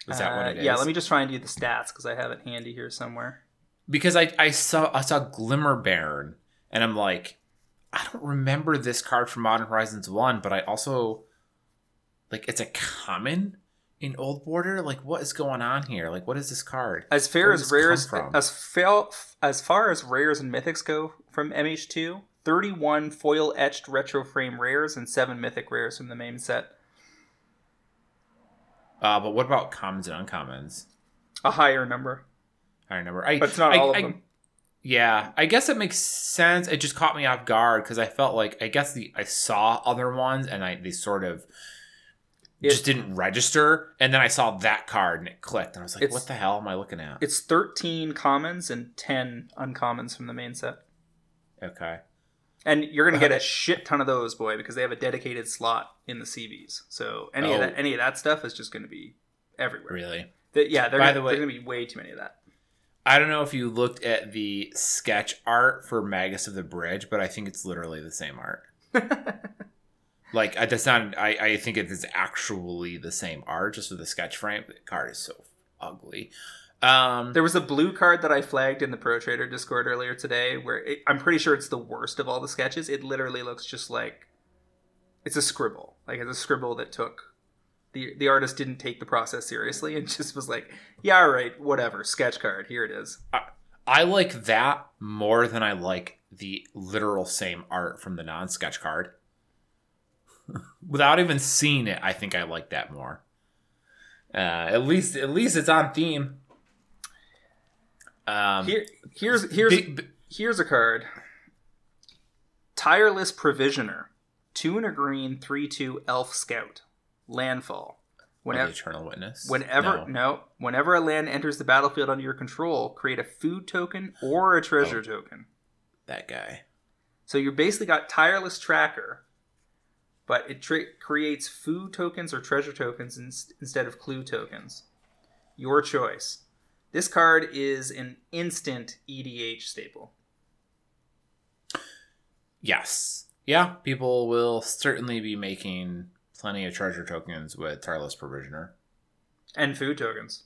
Is that what Uh, it is? Yeah, let me just find you the stats because I have it handy here somewhere. because I I saw I saw Glimmer Bairn and I'm like I don't remember this card from Modern Horizons one, but I also like it's a common in Old Border. Like what is going on here? Like what is this card? As fair as rares, from? as fail, as far as rares and mythics go from MH2, 31 foil etched retro frame rares and seven mythic rares from the main set. Uh, but what about commons and uncommons? A higher number, I remember. I, but it's not I- all of I- them. Yeah, I guess it makes sense. It just caught me off guard because I felt like I guess the I saw other ones and I they sort of It- just didn't register, and then I saw that card and it clicked, and I was like, "What the hell am I looking at?" It's 13 commons and 10 uncommons from the main set. Okay, And you're going to uh-huh. get a shit ton of those, boy, because they have a dedicated slot in the CVs. So any of Oh. that any of that stuff is just going to be everywhere. really. That- yeah, they're By gonna, the way- there's going to be way too many of that. I don't know if you looked at the sketch art for Magus of the Bridge, but I think it's literally the same art. Like I- that's not. I I think it is actually the same art, just with the sketch frame. The card is so ugly. Um, There was a blue card that I flagged in the Pro Trader Discord earlier today, where it, I'm pretty sure it's the worst of all the sketches. It literally looks just like it's a scribble, like it's a scribble that took the the artist didn't take the process seriously and just was like, yeah, all right, whatever, sketch card, here it is. I like that more than I like the literal same art from the non-sketch card. Without even seeing it, I think I like that more. Uh, at least, at least it's on theme. Um, Here, here's here's big- b- here's a card. Tireless Provisioner, two and a green, three two elf scout, landfall. Whenever Eternal Witness. Whenever No. no. whenever a land enters the battlefield under your control, create a food token or a treasure Oh. token. that guy. So you basically got tireless tracker, but it tra- creates food tokens or treasure tokens in- instead of clue tokens. Your choice. This card is an instant EDH staple. Yes. Yeah, people will certainly be making plenty of treasure tokens with Tireless Provisioner. and food tokens.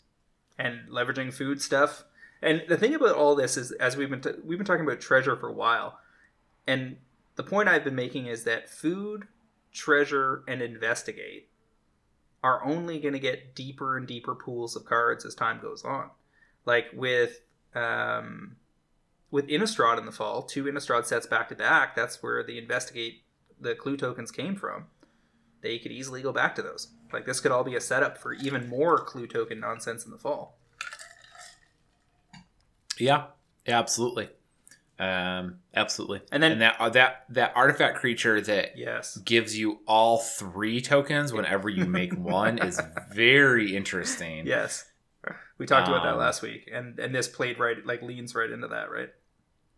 And leveraging food stuff. And the thing about all this is as we've been t- we've been talking about treasure for a while and the point i've been making is that food treasure and investigate are only going to get deeper and deeper pools of cards as time goes on. Like with um with innistrad in the fall two innistrad sets back to back that's where the investigate the clue tokens came from they could easily go back to those. Like this could all be a setup for even more clue token nonsense in the fall. Yeah, yeah, absolutely. Um, absolutely. And then- and that uh, that that artifact creature that Yes. gives you all three tokens whenever you make one is very interesting. Yes. We talked about that Um, last week, and and this played right, like leans right into that, right?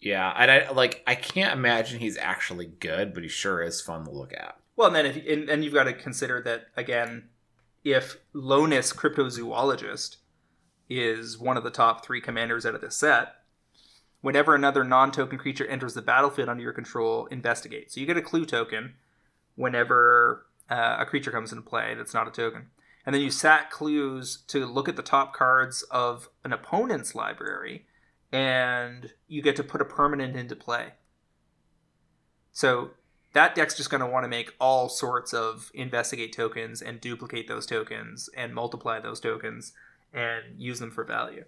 Yeah, and I like I can't imagine he's actually good, but he sure is fun to look at. Well, and then if and, and you've got to consider that again, if Lonis Cryptozoologist is one of the top three commanders out of this set, whenever another non-token creature enters the battlefield under your control, investigate. So you get a clue token whenever uh, a creature comes into play that's not a token, and then you sack clues to look at the top cards of an opponent's library, and you get to put a permanent into play. So that deck's just going to want to make all sorts of investigate tokens and duplicate those tokens and multiply those tokens and use them for value.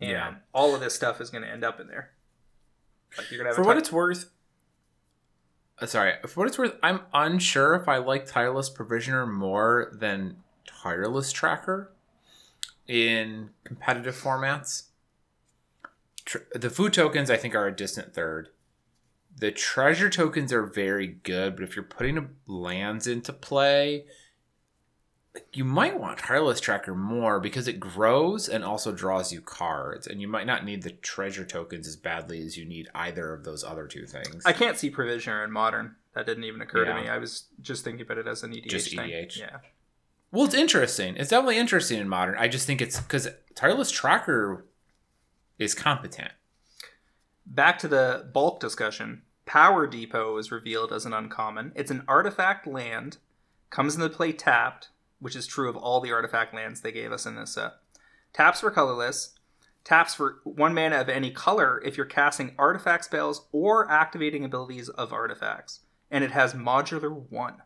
And Yeah. all of this stuff is going to end up in there. Like you're gonna have For what it's worth, uh, sorry, for what it's worth, I'm unsure if I like Tireless Provisioner more than Tireless Tracker in competitive formats. Tr- the food tokens, I think, are a distant third. The treasure tokens are very good, but if you're putting lands into play, you might want Tireless Tracker more because it grows and also draws you cards, and you might not need the treasure tokens as badly as you need either of those other two things. I can't see Provisioner in modern. That didn't even occur Yeah. to me. I was just thinking about it as an EDH Just thing. EDH. Yeah. Well, it's interesting. It's definitely interesting in modern. I just think it's because Tireless Tracker is competent. Back to the bulk discussion. Power Depot is revealed as an uncommon. It's an artifact land, comes into play tapped, which is true of all the artifact lands they gave us in this set. Taps for colorless, taps for one mana of any color if you're casting artifact spells or activating abilities of artifacts, and it has modular one.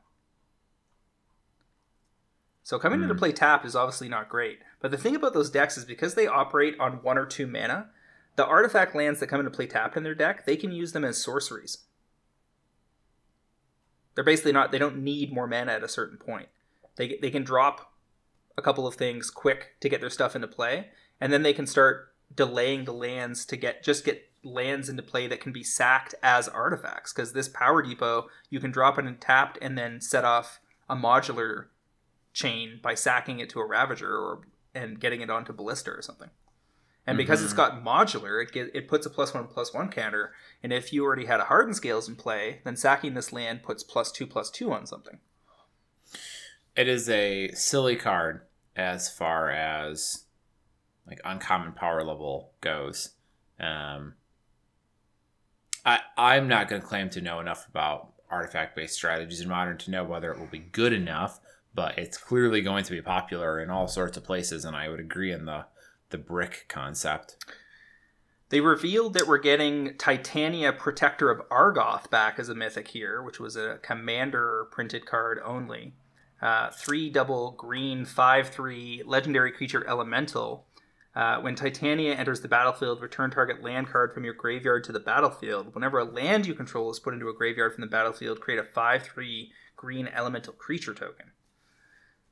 So coming into Hmm. play tapped is obviously not great, but the thing about those decks is because they operate on one or two mana, the artifact lands that come into play tapped in their deck, they can use them as sorceries. They're basically not, they don't need more mana at a certain point. They, they can drop a couple of things quick to get their stuff into play, and then they can start delaying the lands to get just get lands into play that can be sacked as artifacts. Because this power depot, you can drop it in tapped and then set off a modular chain by sacking it to a ravager or and getting it onto ballista or something. And because it's Mhm. got modular, it get, it puts a plus one plus one counter. And if you already had a hardened scales in play, then sacking this land puts plus two plus two on something. It is a silly card as far as like uncommon power level goes. Um, I I'm not going to claim to know enough about artifact based strategies in modern to know whether it will be good enough, but it's clearly going to be popular in all sorts of places, and I would agree in the the brick concept. They revealed that we're getting Titania Protector of Argoth back as a mythic here, which was a commander printed card only. Uh, three double green, five three legendary creature elemental. Uh, when Titania enters the battlefield, return target land card from your graveyard to the battlefield. Whenever a land you control is put into a graveyard from the battlefield, create a 5 3 green elemental creature token.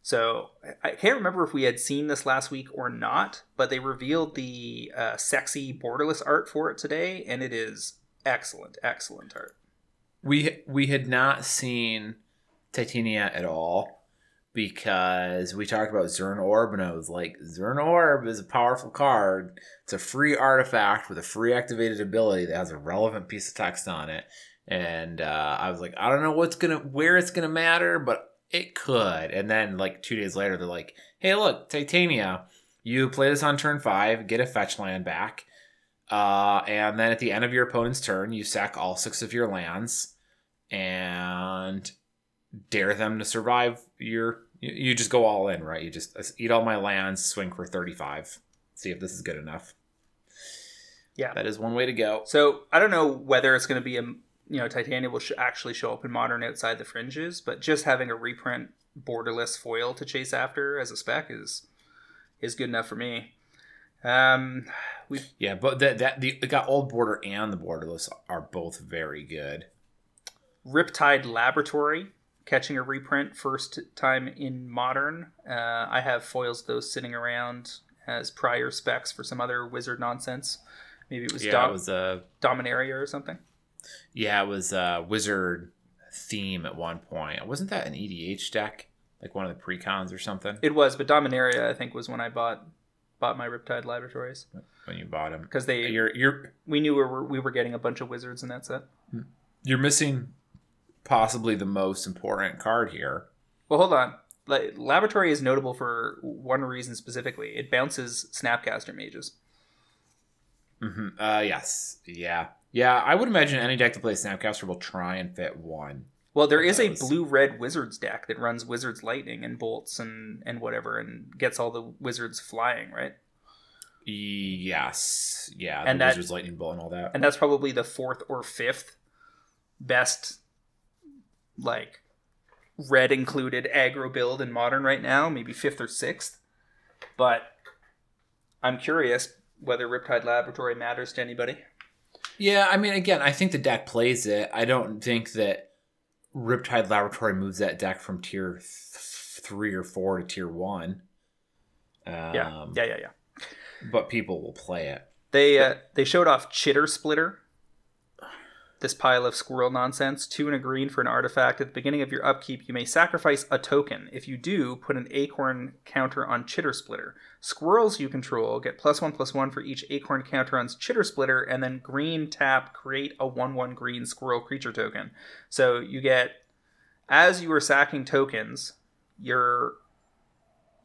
So I can't remember if we had seen this last week or not, but they revealed the uh, sexy borderless art for it today, and it is excellent, excellent art. We we had not seen Titania at all because we talked about Zuran Orb, and I was like, Zuran Orb is a powerful card. It's a free artifact with a free activated ability that has a relevant piece of text on it. And uh, I was like, I don't know what's gonna where it's gonna matter, but it could. And then like two days later, they're like, Hey, look, Titania, you play this on turn five, get a fetch land back. Uh, and then at the end of your opponent's turn, you sack all six of your lands and dare them to survive your. You, you just go all in, right? You just uh, eat all my lands, swing for 35, see if this is good enough. Yeah. That is one way to go. So I don't know whether it's going to be a you know Titania will sh- actually show up in modern outside the fringes, but just having a reprint borderless foil to chase after as a spec is is good enough for me. Um, we Yeah, but that, that the, got old border and the borderless are both very good. Riptide Laboratory catching a reprint first time in modern. Uh, I have foils those sitting around as prior specs for some other wizard nonsense. Maybe it was, Yeah, Dom- it was a Dominaria or something. Yeah, it was a wizard theme at one point. Wasn't that an EDH deck? Like one of the precons or something It was, but Dominaria I think was when I bought bought my Riptide Laboratories when you bought them. because they You're you're we knew we were we were getting a bunch of wizards in that set. you're missing possibly the most important card here. Well, hold on. Laboratory is notable for one reason specifically. It bounces Snapcaster mages. Mm-hmm. Uh, yes, yeah, yeah. I would imagine any deck that plays Snapcaster will try and fit one. Well, there is a blue red wizards deck that runs wizards lightning and bolts and and whatever and gets all the wizards flying, right? Yes, yeah. And the that- Wizard's Lightning Bolt and all that. And that's probably the fourth or fifth best like red included aggro build in modern right now, maybe fifth or sixth. But I'm curious whether Riptide Laboratory matters to anybody. Yeah, I mean, again, I think the deck plays it. I don't think that Riptide Laboratory moves that deck from tier th- three or four to tier one. Um, Yeah, yeah, yeah, yeah. But people will play it. They uh, they showed off Chitterspitter. This pile of squirrel nonsense. Two and a green for an artifact. At the beginning of your upkeep, you may sacrifice a token. If you do, put an acorn counter on Chitterspitter. Squirrels you control get plus one plus one for each acorn counter on Chitterspitter, and then green tap create a one one green squirrel creature token. So you get as you are sacking tokens, your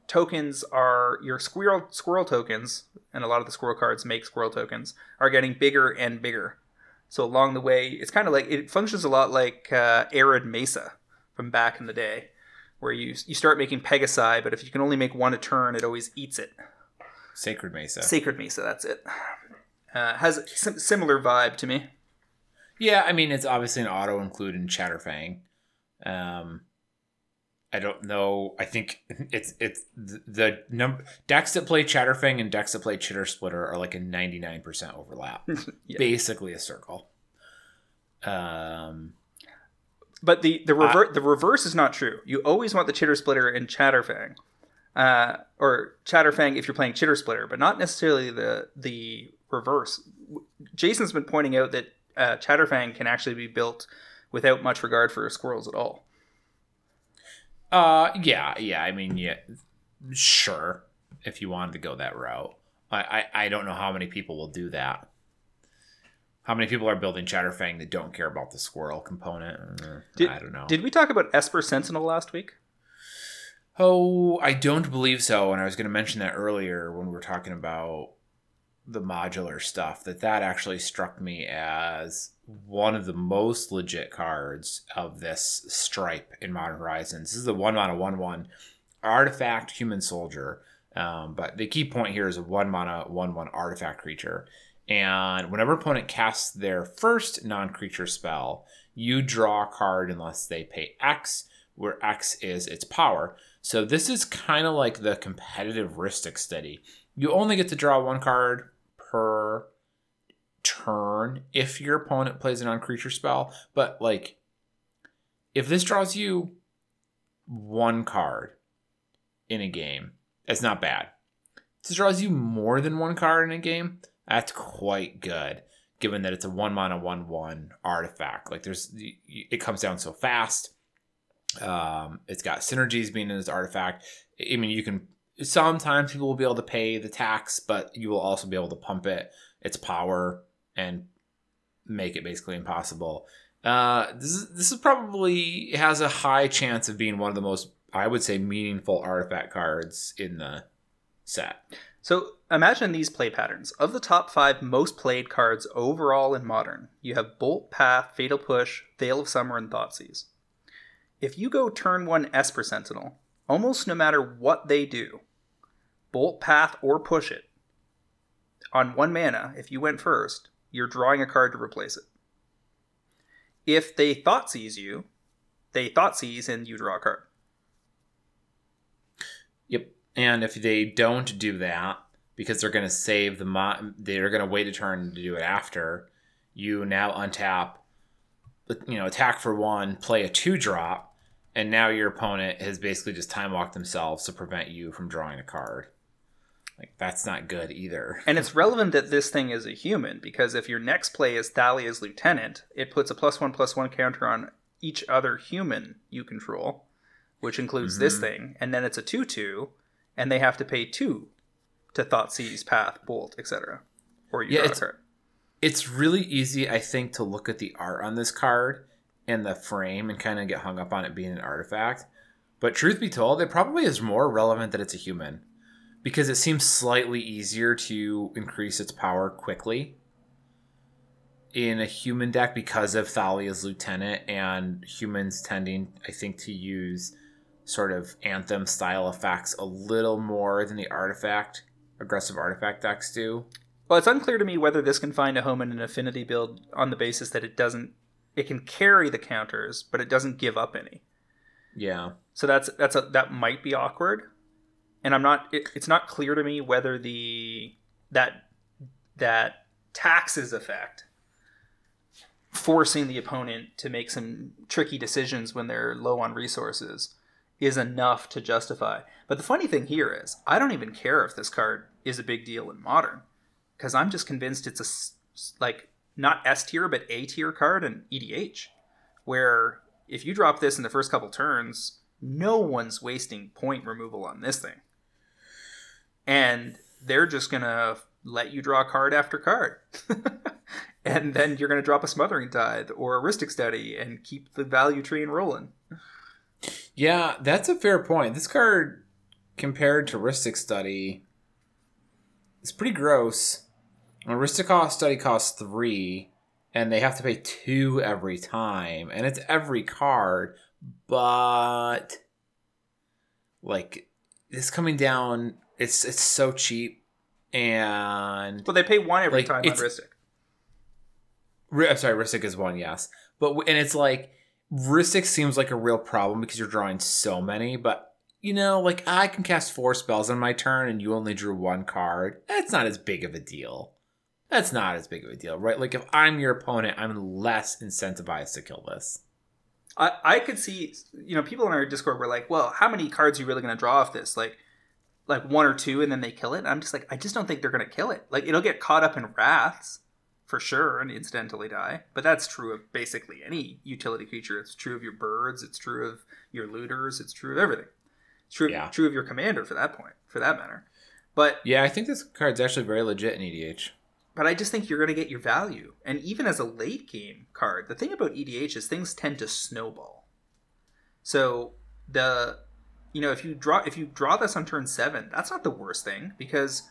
tokens are your squirrel squirrel tokens, and a lot of the squirrel cards make squirrel tokens, are getting bigger and bigger. So along the way, it's kind of like it functions a lot like uh, Arid Mesa from back in the day, where you you start making Pegasi, but if you can only make one a turn, it always eats it. Sacred Mesa. Sacred Mesa, that's it. Uh, has a sim- similar vibe to me. yeah, I mean, it's obviously an auto include in Chatterfang. Um, I don't know. I think it's it's the, the number decks that play Chatterfang and decks that play Chitterspitter are like a ninety nine percent overlap. Yeah. Basically a circle. Um, But the the rever- the reverse is not true. You always want the Chitterspitter and Chatterfang, uh, or Chatterfang if you're playing Chitterspitter, but not necessarily the the reverse. Jason's been pointing out that uh, Chatterfang can actually be built without much regard for squirrels at all. Uh, yeah, yeah. I mean, yeah, sure. If you wanted to go that route, I, I, I don't know how many people will do that. How many people are building Chatterfang that don't care about the squirrel component? Uh, Did- I don't know. Did we talk about Esper Sentinel last week? oh, I don't believe so. And I was going to mention that earlier when we were talking about the modular stuff. That that actually struck me as one of the most legit cards of this stripe in Modern Horizons. This is the one mana one one artifact human soldier. Um, but the key point here is a one mana one one artifact creature. And whenever opponent casts their first non creature spell, you draw a card unless they pay X, where X is its power. So this is kind of like the competitive Rhystic study. You only get to draw one card per turn if your opponent plays a non creature spell. But like, if this draws you one card in a game, it's not bad. If this draws you more than one card in a game, that's quite good. Given that it's a one mana one one artifact, like there's it comes down so fast. Um, it's got synergies being in this artifact. I mean, you can sometimes people will be able to pay the tax, but you will also be able to pump it its power and make it basically impossible. Uh, this is this is probably has a high chance of being one of the most I would say meaningful artifact cards in the set. So imagine these play patterns. Of the top five most played cards overall in Modern, you have Bolt, Path, Fatal Push, Veil of Summer, and Thoughtseize. If you go turn one Esper Sentinel, almost no matter what they do, Bolt, Path, or Push it, on one mana, if you went first, you're drawing a card to replace it. If they Thoughtseize you, they Thoughtseize and you draw a card. Yep. And if they don't do that, because they're going to save the mo- they're going to wait a turn to do it after, you now untap, you know, attack for one, play a two drop, and now your opponent has basically just time walked themselves to prevent you from drawing a card. Like that's not good either. And it's relevant that this thing is a human because if your next play is Thalia's lieutenant, it puts a plus one plus one counter on each other human you control, which includes mm-hmm. this thing, and then it's a two two, and they have to pay two to Thought Thoughtseize, Path, Bolt, etc. Or you yeah, card. It's really easy, I think, to look at the art on this card and the frame and kind of get hung up on it being an artifact. But truth be told, it probably is more relevant that it's a human because it seems slightly easier to increase its power quickly in a human deck because of Thalia's lieutenant and humans tending, I think, to use sort of anthem style effects a little more than the artifact aggressive artifact decks do. Well, it's unclear to me whether this can find a home in an affinity build on the basis that it doesn't it can carry the counters, but it doesn't give up any. Yeah. So that's that's a that might be awkward and I'm not. It, it's not clear to me whether the that that taxes effect forcing the opponent to make some tricky decisions when they're low on resources is enough to justify. But the funny thing here is, I don't even care if this card is a big deal in modern, because I'm just convinced it's a like not S tier but A tier card in EDH, where if you drop this in the first couple turns, no one's wasting point removal on this thing and they're just gonna let you draw card after card. and then you're going to drop a smothering tithe or a Rhystic Study and keep the value train rolling. Yeah, that's a fair point. This card, compared to Rhystic Study, is pretty gross. A Rhystic Study costs three, and they have to pay two every time, and it's every card, but like it's coming down it's it's so cheap, and well, they pay one every like, time on Rhystic. I'm sorry, Rhystic is one, yes, but and it's like Rhystic seems like a real problem because you're drawing so many, but you know, like I can cast four spells on my turn and you only drew one card. That's not as big of a deal. That's not as big of a deal, right? Like if I'm your opponent, I'm less incentivized to kill this. I, I could see, you know, people in our Discord were like, well, how many cards are you really going to draw off this? Like, like one or two and then they kill it. And I'm just like, I just don't think they're gonna kill it. Like it'll get caught up in wraths for sure and incidentally die. But that's true of basically any utility creature. It's true of your birds. It's true of your looters. It's true of everything. It's true. Yeah. True of your commander for that point, for that matter. But yeah, I think this card's actually very legit in EDH. But I just think you're going to get your value, and even as a late game card, the thing about EDH is things tend to snowball. So the you know, if you draw if you draw this on turn seven, that's not the worst thing because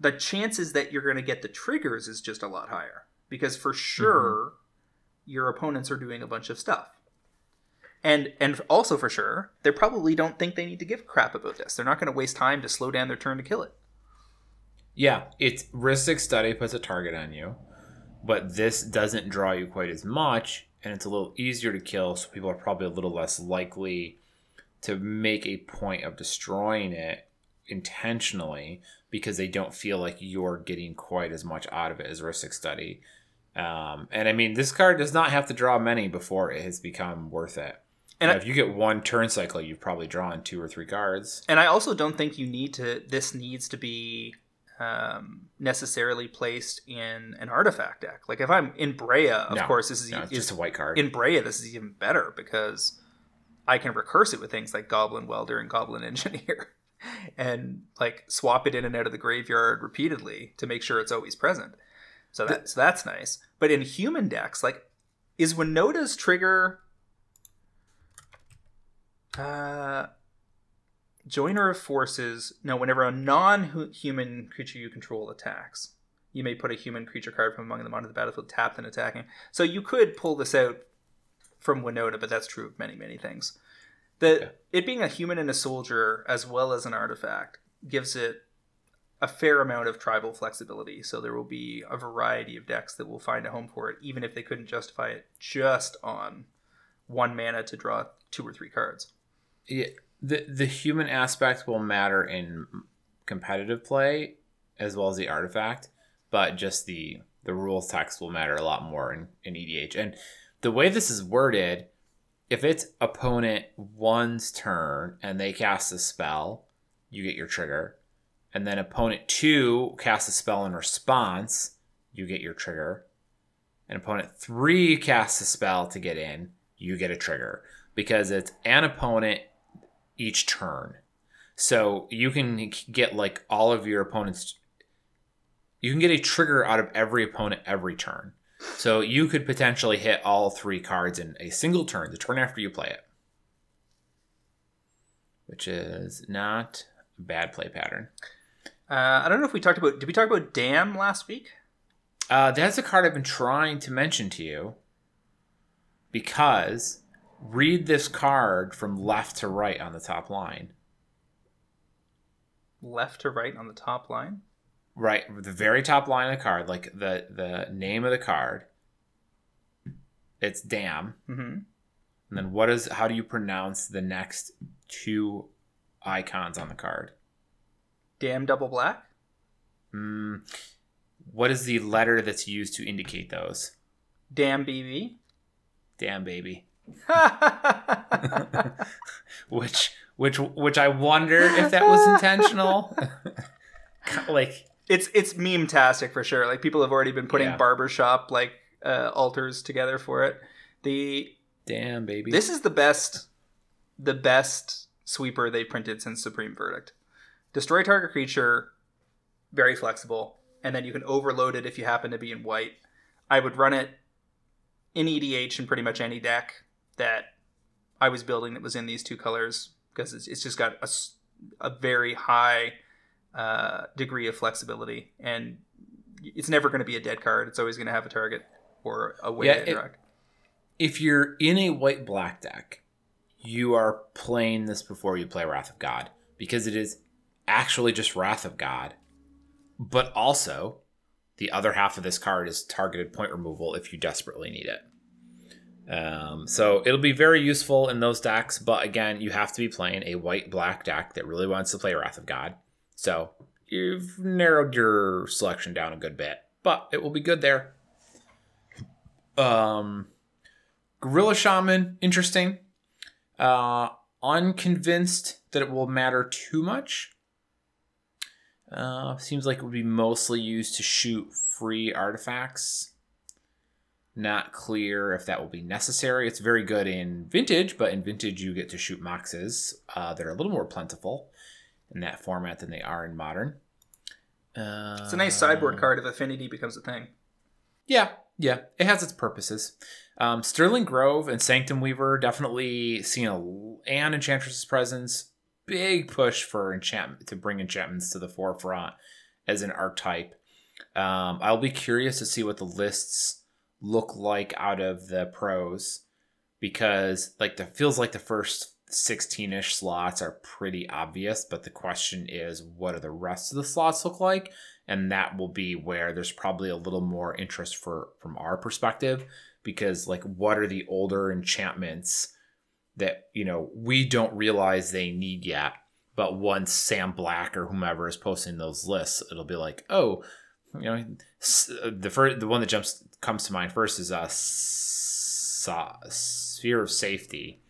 the chances that you're going to get the triggers is just a lot higher because for sure mm-hmm. your opponents are doing a bunch of stuff. And and also for sure, they probably don't think they need to give crap about this. They're not going to waste time to slow down their turn to kill it. Yeah, it's Rhystic Study puts a target on you, but this doesn't draw you quite as much, and it's a little easier to kill, so people are probably a little less likely to make a point of destroying it intentionally because they don't feel like you're getting quite as much out of it as Rhystic Study. Um, and I mean, this card does not have to draw many before it has become worth it. And I, if you get one turn cycle, you've probably drawn two or three cards. And I also don't think you need to. This needs to be um, necessarily placed in an artifact deck. Like if I'm in Breya, of no, course, this is, no, is just a white card. In Breya, this is even better because I can recurse it with things like Goblin Welder and Goblin Engineer and like swap it in and out of the graveyard repeatedly to make sure it's always present. So that so that's nice. But in human decks, like is Winota's trigger uh Joiner of Forces, no, whenever a non-human creature you control attacks, you may put a human creature card from among them onto the battlefield tapped and attacking. So you could pull this out from Winota, but that's true of many, many things. That yeah. it being a human and a soldier as well as an artifact gives it a fair amount of tribal flexibility. So there will be a variety of decks that will find a home for it, even if they couldn't justify it just on one mana to draw two or three cards. Yeah, the the human aspect will matter in competitive play as well as the artifact, but just the the rules text will matter a lot more in, in EDH. And the way this is worded, if it's opponent one's turn and they cast a spell, you get your trigger. and then opponent two casts a spell in response, you get your trigger. And opponent three casts a spell to get in, you get a trigger because it's an opponent each turn. So you can get like all of your opponents. You can get a trigger out of every opponent every turn. So you could potentially hit all three cards in a single turn, the turn after you play it. Which is not a bad play pattern. Uh, I don't know if we talked about. Did we talk about Damn last week? Uh, that's a card I've been trying to mention to you because read this card from left to right on the top line. Left to right on the top line. Right, the very top line of the card, like the the name of the card. It's Damn. Mm-hmm. And then what is how do you pronounce the next two icons on the card? Damn double black. Mm, what is the letter that's used to indicate those? Damn BB. Damn baby. which which which I wonder if that was intentional. like it's it's meme tastic for sure. Like people have already been putting Yeah. barbershop like uh, alters together for it. The damn baby. this is the best the best sweeper they printed since Supreme Verdict. Destroy target creature, very flexible, and then you can overload it if you happen to be in white. I would run it in EDH in pretty much any deck that I was building that was in these two colors because it's, it's just got a very high uh, degree of flexibility and it's never going to be a dead card. It's always going to have a target or a way Yeah, to it- if you're in a white black deck, you are playing this before you play Wrath of God because it is actually just Wrath of God, but also the other half of this card is targeted point removal if you desperately need it. Um, so it'll be very useful in those decks, but again, you have to be playing a white black deck that really wants to play Wrath of God. So you've narrowed your selection down a good bit, but it will be good there. Um, Gorilla Shaman, interesting. Uh, unconvinced that it will matter too much. Uh, seems like it would be mostly used to shoot free artifacts. Not clear if that will be necessary. It's very good in Vintage, but in Vintage you get to shoot moxes uh, that are a little more plentiful in that format than they are in Modern. Uh, It's a nice sideboard card if affinity becomes a thing. yeah, yeah, it has its purposes. Um, Sterling Grove and Sanctum Weaver definitely seen a and Enchantress's presence. Big push for enchantment to bring enchantments to the forefront as an archetype. Um, I'll be curious to see what the lists look like out of the pros because like that feels like the first 16ish slots are pretty obvious but the question is what do the rest of the slots look like? And that will be where there's probably a little more interest for from our perspective because like what are the older enchantments that you know we don't realize they need yet but once sam black or whomever is posting those lists it'll be like oh you know the first the one that jumps comes to mind first is uh, a sphere of safety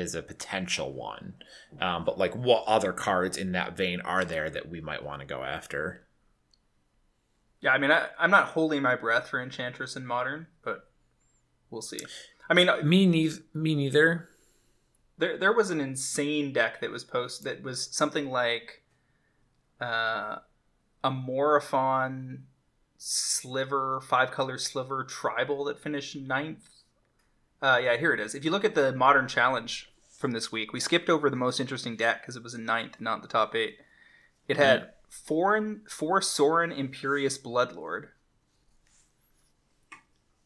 is a potential one um, but like what other cards in that vein are there that we might want to go after Yeah, I mean, I, I'm not holding my breath for Enchantress in Modern, but we'll see. I mean, me neither me neither there there was an insane deck that was posted that was something like uh, a Morophon sliver, five color sliver tribal that finished ninth. Uh, yeah, here it is. If you look at the Modern Challenge from this week, we skipped over the most interesting deck because it was in ninth, not the top eight. It had Yeah. foreign four Sorin Imperious Bloodlord.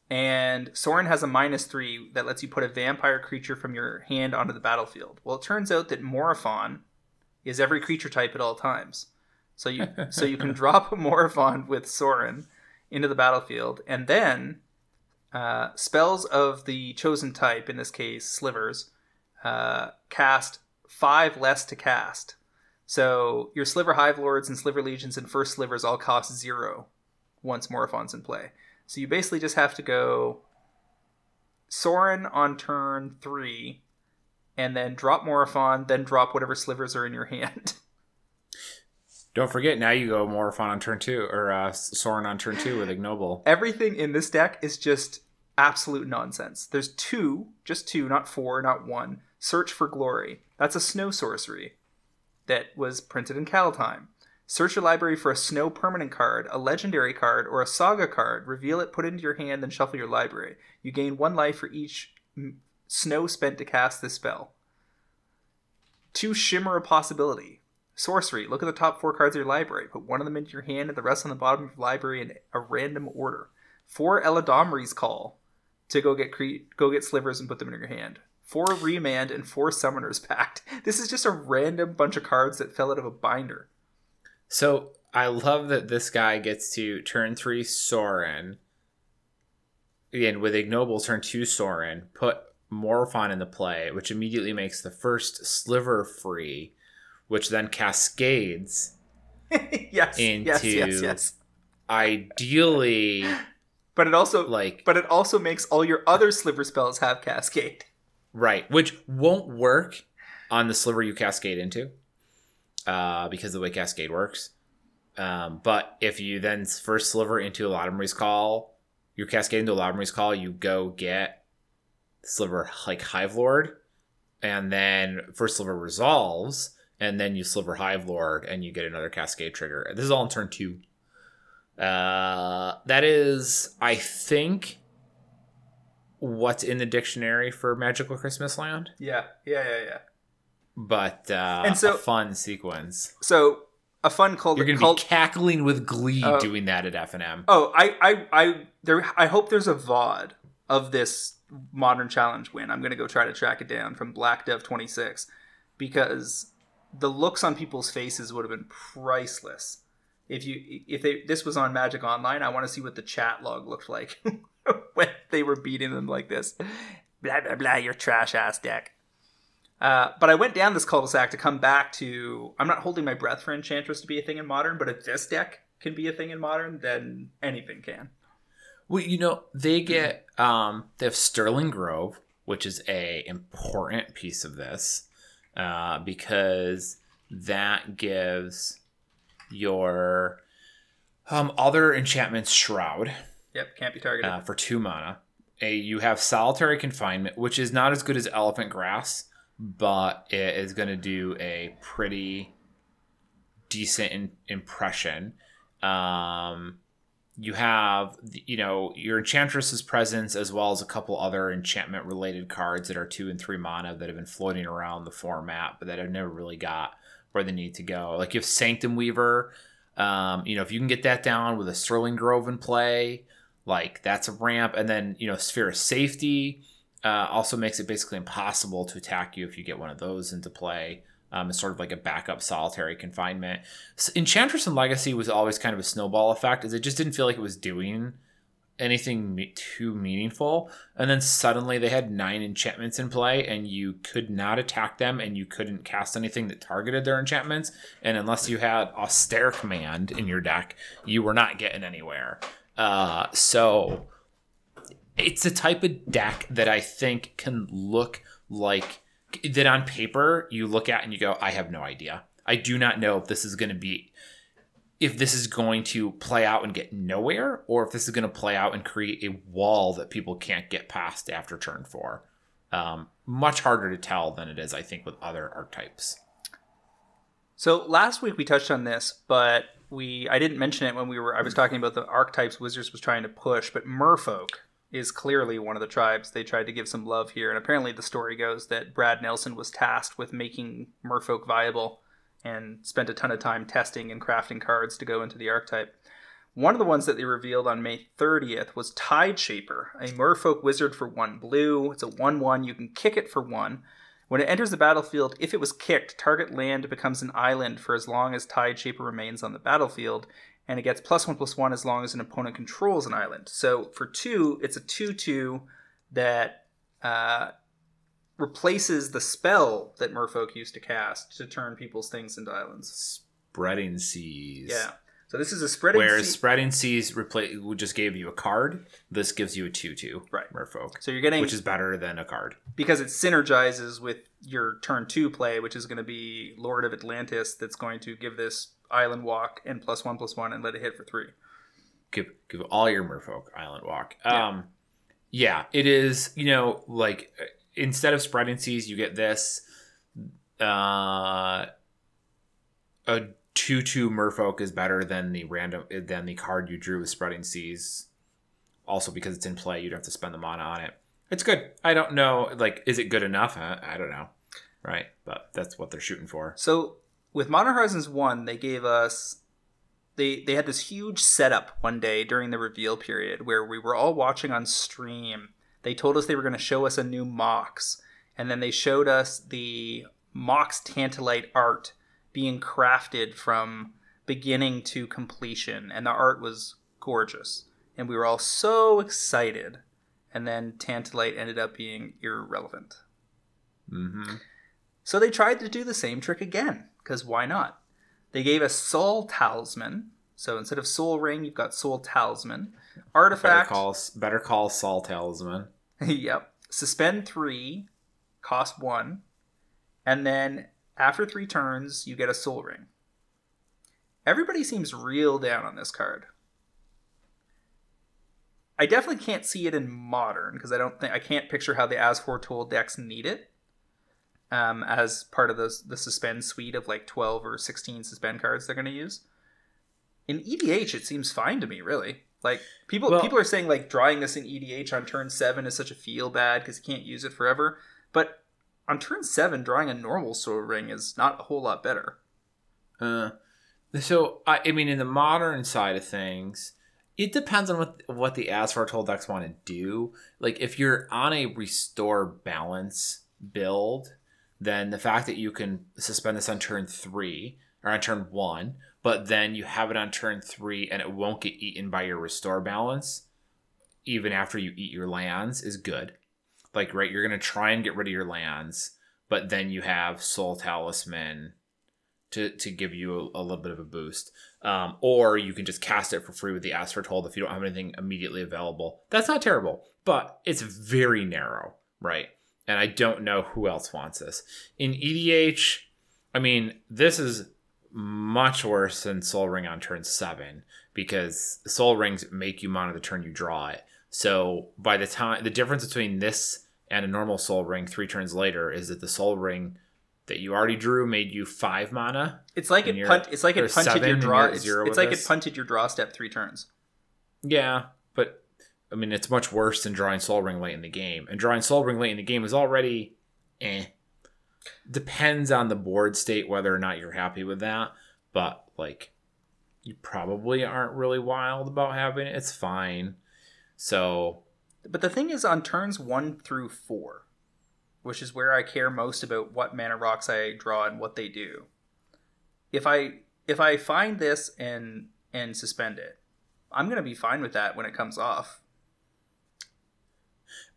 And Sorin has a minus three that lets you put a vampire creature from your hand onto the battlefield. Well, it turns out that Morophon is every creature type at all times. So you so you can drop a Morophon with Sorin into the battlefield, and then uh, spells of the chosen type, in this case slivers, uh, cast five less to cast. So your Sliver Hive Lords and Sliver Legions and First Slivers all cost zero once Morophon's in play. So you basically just have to go Sorin on turn three, and then drop Morophon, then drop whatever slivers are in your hand. Don't forget, now you go Morophon on turn two, or uh, Sorin on turn two with Ignoble. Everything in this deck is just absolute nonsense. There's two, just two, not four, not one. Search for Glory. That's a snow sorcery that was printed in Kaldheim. Search your library for a snow permanent card, a legendary card, or a saga card. Reveal it, put it into your hand, then shuffle your library. You gain one life for each m- snow spent to cast this spell. Two shimmer of possibility. Sorcery. Look at the top four cards of your library. Put one of them into your hand and the rest on the bottom of your library in a random order. Four Eladamri's call to go get cre- go get slivers and put them in your hand. Four remand and four summoners pact. This is just a random bunch of cards that fell out of a binder. So I love that this guy gets to turn three Sorin. Again, with Ignoble, turn two Sorin, put Morophon into play, which immediately makes the first sliver free, which then cascades yes, yes, yes, Into- yes. ideally But it also like but it also makes all your other sliver spells have cascade. Right, which won't work on the sliver you cascade into, uh, because the way cascade works. Um, but if you then first sliver into a Eladamri's call, you cascade into a Eladamri's call, you go get sliver like Hive Lord, and then first sliver resolves, and then you sliver Hive Lord, and you get another cascade trigger. This is all in turn two. Uh, that is, I think, what's in the dictionary for magical Christmas land, Yeah, yeah, yeah, yeah. but uh, And so- a fun sequence. So a fun cult. You're gonna cult- be cackling with glee Oh. doing that at F and M. Oh, I, I, I, there. I hope there's a VOD of this modern challenge win. I'm gonna go try to track it down from Black Dev 26 because the looks on people's faces would have been priceless. If you, if they, this was on Magic Online, I want to see what the chat log looked like when they were beating them like this. Blah blah blah. Your trash ass deck. Uh, but I went down this cul-de-sac to come back to. I'm not holding my breath for Enchantress to be a thing in modern, but if this deck can be a thing in modern, then anything can. Well, you know they get um they have Sterling Grove, which is a important piece of this, uh, because that gives your um other enchantments Shroud. Yep, can't be targeted. uh, for two mana. A you have solitary confinement, which is not as good as elephant grass, but it is going to do a pretty decent in- impression. Um, you have you know your enchantress's presence as well as a couple other enchantment related cards that are two and three mana that have been floating around the format but that have never really got where they need to go like you have sanctum weaver um, you know if you can get that down with a sterling grove in play like that's a ramp. And then you know sphere of safety uh, also makes it basically impossible to attack you if you get one of those into play. Um, it's sort of like a backup solitary confinement. S- enchantress and legacy was always kind of a snowball effect as it just didn't feel like it was doing anything me- too meaningful. And then suddenly they had nine enchantments in play and you could not attack them and you couldn't cast anything that targeted their enchantments. And unless you had austere command in your deck you were not getting anywhere uh, so it's a type of deck that I think can look like that on paper you look at and you go, I have no idea. I do not know if this is going to be if this is going to play out and get nowhere or if this is going to play out and create a wall that people can't get past after turn four. Um, much harder to tell than it is, I think, with other archetypes. So last week we touched on this, but we I didn't mention it when we were I was talking about the archetypes Wizards was trying to push, but Merfolk is clearly one of the tribes they tried to give some love here, and apparently the story goes that Brad Nelson was tasked with making Merfolk viable and spent a ton of time testing and crafting cards to go into the archetype. One of the ones that they revealed on May 30th was Tide Shaper, a Merfolk wizard for one blue. It's a 1 1. You can kick it for one. When it enters the battlefield, if it was kicked, target land becomes an island for as long as Tide Shaper remains on the battlefield, and it gets plus one plus one as long as an opponent controls an island. So for two, it's a 2 2 that uh, replaces the spell that Merfolk used to cast to turn people's things into islands. Spreading seas. Yeah. So this is a spreading Whereas sea- spreading seas replace just gave you a card. This gives you a two-two. Right. Merfolk, So you're getting which is better than a card. because it synergizes with your turn two play, which is going to be Lord of Atlantis. That's going to give this Island Walk and plus one plus one and let it hit for three. Give give all your Merfolk Island Walk. Um, yeah, it is. You know, like uh, instead of spreading seas, you get this. Uh, a two two Merfolk is better than the random eh, than the card you drew with spreading seas. Also, because it's in play, you'd have to spend the mana on it. It's good. I don't know. Like, is it good enough? I, I don't know. Right, but that's what they're shooting for. So with Modern Horizons One, they gave us they they had this huge setup one day during the reveal period where we were all watching on stream. They told us they were going to show us a new Mox, and then they showed us the Mox Tantalite art being crafted from beginning to completion, and the art was gorgeous, and we were all so excited. And then Tantalite ended up being irrelevant. Mm-hmm. So they tried to do the same trick again, because why not? They gave us Sol Talisman. So instead of Sol Ring, you've got Sol Talisman. Artifact. Better call better call Saul Talisman. yep. Suspend three, cost one. And then after three turns, you get a Sol Ring. Everybody seems real down on this card. I definitely can't see it in modern because I don't think I can't picture how the As Foretold decks need it um, as part of the the suspend suite of like twelve or sixteen suspend cards they're going to use. In EDH, it seems fine to me, really. Like people Well- people are saying like drawing this in EDH on turn seven is such a feel bad because you can't use it forever. But on turn seven, drawing a normal sol ring is not a whole lot better. Uh, so I, I mean, in the modern side of things, it depends on what what the As Foretold decks want to do. Like if you're on a restore balance build, then the fact that you can suspend this on turn three or on turn one, but then you have it on turn three and it won't get eaten by your restore balance, even after you eat your lands, is good. Like right, you're gonna try and get rid of your lands, but then you have Sol Talisman to, to give you a, a little bit of a boost. Um, or you can just cast it for free with the As Foretold if you don't have anything immediately available. That's not terrible, but it's very narrow, right? And I don't know who else wants this. In EDH, I mean, this is much worse than Sol Ring on turn seven because Sol Rings make you mana the turn you draw it. So by the time the difference between this and a normal Sol Ring three turns later is that the Sol Ring that you already drew made you five mana. It's like it punt, It's like it punted your draw. It's, it's like this? it punted your draw step three turns. Yeah, but I mean it's much worse than drawing Sol Ring late in the game. And drawing Sol Ring late in the game is already eh. Depends on the board state whether or not you're happy with that. But like you probably aren't really wild about having it. It's fine. So But the thing is, on turns one through four, which is where I care most about what mana rocks I draw and what they do. If I if I find this and and suspend it, I'm gonna be fine with that when it comes off.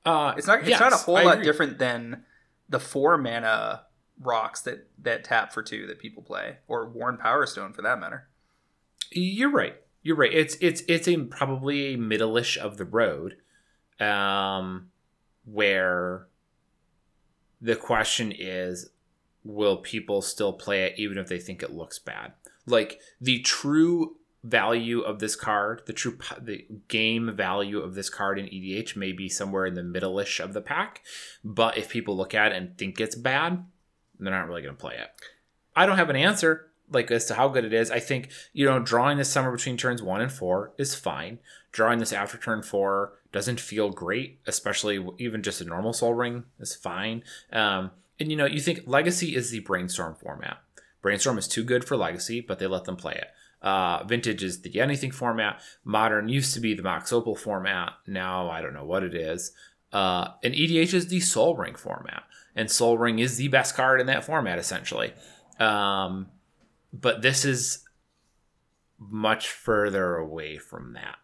uh It's not it's yes, not a whole I lot agree. different than the four mana rocks that that tap for two that people play, or Worn Power Stone for that matter. You're right. You're right. It's it's it's a probably a middle-ish of the road, um, where the question is, will people still play it even if they think it looks bad? Like the true value of this card, the true the game value of this card in EDH may be somewhere in the middle-ish of the pack, but if people look at it and think it's bad, they're not really going to play it. I don't have an answer like as to how good it is. I think you know drawing this somewhere between turns one and four is fine. Drawing this after turn four doesn't feel great, especially even just a normal Sol Ring is fine. Um, and you know you think Legacy is the Brainstorm format. Brainstorm is too good for Legacy, but they let them play it. Uh, Vintage is the Anything format. Modern used to be the Mox Opal format. Now I don't know what it is. Uh, and EDH is the Sol Ring format, and Sol Ring is the best card in that format essentially. Um, but this is much further away from that.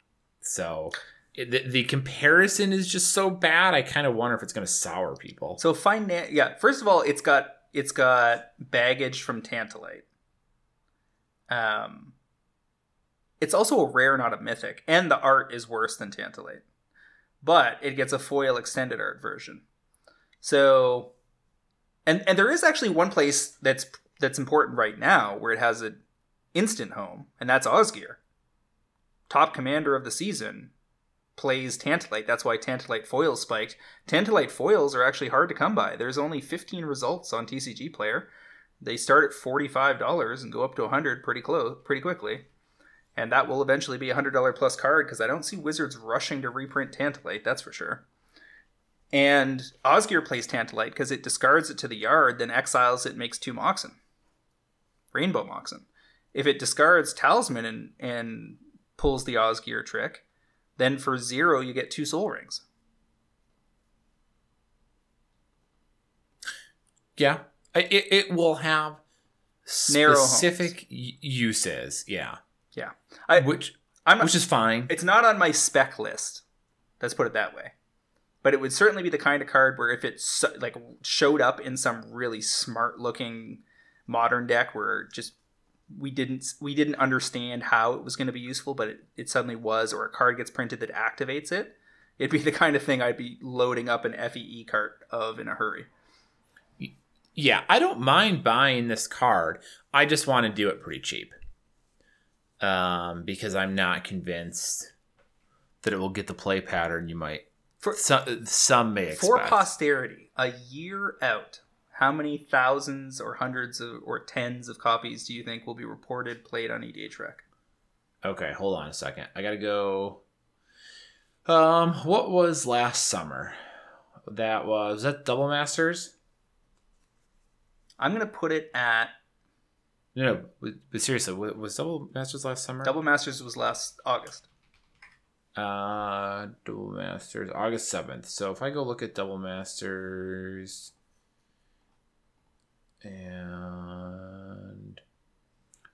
So the, the comparison is just so bad. I kind of wonder if it's going to sour people. So finance, yeah. First of all, it's got it's got baggage from Tantalite. Um, it's also a rare, not a mythic, and the art is worse than Tantalite, but it gets a foil extended art version. So, and and there is actually one place that's that's important right now where it has an instant home, and that's Osgir. Top commander of the season plays Tantalite. That's why Tantalite foils spiked. Tantalite foils are actually hard to come by. There's only 15 results on TCG Player. They start at $45 and go up to 100 pretty close, pretty quickly. And that will eventually be a $100 plus card because I don't see Wizards rushing to reprint Tantalite, that's for sure. And Osgir plays Tantalite because it discards it to the yard, then exiles it, makes two Moxen. Rainbow Moxen. If it discards Talisman and, and pulls the Osgir trick, then for zero you get two Sol Rings. Yeah, it, it will have specific uses. Yeah, Yeah, I, which I'm not, which is fine. it's not on my spec list. Let's put it that way. But it would certainly be the kind of card where if it so- like showed up in some really smart looking modern deck where just we didn't we didn't understand how it was going to be useful, but it, it suddenly was, or a card gets printed that activates it, it'd be the kind of thing I'd be loading up an FEE cart of in a hurry. Yeah, I don't mind buying this card. I just want to do it pretty cheap. Um, because I'm not convinced that it will get the play pattern you might For- some some may expect. For posterity, a year out, how many thousands or hundreds of, or tens of copies do you think will be reported played on EDHREC? Okay, hold on a second. I gotta go. Um, what was last summer? That was, was that Double Masters? I'm gonna put it at No, no, but- but seriously, was Double Masters last summer? Double Masters was last August. Uh, Double Masters, August seventh. So if I go look at Double Masters, and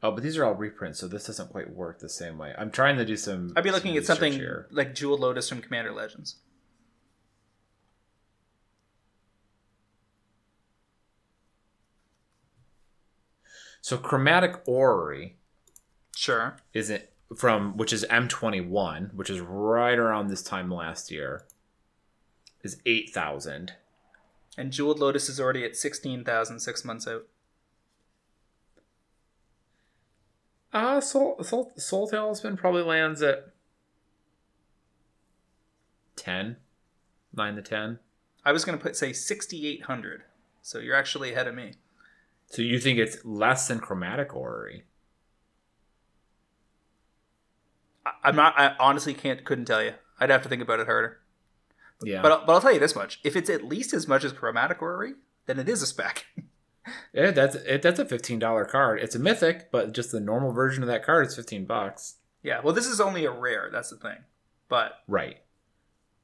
oh, but these are all reprints, so this doesn't quite work the same way. I'm trying to do some. I'd be looking some at something here. like Jewel Lotus from Commander Legends. So Chromatic Orrery Sure. isn't from which is M21, which is right around this time last year, is eight thousand. And Jeweled Lotus is already at 16,000 six months out. Uh Soul Soul Sol Talisman probably lands at 10, 9 to ten. I was going to put, say, 6,800. So you're actually ahead of me. So you think it's less than Chromatic Orrery? I, I'm not, I honestly can't, couldn't tell you. I'd have to think about it harder. Yeah, But, I'll- but I'll tell you this much. If it's at least as much as Chromatic Orrery, then it is a spec. yeah, that's it, that's a fifteen dollar card. It's a mythic, but just the normal version of that card is fifteen bucks. yeah, well, this is only a rare. That's the thing. But, Right,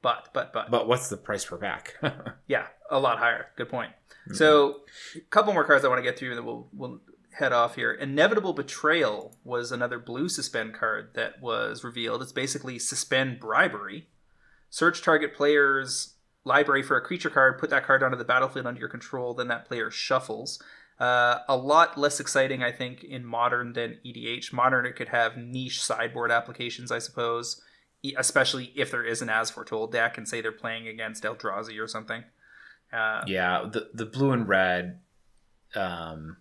but, but, but. but what's the price per pack? Yeah, a lot higher. Good point. Mm-hmm. So, a couple more cards I want to get through, and then we'll we'll head off here. Inevitable Betrayal was another blue suspend card that was revealed. It's basically suspend bribery. Search target player's library for a creature card, put that card onto the battlefield under your control, then that player shuffles. Uh, a lot less exciting, I think, in modern than EDH. Modern, it could have niche sideboard applications, I suppose, especially if there is an As Foretold deck and say they're playing against Eldrazi or something. Uh, Yeah, the the blue and red. Um,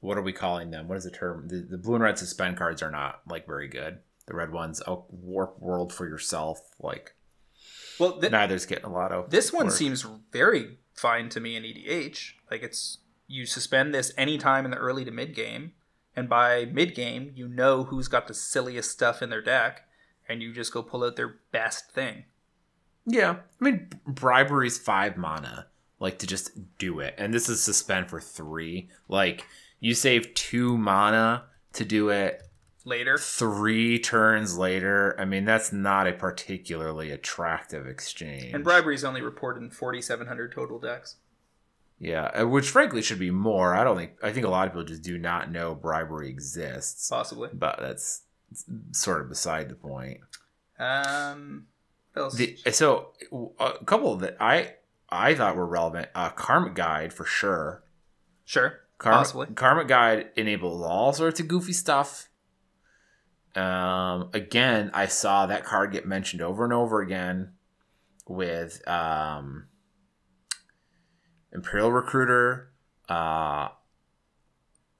what are we calling them? What is the term? The, the blue and red suspend cards are not like very good. The red ones, oh, warp world for yourself. Like Well, th- neither's getting a lot of. this one work. seems very fine to me in EDH. Like it's you suspend this anytime in the early to mid game, and by mid game you know who's got the silliest stuff in their deck, and you just go pull out their best thing. Yeah, I mean bribery's five mana, like to just do it, and this is suspend for three. Like you save two mana to do it Later, three turns later. I mean that's not a particularly attractive exchange. and bribery is only reported in 4,700 total decks. Yeah, uh, which frankly should be more. I don't think. I think a lot of people just do not know bribery exists, Possibly. but that's sort of beside the point. Um. The, so a couple that I I thought were relevant. Uh, Karmic Guide for sure. sure, Karmic, Possibly. Karmic Guide enables all sorts of goofy stuff. Um, again, I saw that card get mentioned over and over again with um, Imperial Recruiter. Uh,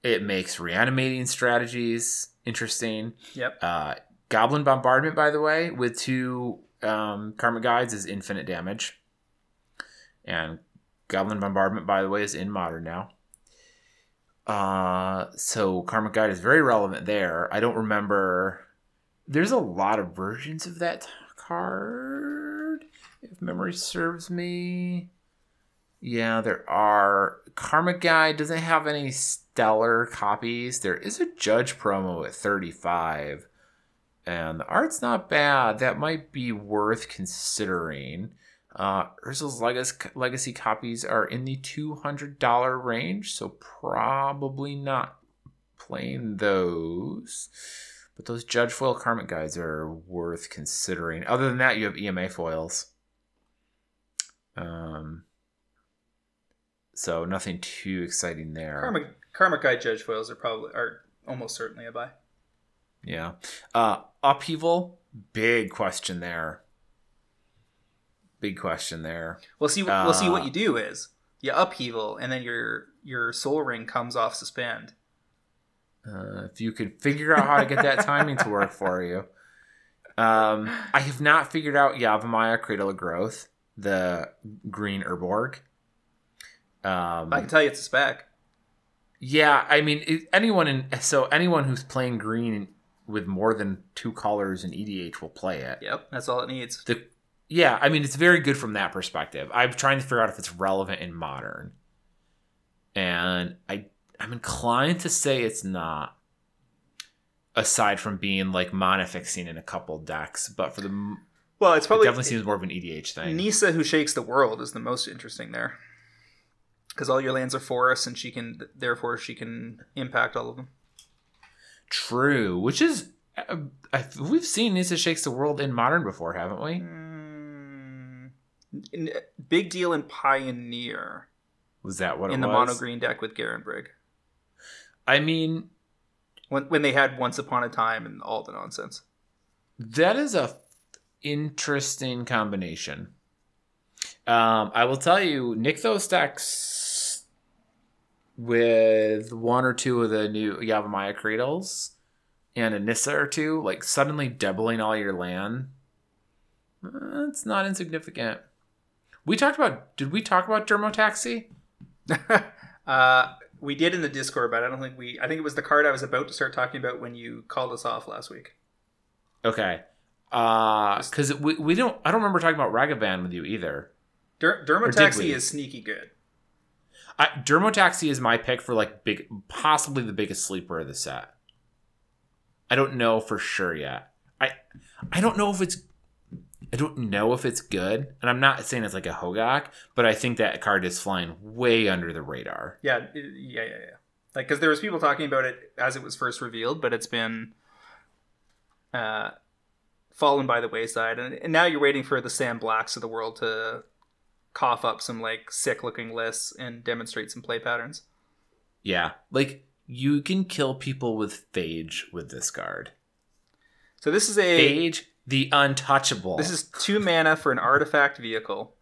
It makes reanimating strategies interesting. Yep. Uh, Goblin Bombardment, by the way, with two um, Karmic Guides is infinite damage. And Goblin Bombardment, by the way, is in Modern now. Uh, so Karmic Guide is very relevant there. I don't remember. There's a lot of versions of that card, if memory serves me. Yeah, there are. Karmic Guide doesn't have any stellar copies. There is a Judge promo at 35, and the art's not bad. That might be worth considering. Uh, legacy, legacy copies are in the $200 range, so probably not playing those. But those Judge foil Karmic guides are worth considering. Other than that, you have EMA foils. Um, so nothing too exciting there. Karmic Karmic Guide Judge foils are probably are almost certainly a buy. Yeah. Uh, upheaval, big question there. Big question there. We'll see. we'll see what Uh, you do is you upheaval, and then your your sol ring comes off suspend. Uh, if you could figure out how to get that timing to work for you. Um, I have not figured out Yavimaya Cradle of Growth, the green Urborg. Um, I can tell you it's a spec. yeah, I mean, it, anyone in so anyone who's playing green with more than two colors in EDH will play it. Yep, that's all it needs. The yeah, I mean, it's very good from that perspective. I'm trying to figure out if it's relevant in modern, and I I'm inclined to say it's not. Aside from being like mana fixing in a couple decks, but for the Well, it's it probably definitely seems more of an EDH thing. Nissa who shakes the world is the most interesting there, because all your lands are forests, and she can therefore she can impact all of them. True, which is uh, I, we've seen Nissa shakes the world in modern before, haven't we? Mm, big deal in Pioneer Was that what in the was? mono green deck with Garen Brigg I mean, when when they had Once Upon a Time and all the nonsense. That is a interesting combination. Um, I will tell you, Nykthos decks with one or two of the new Yavimaya Cradles and a Nissa or two, like suddenly doubling all your land. It's not insignificant. We talked about. Did we talk about Dermotaxi? uh, we did in the Discord, but I don't think we. I think it was the card I was about to start talking about when you called us off last week. Okay. Uh, because we, we don't. I don't remember talking about Ragavan with you either. Der- Dermotaxi is sneaky good. I, Dermotaxi is my pick for like big, possibly the biggest sleeper of the set. I don't know for sure yet. I I don't know if it's I don't know if it's good, and I'm not saying it's like a Hogaak, but I think that card is flying way under the radar. Yeah, yeah, yeah, yeah. Like, because there was people talking about it as it was first revealed, but it's been uh, fallen by the wayside, and, and now you're waiting for the Sam Blacks of the world to cough up some like sick looking lists and demonstrate some play patterns. Yeah, like you can kill people with Phage with this card. So this is a Phage, the untouchable. this is two mana for an artifact vehicle.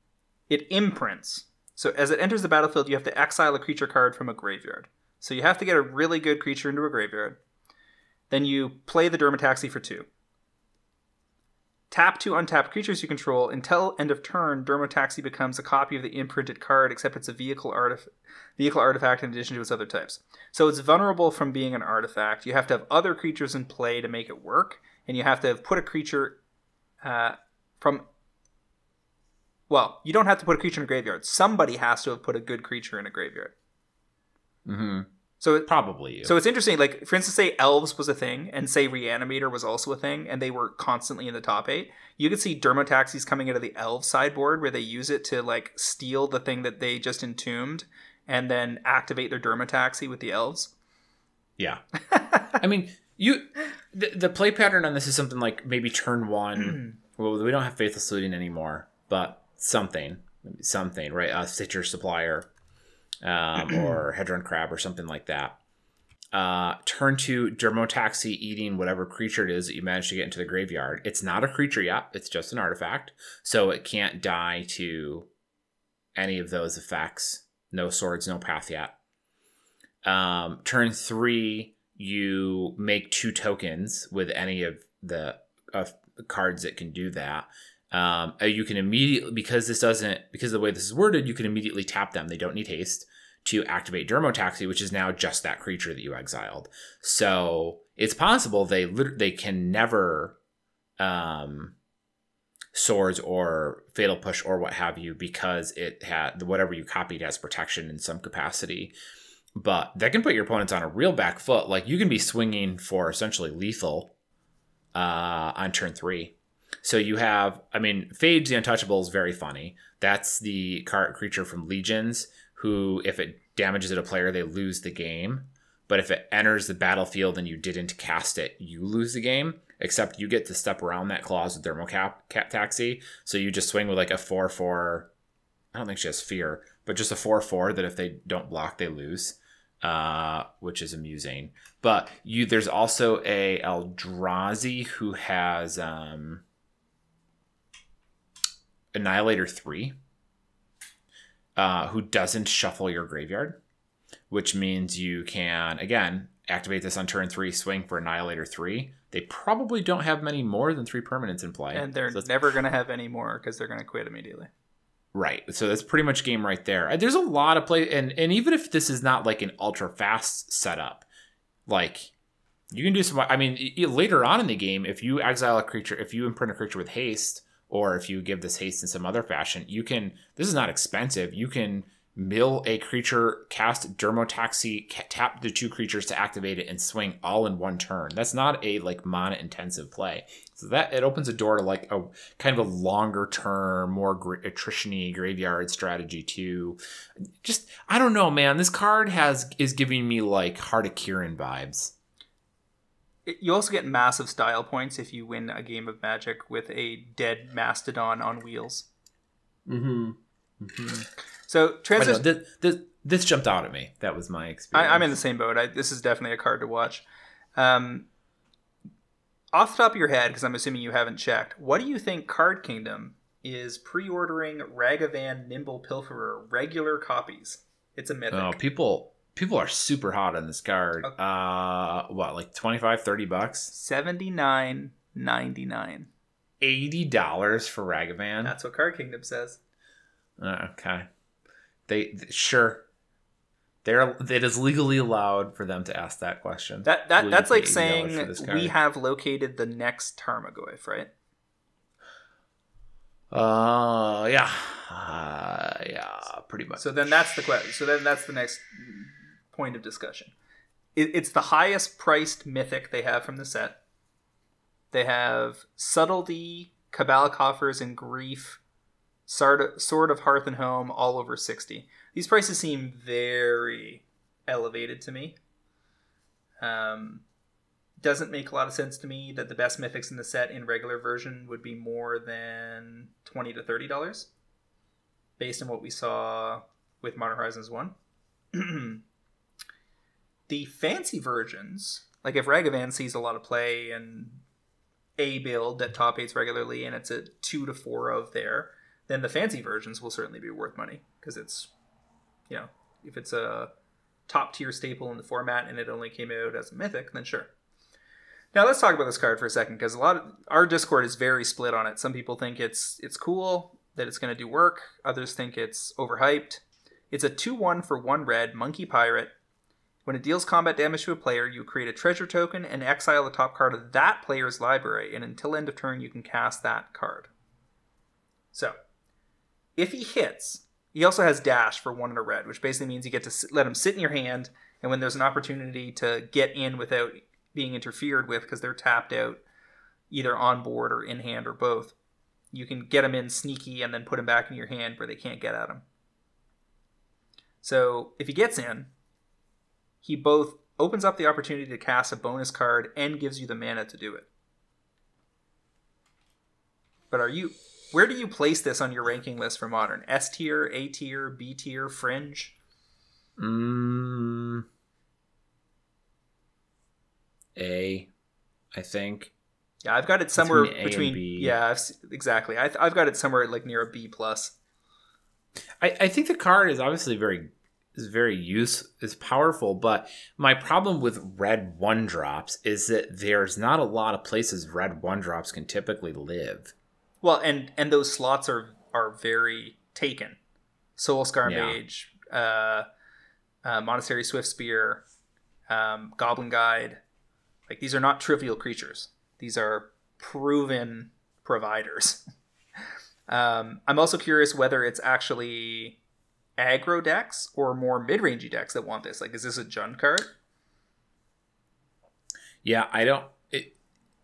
It imprints. So as it enters the battlefield, you have to exile a creature card from a graveyard. So you have to get a really good creature into a graveyard. Then you play the Dermotaxi for two. Tap two untapped creatures you control until end of turn. Dermotaxi becomes a copy of the imprinted card, except it's a vehicle vehicle artifact in addition to its other types. So it's vulnerable from being an artifact. You have to have other creatures in play to make it work, and you have to have put a creature uh, from. Well, you don't have to put a creature in a graveyard. Somebody has to have put a good creature in a graveyard. hmm So it, probably you. so it's interesting. Like for instance, say elves was a thing, and say reanimator was also a thing, and they were constantly in the top eight. You could see dermotaxis coming out of the elf sideboard where they use it to like steal the thing that they just entombed, and then activate their dermotaxi with the elves. Yeah. I mean, you the, the play pattern on this is something like maybe turn one. well, we don't have faithless looting anymore, but something, something, right? A Stitcher's Supplier, um, or Hedron crab, or something like that. Uh, turn to Dermotaxi eating whatever creature it is that you managed to get into the graveyard. It's not a creature yet; it's just an artifact, so it can't die to any of those effects. No swords, no path yet. Um, turn three, you make two tokens with any of the of cards that can do that. Um, uh, you can immediately because this doesn't because of the way this is worded, you can immediately tap them. They don't need haste to activate Dermotaxi, which is now just that creature that you exiled. So it's possible they they can never um, swords or fatal push or what have you because it had whatever you copied has protection in some capacity. But that can put your opponents on a real back foot. Like you can be swinging for essentially lethal uh, on turn three. So you have, I mean, Phage the Untouchable is very funny. That's the card creature from Legions who, if it damages at a player, they lose the game. But if it enters the battlefield and you didn't cast it, you lose the game. Except you get to step around that clause with Thermocap Cap Taxi. So you just swing with like a 4 4. I don't think she has fear, but just a 4 4 that if they don't block, they lose. Uh, which is amusing. But you, there's also a Eldrazi who has um, Annihilator three, uh, who doesn't shuffle your graveyard, which means you can again activate this on turn three, swing for Annihilator three. They probably don't have many more than three permanents in play, and they're So never going to have any more because they're going to quit immediately. Right. So that's pretty much game right there. There's a lot of play and and even if this is not like an ultra fast setup, like you can do some I mean later on in the game if you exile a creature, if you imprint a creature with haste or if you give this haste in some other fashion, you can this is not expensive. You can mill a creature, cast Dermotaxi, tap the two creatures to activate it and swing all in one turn. That's not a like mana intensive play. So that it opens a door to like a kind of a longer term, more gra- attrition-y graveyard strategy too. Just I don't know, man. This card has is giving me like Heart of Kiran vibes. You also get massive style points if you win a game of Magic with a dead mastodon on wheels. Mm-hmm. So I know, transition. this, this this jumped out at me. That was my experience. I, I'm in the same boat. I, this is definitely a card to watch. Um, off the top of your head, because I'm assuming you haven't checked, what do you think Card Kingdom is pre-ordering Ragavan Nimble Pilferer regular copies? It's a mythic. Oh, people people are super hot on this card. Okay. Uh, what like 25, 30 bucks, Seventy nine ninety nine. eighty dollars for Ragavan. That's what Card Kingdom says. Uh, okay. They th- sure. They're it is legally allowed for them to ask that question. That that Will that's like saying we have located the next Tarmogoyf, right? Uh yeah. Uh, yeah, pretty much. So then that's the question. So then that's the next point of discussion. It, it's the highest priced mythic they have from the set. They have subtlety, Cabal coffers, and grief. Sword, Sword of Hearth and Home, all over sixty. These prices seem very elevated to me. Um, doesn't make a lot of sense to me that the best mythics in the set in regular version would be more than twenty to thirty dollars based on what we saw with Modern Horizons 1. the fancy versions, like if Ragavan sees a lot of play and a build that top eights regularly and it's a two to four of there, then the fancy versions will certainly be worth money because it's, you know, if it's a top tier staple in the format and it only came out as a mythic, then sure. Now let's talk about this card for a second because a lot of our Discord is very split on it. Some people think it's it's cool that it's going to do work. Others think it's overhyped. It's a 2 1 for 1 red, Monkey Pirate. When it deals combat damage to a player, you create a treasure token and exile the top card of that player's library, and until end of turn, you can cast that card. So, if he hits, he also has dash for 1 and a red, which basically means you get to let him sit in your hand, and when there's an opportunity to get in without being interfered with because they're tapped out, either on board or in hand or both, you can get them in sneaky and then put them back in your hand where they can't get at them. So if he gets in, he both opens up the opportunity to cast a bonus card and gives you the mana to do it. But are you where do you place this on your ranking list for modern? S tier, A tier, B tier, fringe? Mm, A, I think. Yeah, I've got it somewhere Between between. B. yeah, I've exactly. I, I've got it somewhere like near a B plus. I, I think the card is obviously very is very use is powerful, but my problem with red one drops is that there's not a lot of places red one drops can typically live. Well, and and those slots are are very taken. Soul Scar Yeah. Mage, uh, uh, Monastery Swiftspear, um, Goblin Guide. Like these are not trivial creatures. These are proven providers. um, I'm also curious whether it's actually aggro decks or more mid-rangey decks that want this. Like, is this a Jund card? Yeah, I don't. It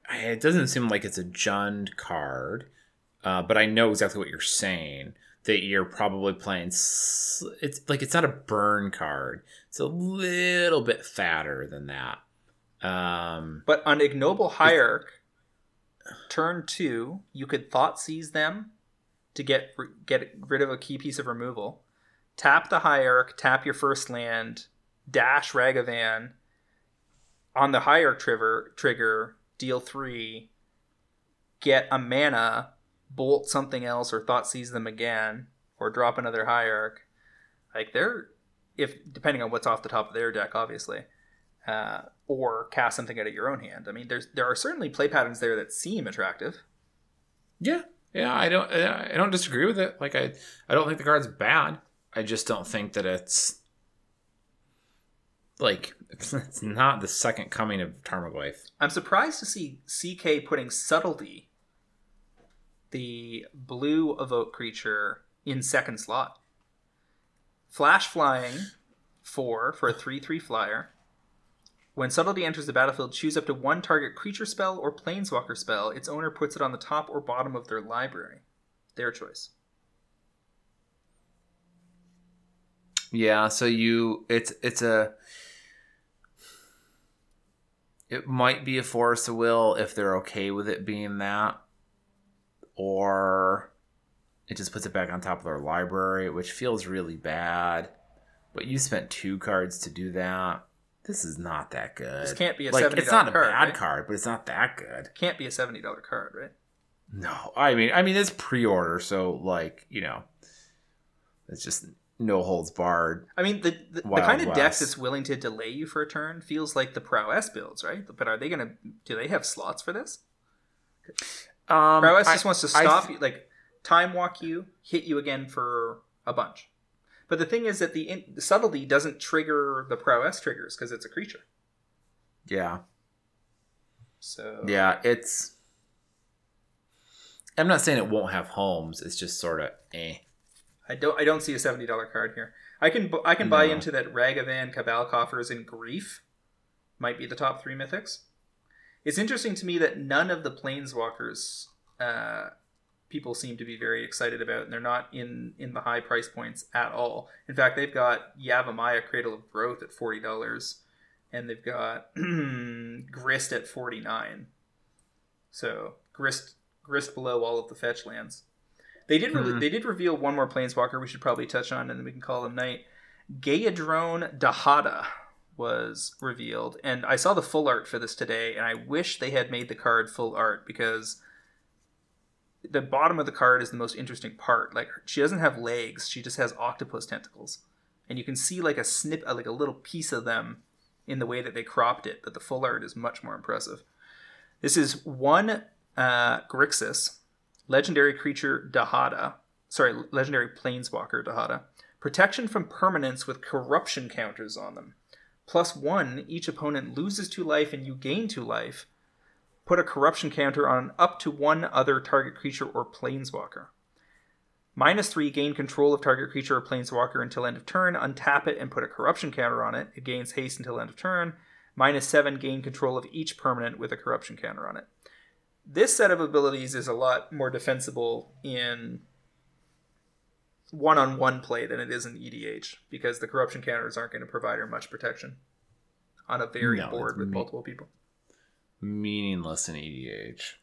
it doesn't seem like it's a Jund card, uh, but I know exactly what you're saying. That you're probably playing. s- It's like it's not a burn card. It's a little bit fatter than that. Um, But on Ignoble Hierarch, turn two, you could Thoughtseize them to get get rid of a key piece of removal. Tap the Hierarch, tap your first land, dash Ragavan. On the Hierarch trigger, trigger, deal three, get a mana, bolt something else, or Thoughtseize them again, or drop another Hierarch. Like they're, if depending on what's off the top of their deck, obviously uh, or cast something out of your own hand. I mean, there's there are certainly play patterns there that seem attractive. yeah, yeah, I don't. I don't disagree with it. Like I, I don't think the card's bad. I just don't think that it's like it's, it's not the second coming of Tarmogoyf. I'm surprised to see CK putting subtlety, the blue evoke creature, in second slot. Flash flying four for a three three flyer. When subtlety enters the battlefield, choose up to one target creature spell or planeswalker spell. Its owner puts it on the top or bottom of their library. Their choice. Yeah, so you it's it's a it might be a force of will if they're okay with it being that or it just puts it back on top of their library, which feels really bad. But you spent two cards to do that. This is not that good. This can't be a like $70 it's not a card, bad right? card, but it's not that good. Can't be a seventy dollar card, right? No, I mean, I mean, it's pre-order, so like you know, it's just no holds barred. I mean, the the, the kind of deck that's willing to delay you for a turn feels like the prowess builds, right? But are they gonna? Do they have slots for this? Um, Prowess I- just wants to stop th- you, like time walk you, hit you again for a bunch. But the thing is that the, in, the subtlety doesn't trigger the prowess triggers because it's a creature. Yeah, So yeah, it's. I'm not saying it won't have homes. It's just sort of eh. I don't I don't see a seventy dollar card here. I can I can buy into that Ragavan, Cabal Coffers, and Grief might be the top three mythics. It's interesting to me that none of the Planeswalkers uh, people seem to be very excited about, and they're not in in the high price points at all. In fact, they've got Yavimaya, Cradle of Growth at forty dollars, and they've got Grist at forty nine. So Grist Grist below all of the fetch lands. They did re- Hmm. they did reveal one more planeswalker we should probably touch on, and then we can call him night. Geyadrone Dihada was revealed, and I saw the full art for this today, and I wish they had made the card full art because the bottom of the card is the most interesting part. Like she doesn't have legs; she just has octopus tentacles, and you can see like a snip, like a little piece of them in the way that they cropped it. But the full art is much more impressive. This is one uh, Grixis, legendary creature Dihada. Sorry, legendary planeswalker Dihada. Protection from permanents with corruption counters on them. Plus one, each opponent loses two life and you gain two life. Put a corruption counter on up to one other target creature or planeswalker. Minus three, gain control of target creature or planeswalker until end of turn. Untap it and put a corruption counter on it. It gains haste until end of turn. Minus seven, gain control of each permanent with a corruption counter on it. This set of abilities is a lot more defensible in one-on-one play than it is in EDH because the corruption counters aren't going to provide her much protection on a very No, board with me- multiple people. Meaningless in EDH.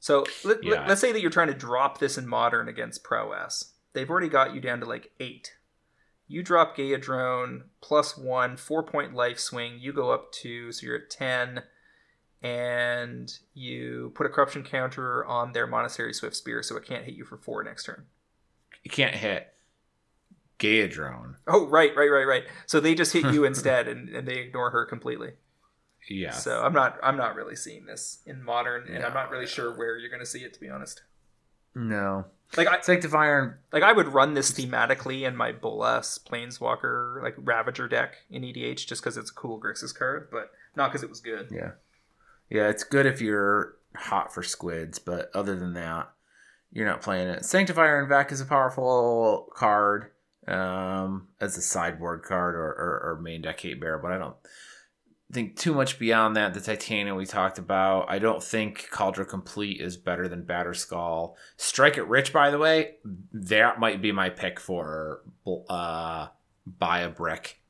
So let, Yeah. us say that you're trying to drop this in modern against prowess. They've already got you down to like eight. You drop Gaia Geyadrone plus one, four point life swing. You go up two, so you're at ten, and you put a corruption counter on their Monastery Swiftspear, so it can't hit you for four next turn. You can't hit. Geyadrone. Oh, right, right, right, right. So they just hit you instead, and, and they ignore her completely. Yeah. So I'm not I'm not really seeing this in modern, and I'm not really sure where you're going to see it. To be honest, no. like I Sanctifier. like I would run this thematically in my Bolas Planeswalker like Ravager deck in EDH just because it's a cool Grixis card, but not because it was good. Yeah. Yeah, it's good if you're hot for squids, but other than that, you're not playing it. Sanctifier en-Vec is a powerful card um, as a sideboard card or, or, or main deck hate bear, but I don't think too much beyond that. The Titanium we talked about. I don't think Kaldra Compleat is better than Batterskull. Strike It Rich, by the way, that might be my pick for uh, Buy a Brick.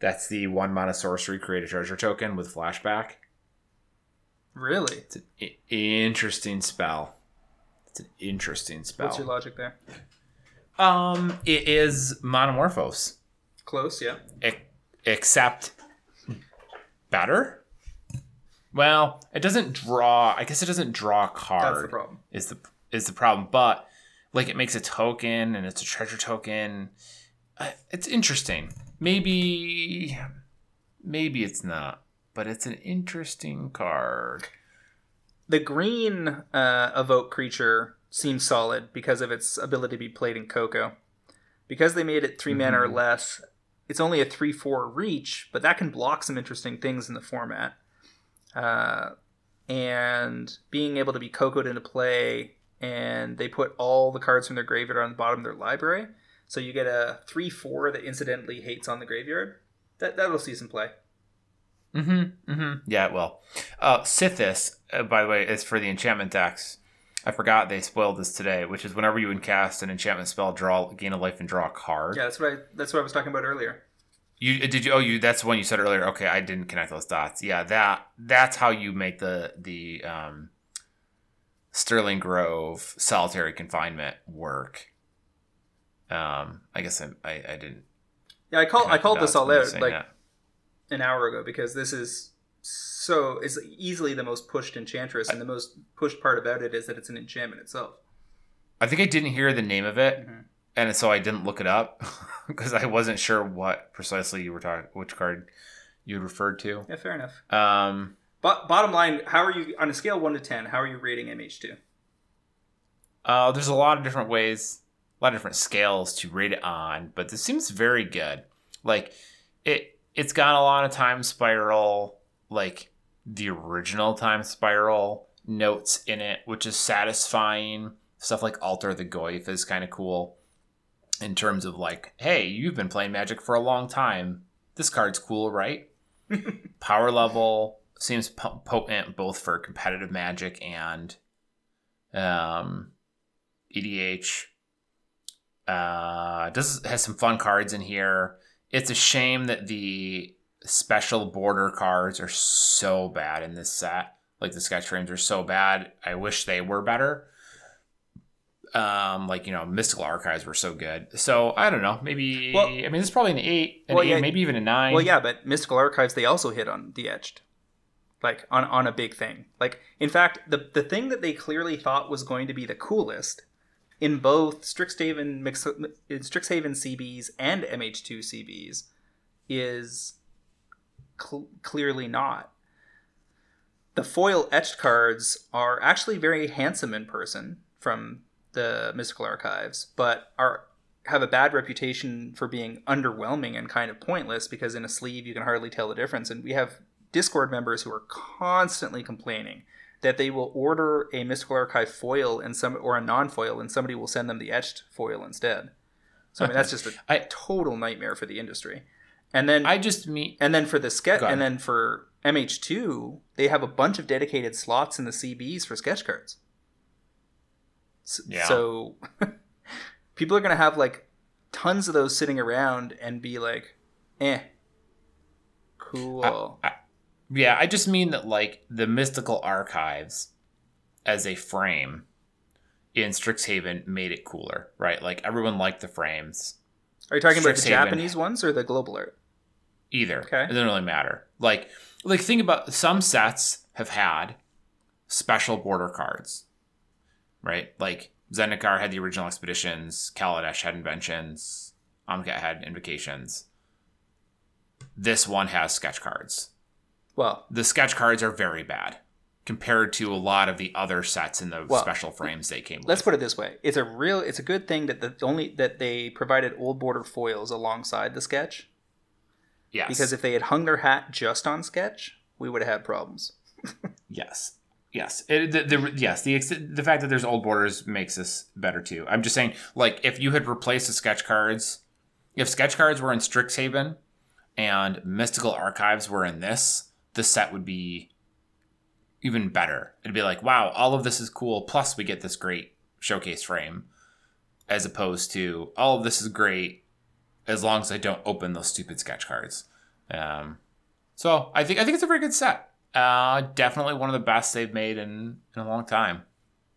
That's the one mana sorcery, create a treasure token with flashback. Really? It's an interesting spell. It's an interesting spell. What's your logic there? um, it is Manamorphose, Close, yeah. e- except better. Well, it doesn't draw. I guess it doesn't draw a card. That's the problem. Is the is the problem? But like, it makes a token, and it's a treasure token. Uh, it's interesting. Maybe, maybe it's not, but it's an interesting card. The green uh, evoke creature seems solid because of its ability to be played in Coco. Because they made it 3 mana or Mhm. less, it's only a 3 4 reach, but that can block some interesting things in the format. Uh, and being able to be Cocoed into play, and they put all the cards from their graveyard on the bottom of their library. So you get a 3 4 that incidentally hates on the graveyard. That, that'll see some play. Mm-hmm. Mm-hmm. Yeah, well. Uh Sythis, uh, by the way, is for the enchantment decks. I forgot they spoiled this today, which is whenever you would cast an enchantment spell, draw gain a life and draw a card. Yeah, that's what I, that's what I was talking about earlier. You did you oh you that's the one you said earlier. Okay, I didn't connect those dots. Yeah, that that's how you make the the um Sterling Grove solitary confinement work. Um I guess I I, I didn't Yeah, I call I called this all out like that. An hour ago because this is so it's easily the most pushed enchantress and the most pushed part about it is that it's an enchantment itself. I think I didn't hear the name of it, Mhm. and so I didn't look it up because I wasn't sure what precisely you were talking, which card you referred to. Yeah, fair enough. Um, But bottom line, how are you on a scale of one to ten? How are you rating MH2? uh, there's a lot of different ways, a lot of different scales to rate it on, but this seems very good. Like it, it's got a lot of time spiral, like the original time spiral notes in it, which is satisfying. Stuff like Altar the Goyf is kind of cool in terms of like, hey, you've been playing Magic for a long time. This card's cool, right? Power level seems potent both for competitive Magic and um, EDH. Uh, does has some fun cards in here. It's a shame that the special border cards are so bad in this set. Like the sketch frames are so bad. I wish they were better. Um, like you know, mystical archives were so good. So I don't know. Maybe Well- I mean, it's probably an eight, an Well, eight, yeah. maybe even a nine. Well, yeah, but Mystical Archives they also hit on the edged, like on on a big thing. Like in fact, the the thing that they clearly thought was going to be the coolest in both Strixhaven mix in Strixhaven CBs and MH2 CBs is cl- clearly not. The foil etched cards are actually very handsome in person from the Mystical Archives, but are have a bad reputation for being underwhelming and kind of pointless because in a sleeve you can hardly tell the difference. And we have Discord members who are constantly complaining that they will order a Mystical Archive foil and some or a non-foil and somebody will send them the etched foil instead. So I mean that's just a I- total nightmare for the industry. And then I just mean and then for the sketch, and then for MH2, they have a bunch of dedicated slots in the CBs for sketch cards. S- Yeah. So people are gonna have like tons of those sitting around and be like, "Eh, cool." Yeah, I just mean that like the mystical archives as a frame in Strixhaven made it cooler, right? Like everyone liked the frames. are you talking about the Japanese ones or the global art? Either. Okay. It doesn't really matter. Like like think about some sets have had special border cards. Right? Like Zendikar had the original expeditions, Kaladesh had inventions, Amonkhet had invocations. This one has sketch cards. Well, The sketch cards are very bad compared to a lot of the other sets in the Well, special frames they came with. let's with. put it this way: it's a real, it's a good thing that the only that they provided old border foils alongside the sketch Yes. because if they had hung their hat just on sketch, we would have had problems. Yes. Yes. It, the, the, yes. The the fact that there's old borders makes this better too. I'm just saying, like, if you had replaced the sketch cards, if sketch cards were in Strixhaven and Mystical Archives were in this, the set would be even better. It'd be like, wow, all of this is cool. Plus, we get this great showcase frame, as opposed to all of this is great as long as I don't open those stupid sketch cards. Um, so I think I think it's a very good set. Uh, definitely one of the best they've made in, in a long time.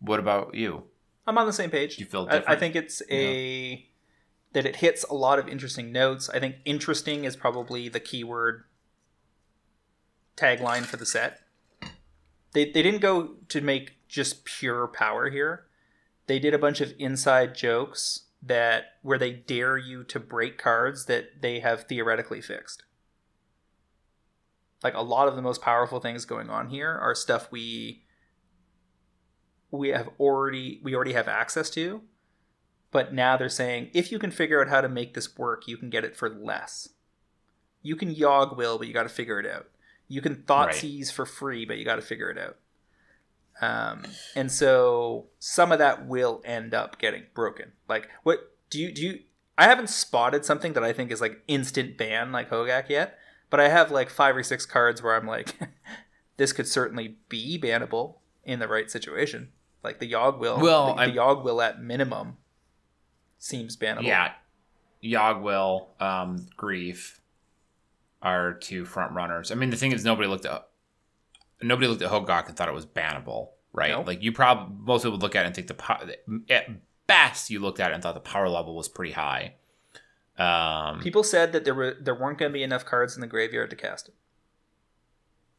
What about you? I'm on the same page. You feel I, I think it's a that it hits a lot of interesting notes. I think interesting is probably the keyword tagline for the set. They they didn't go to make just pure power here. They did a bunch of inside jokes that where they dare you to break cards that they have theoretically fixed. Like a lot of the most powerful things going on here are stuff we we have already we already have access to but now they're saying if you can figure out how to make this work you can get it for less you can yog will but you got to figure it out you can thought Right. seize for free but you got to figure it out. Um, and so some of that will end up getting broken. Like what do you do you i haven't spotted something that i think is like instant ban like Hogaak yet but i have like five or six cards where i'm like this could certainly be bannable in the right situation. Like the yog will Well, the, the yog will at minimum seems bannable. Yeah, Yogwill, um, Grief are two front runners. I mean, the thing is, nobody looked at nobody looked at Hogaak and thought it was bannable, right? No. Like you probably most people would look at it and think the po- at best you looked at it and thought the power level was pretty high. Um, people said that there were there weren't going to be enough cards in the graveyard to cast it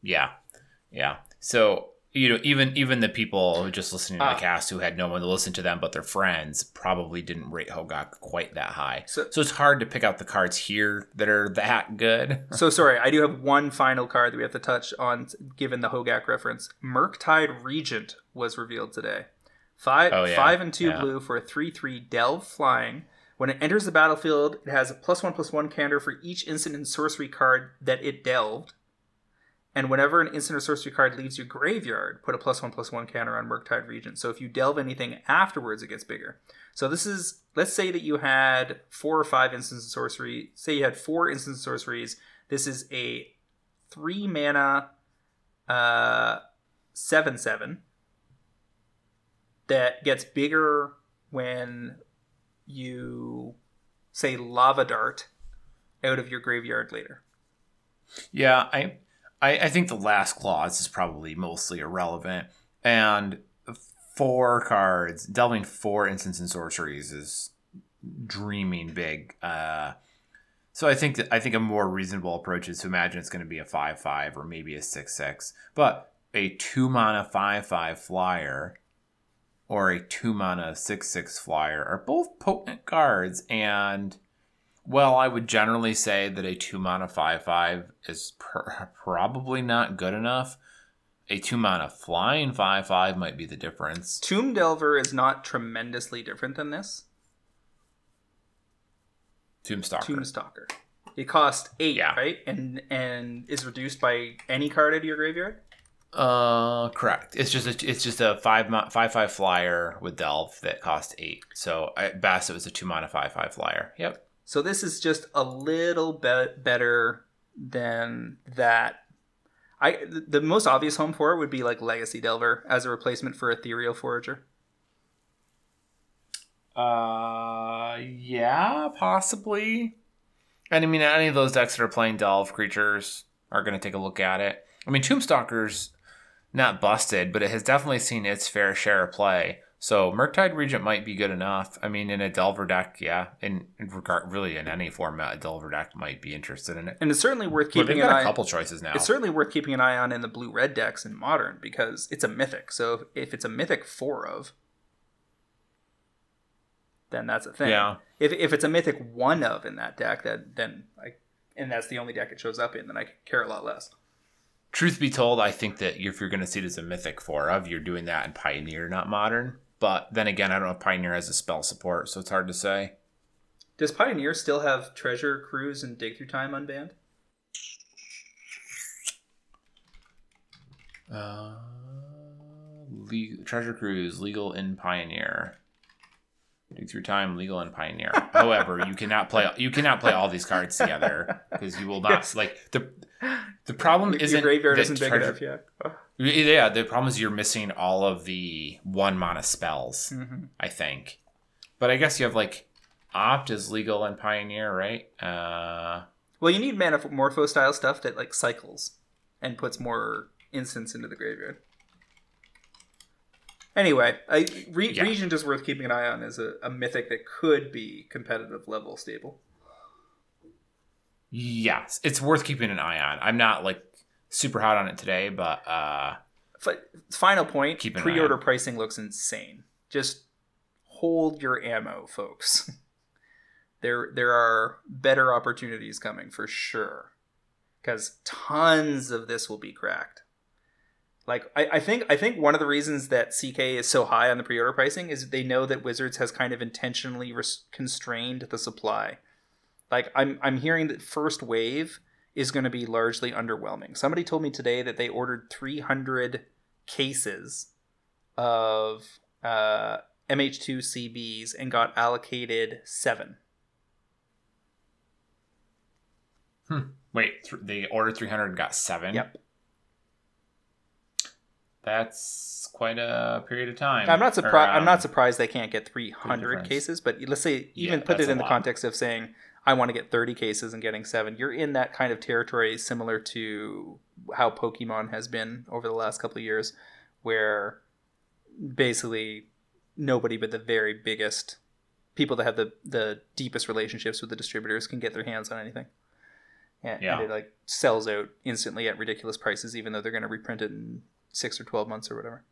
Yeah, yeah. So you know, even even the people who just listening to Ah. the cast who had no one to listen to them but their friends probably didn't rate Hogaak quite that high. So- So, it's hard to pick out the cards here that are that good. So sorry, I do have one final card that we have to touch on, given the Hogaak reference. Murktide Regent was revealed today. Five, Oh, yeah, five and two yeah. blue for a three-three delve flying. When it enters the battlefield, it has a plus one plus one counter for each instant and sorcery card that it delved. And whenever an instant or sorcery card leaves your graveyard, put a plus one plus one counter on Murktide Regent. So if you delve anything afterwards, it gets bigger. So this is let's say that you had four or five instants of sorcery. Say you had four instant sorceries. This is a three mana uh seven seven that gets bigger when you say lava dart out of your graveyard later. Yeah, I, I I think the last clause is probably mostly irrelevant. And four cards, delving four instants and sorceries is dreaming big. Uh, so I think that I think a more reasonable approach is to imagine it's going to be a five five or maybe a six six, but a two mana five five flyer or a two mana six six flyer are both potent cards and well, I would generally say that a two mana five five is pr- probably not good enough. A two mana flying five five might be the difference. Tomb Delver is not tremendously different than this. Tombstalker. Tomb Stalker. It costs eight, Yeah. right? And and is reduced by any card out of your graveyard. Uh, correct. It's just a, it's just a five five five flyer with delve that cost eight. So at best, it was a two mana five five flyer. Yep. So this is just a little bit better than that. I the most obvious home for it would be like Legacy Delver as a replacement for Ethereal Forager. Uh, yeah, possibly. And I mean, any of those decks that are playing Delve creatures are going to take a look at it. I mean, Tombstalker's not busted, but it has definitely seen its fair share of play. So Murktide Regent might be good enough. I mean, in a Delver deck, yeah, in, in regard, really in any format, a Delver deck might be interested in it. And it's certainly worth keeping an eye. a couple choices now. It's certainly worth keeping an eye on in the blue red decks in modern because it's a mythic. So if it's a mythic four of, then that's a thing. Yeah. If if it's a mythic one of in that deck, that then I and that's the only deck it shows up in, then I care a lot less. Truth be told, I think that if you're going to see it as a mythic four of, you're doing that in Pioneer, not Modern. But then again, I don't know if Pioneer has a spell support, so it's hard to say. Does Pioneer still have Treasure Cruise and Dig Through Time unbanned? Uh, le- Treasure Cruise legal in Pioneer. Dig through time legal in Pioneer. However, you cannot play you cannot play all these cards together because you will not Yes. like the the problem Your isn't graveyard isn't big treasure- enough yet. Yeah, the problem is you're missing all of the one mana spells. Mhm. I think, but I guess you have like opt is legal and Pioneer, right? Uh, Well, you need mana morpho style stuff that like cycles and puts more instants into the graveyard. Anyway, I, Re- Yeah. Regent is worth keeping an eye on as a, a mythic that could be competitive level stable. yes, it's worth keeping an eye on. I'm not like super hot on it today, but uh, F- final point: pre-order pricing looks insane. Just hold your ammo, folks. there, there are better opportunities coming for sure, because tons of this will be cracked. Like I, I think, I think one of the reasons that CK is so high on the pre-order pricing is they know that Wizards has kind of intentionally res- constrained the supply. Like I'm, I'm hearing that first wave is going to be largely underwhelming. Somebody told me today that they ordered 300 cases of uh, MH2 CBs and got allocated seven. Hmm. wait, th- they ordered 300 and got seven. Yep. That's quite a period of time. I'm not surprised. I'm not surprised they can't get 300 cases, but let's say even Yeah, put it in the lot. context of saying I want to get 30 cases and getting seven. You're in that kind of territory similar to how Pokemon has been over the last couple of years, where basically nobody but the very biggest people that have the the deepest relationships with the distributors can get their hands on anything. And, Yeah. and it like sells out instantly at ridiculous prices, even though they're going to reprint it in six or twelve months or whatever.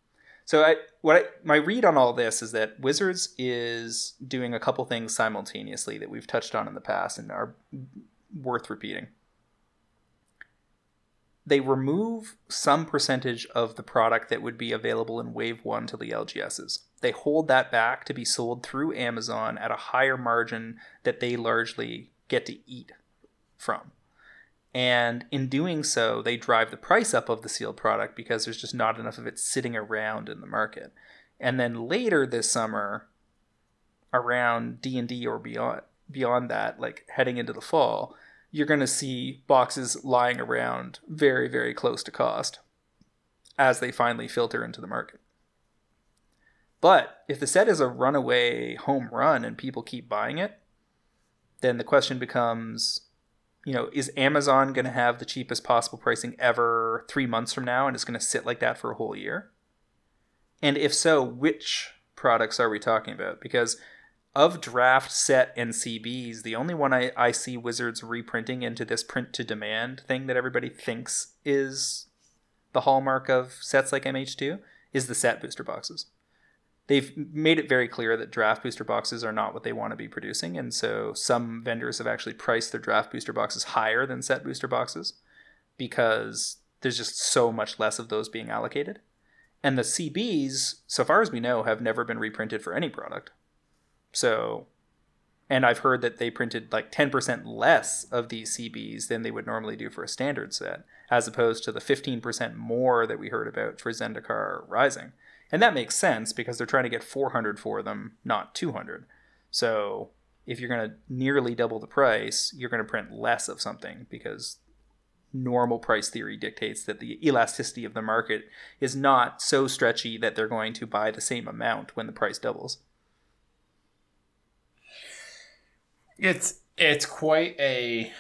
So I what I, my read on all this is that Wizards is doing a couple things simultaneously that we've touched on in the past and are worth repeating. They remove some percentage of the product that would be available in Wave 1 to the LGSs. They hold that back to be sold through Amazon at a higher margin that they largely get to eat from. And in doing so, they drive the price up of the sealed product because there's just not enough of it sitting around in the market. And then later this summer, around D and D or beyond, beyond that, like heading into the fall, you're going to see boxes lying around very, very close to cost as they finally filter into the market. But if the set is a runaway home run and people keep buying it, then the question becomes you know, is Amazon going to have the cheapest possible pricing ever three months from now and it's going to sit like that for a whole year? And if so, which products are we talking about? Because of draft, set, and CBs, the only one I, I see Wizards reprinting into this print to demand thing that everybody thinks is the hallmark of sets like MH2 is the set booster boxes they've made it very clear that draft booster boxes are not what they want to be producing and so some vendors have actually priced their draft booster boxes higher than set booster boxes because there's just so much less of those being allocated. And the cbs so far as we know have never been reprinted for any product. So and i've heard that they printed like 10% less of these cbs than they would normally do for a standard set as opposed to the 15% more that we heard about for zendikar rising and that makes sense because they're trying to get 400 for them, not 200. So if you're going to nearly double the price, you're going to print less of something because normal price theory dictates that the elasticity of the market is not so stretchy that they're going to buy the same amount when the price doubles. It's it's quite a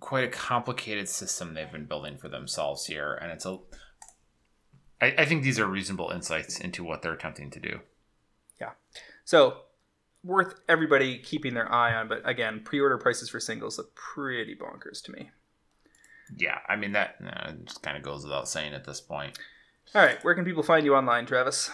quite a complicated system they've been building for themselves here, and it's a. I, I think these are reasonable insights into what they're attempting to do. Yeah. So worth everybody keeping their eye on, but again, pre-order prices for singles look pretty bonkers to me. Yeah, I mean that uh, just kind of goes without saying at this point. All right, where can people find you online, Travis?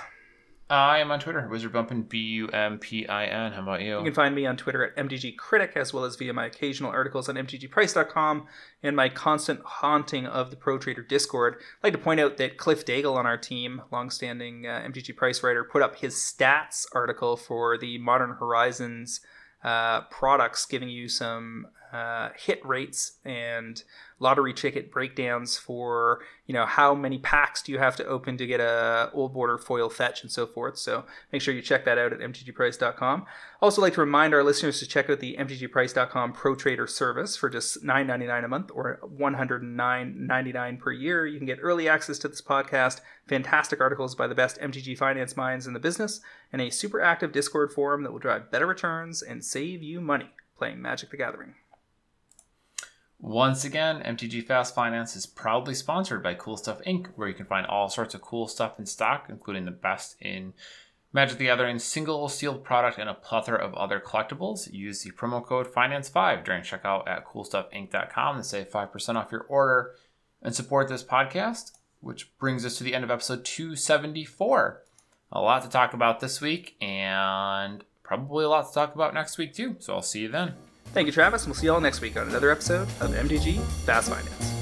I am on Twitter, Wizard Bumpin, B U M P I N. How about you? You can find me on Twitter at MTG Critic, as well as via my occasional articles on MTGPrice.com and my constant haunting of the Pro Trader Discord. I'd like to point out that Cliff Daigle on our team, longstanding uh, MTG Price writer, put up his stats article for the Modern Horizons uh, products, giving you some uh, hit rates and lottery ticket breakdowns for you know how many packs do you have to open to get a old border foil fetch and so forth. So make sure you check that out at mtgprice.com also like to remind our listeners to check out the mtgprice.com pro trader service for just $9.99 a month or $109.99 per year. You can get early access to this podcast fantastic articles by the best mtg finance minds in the business and a super active discord forum that will drive better returns and save you money playing magic the gathering once again, MTG Fast Finance is proudly sponsored by Cool Stuff Inc., where you can find all sorts of cool stuff in stock, including the best in Magic the Gathering single sealed product and a plethora of other collectibles. Use the promo code FINANCE5 during checkout at coolstuffinc.com to save 5% off your order and support this podcast, which brings us to the end of episode 274. A lot to talk about this week and probably a lot to talk about next week, too. So I'll see you then. Thank you, Travis, and we'll see you all next week on another episode of MTG Fast Finance.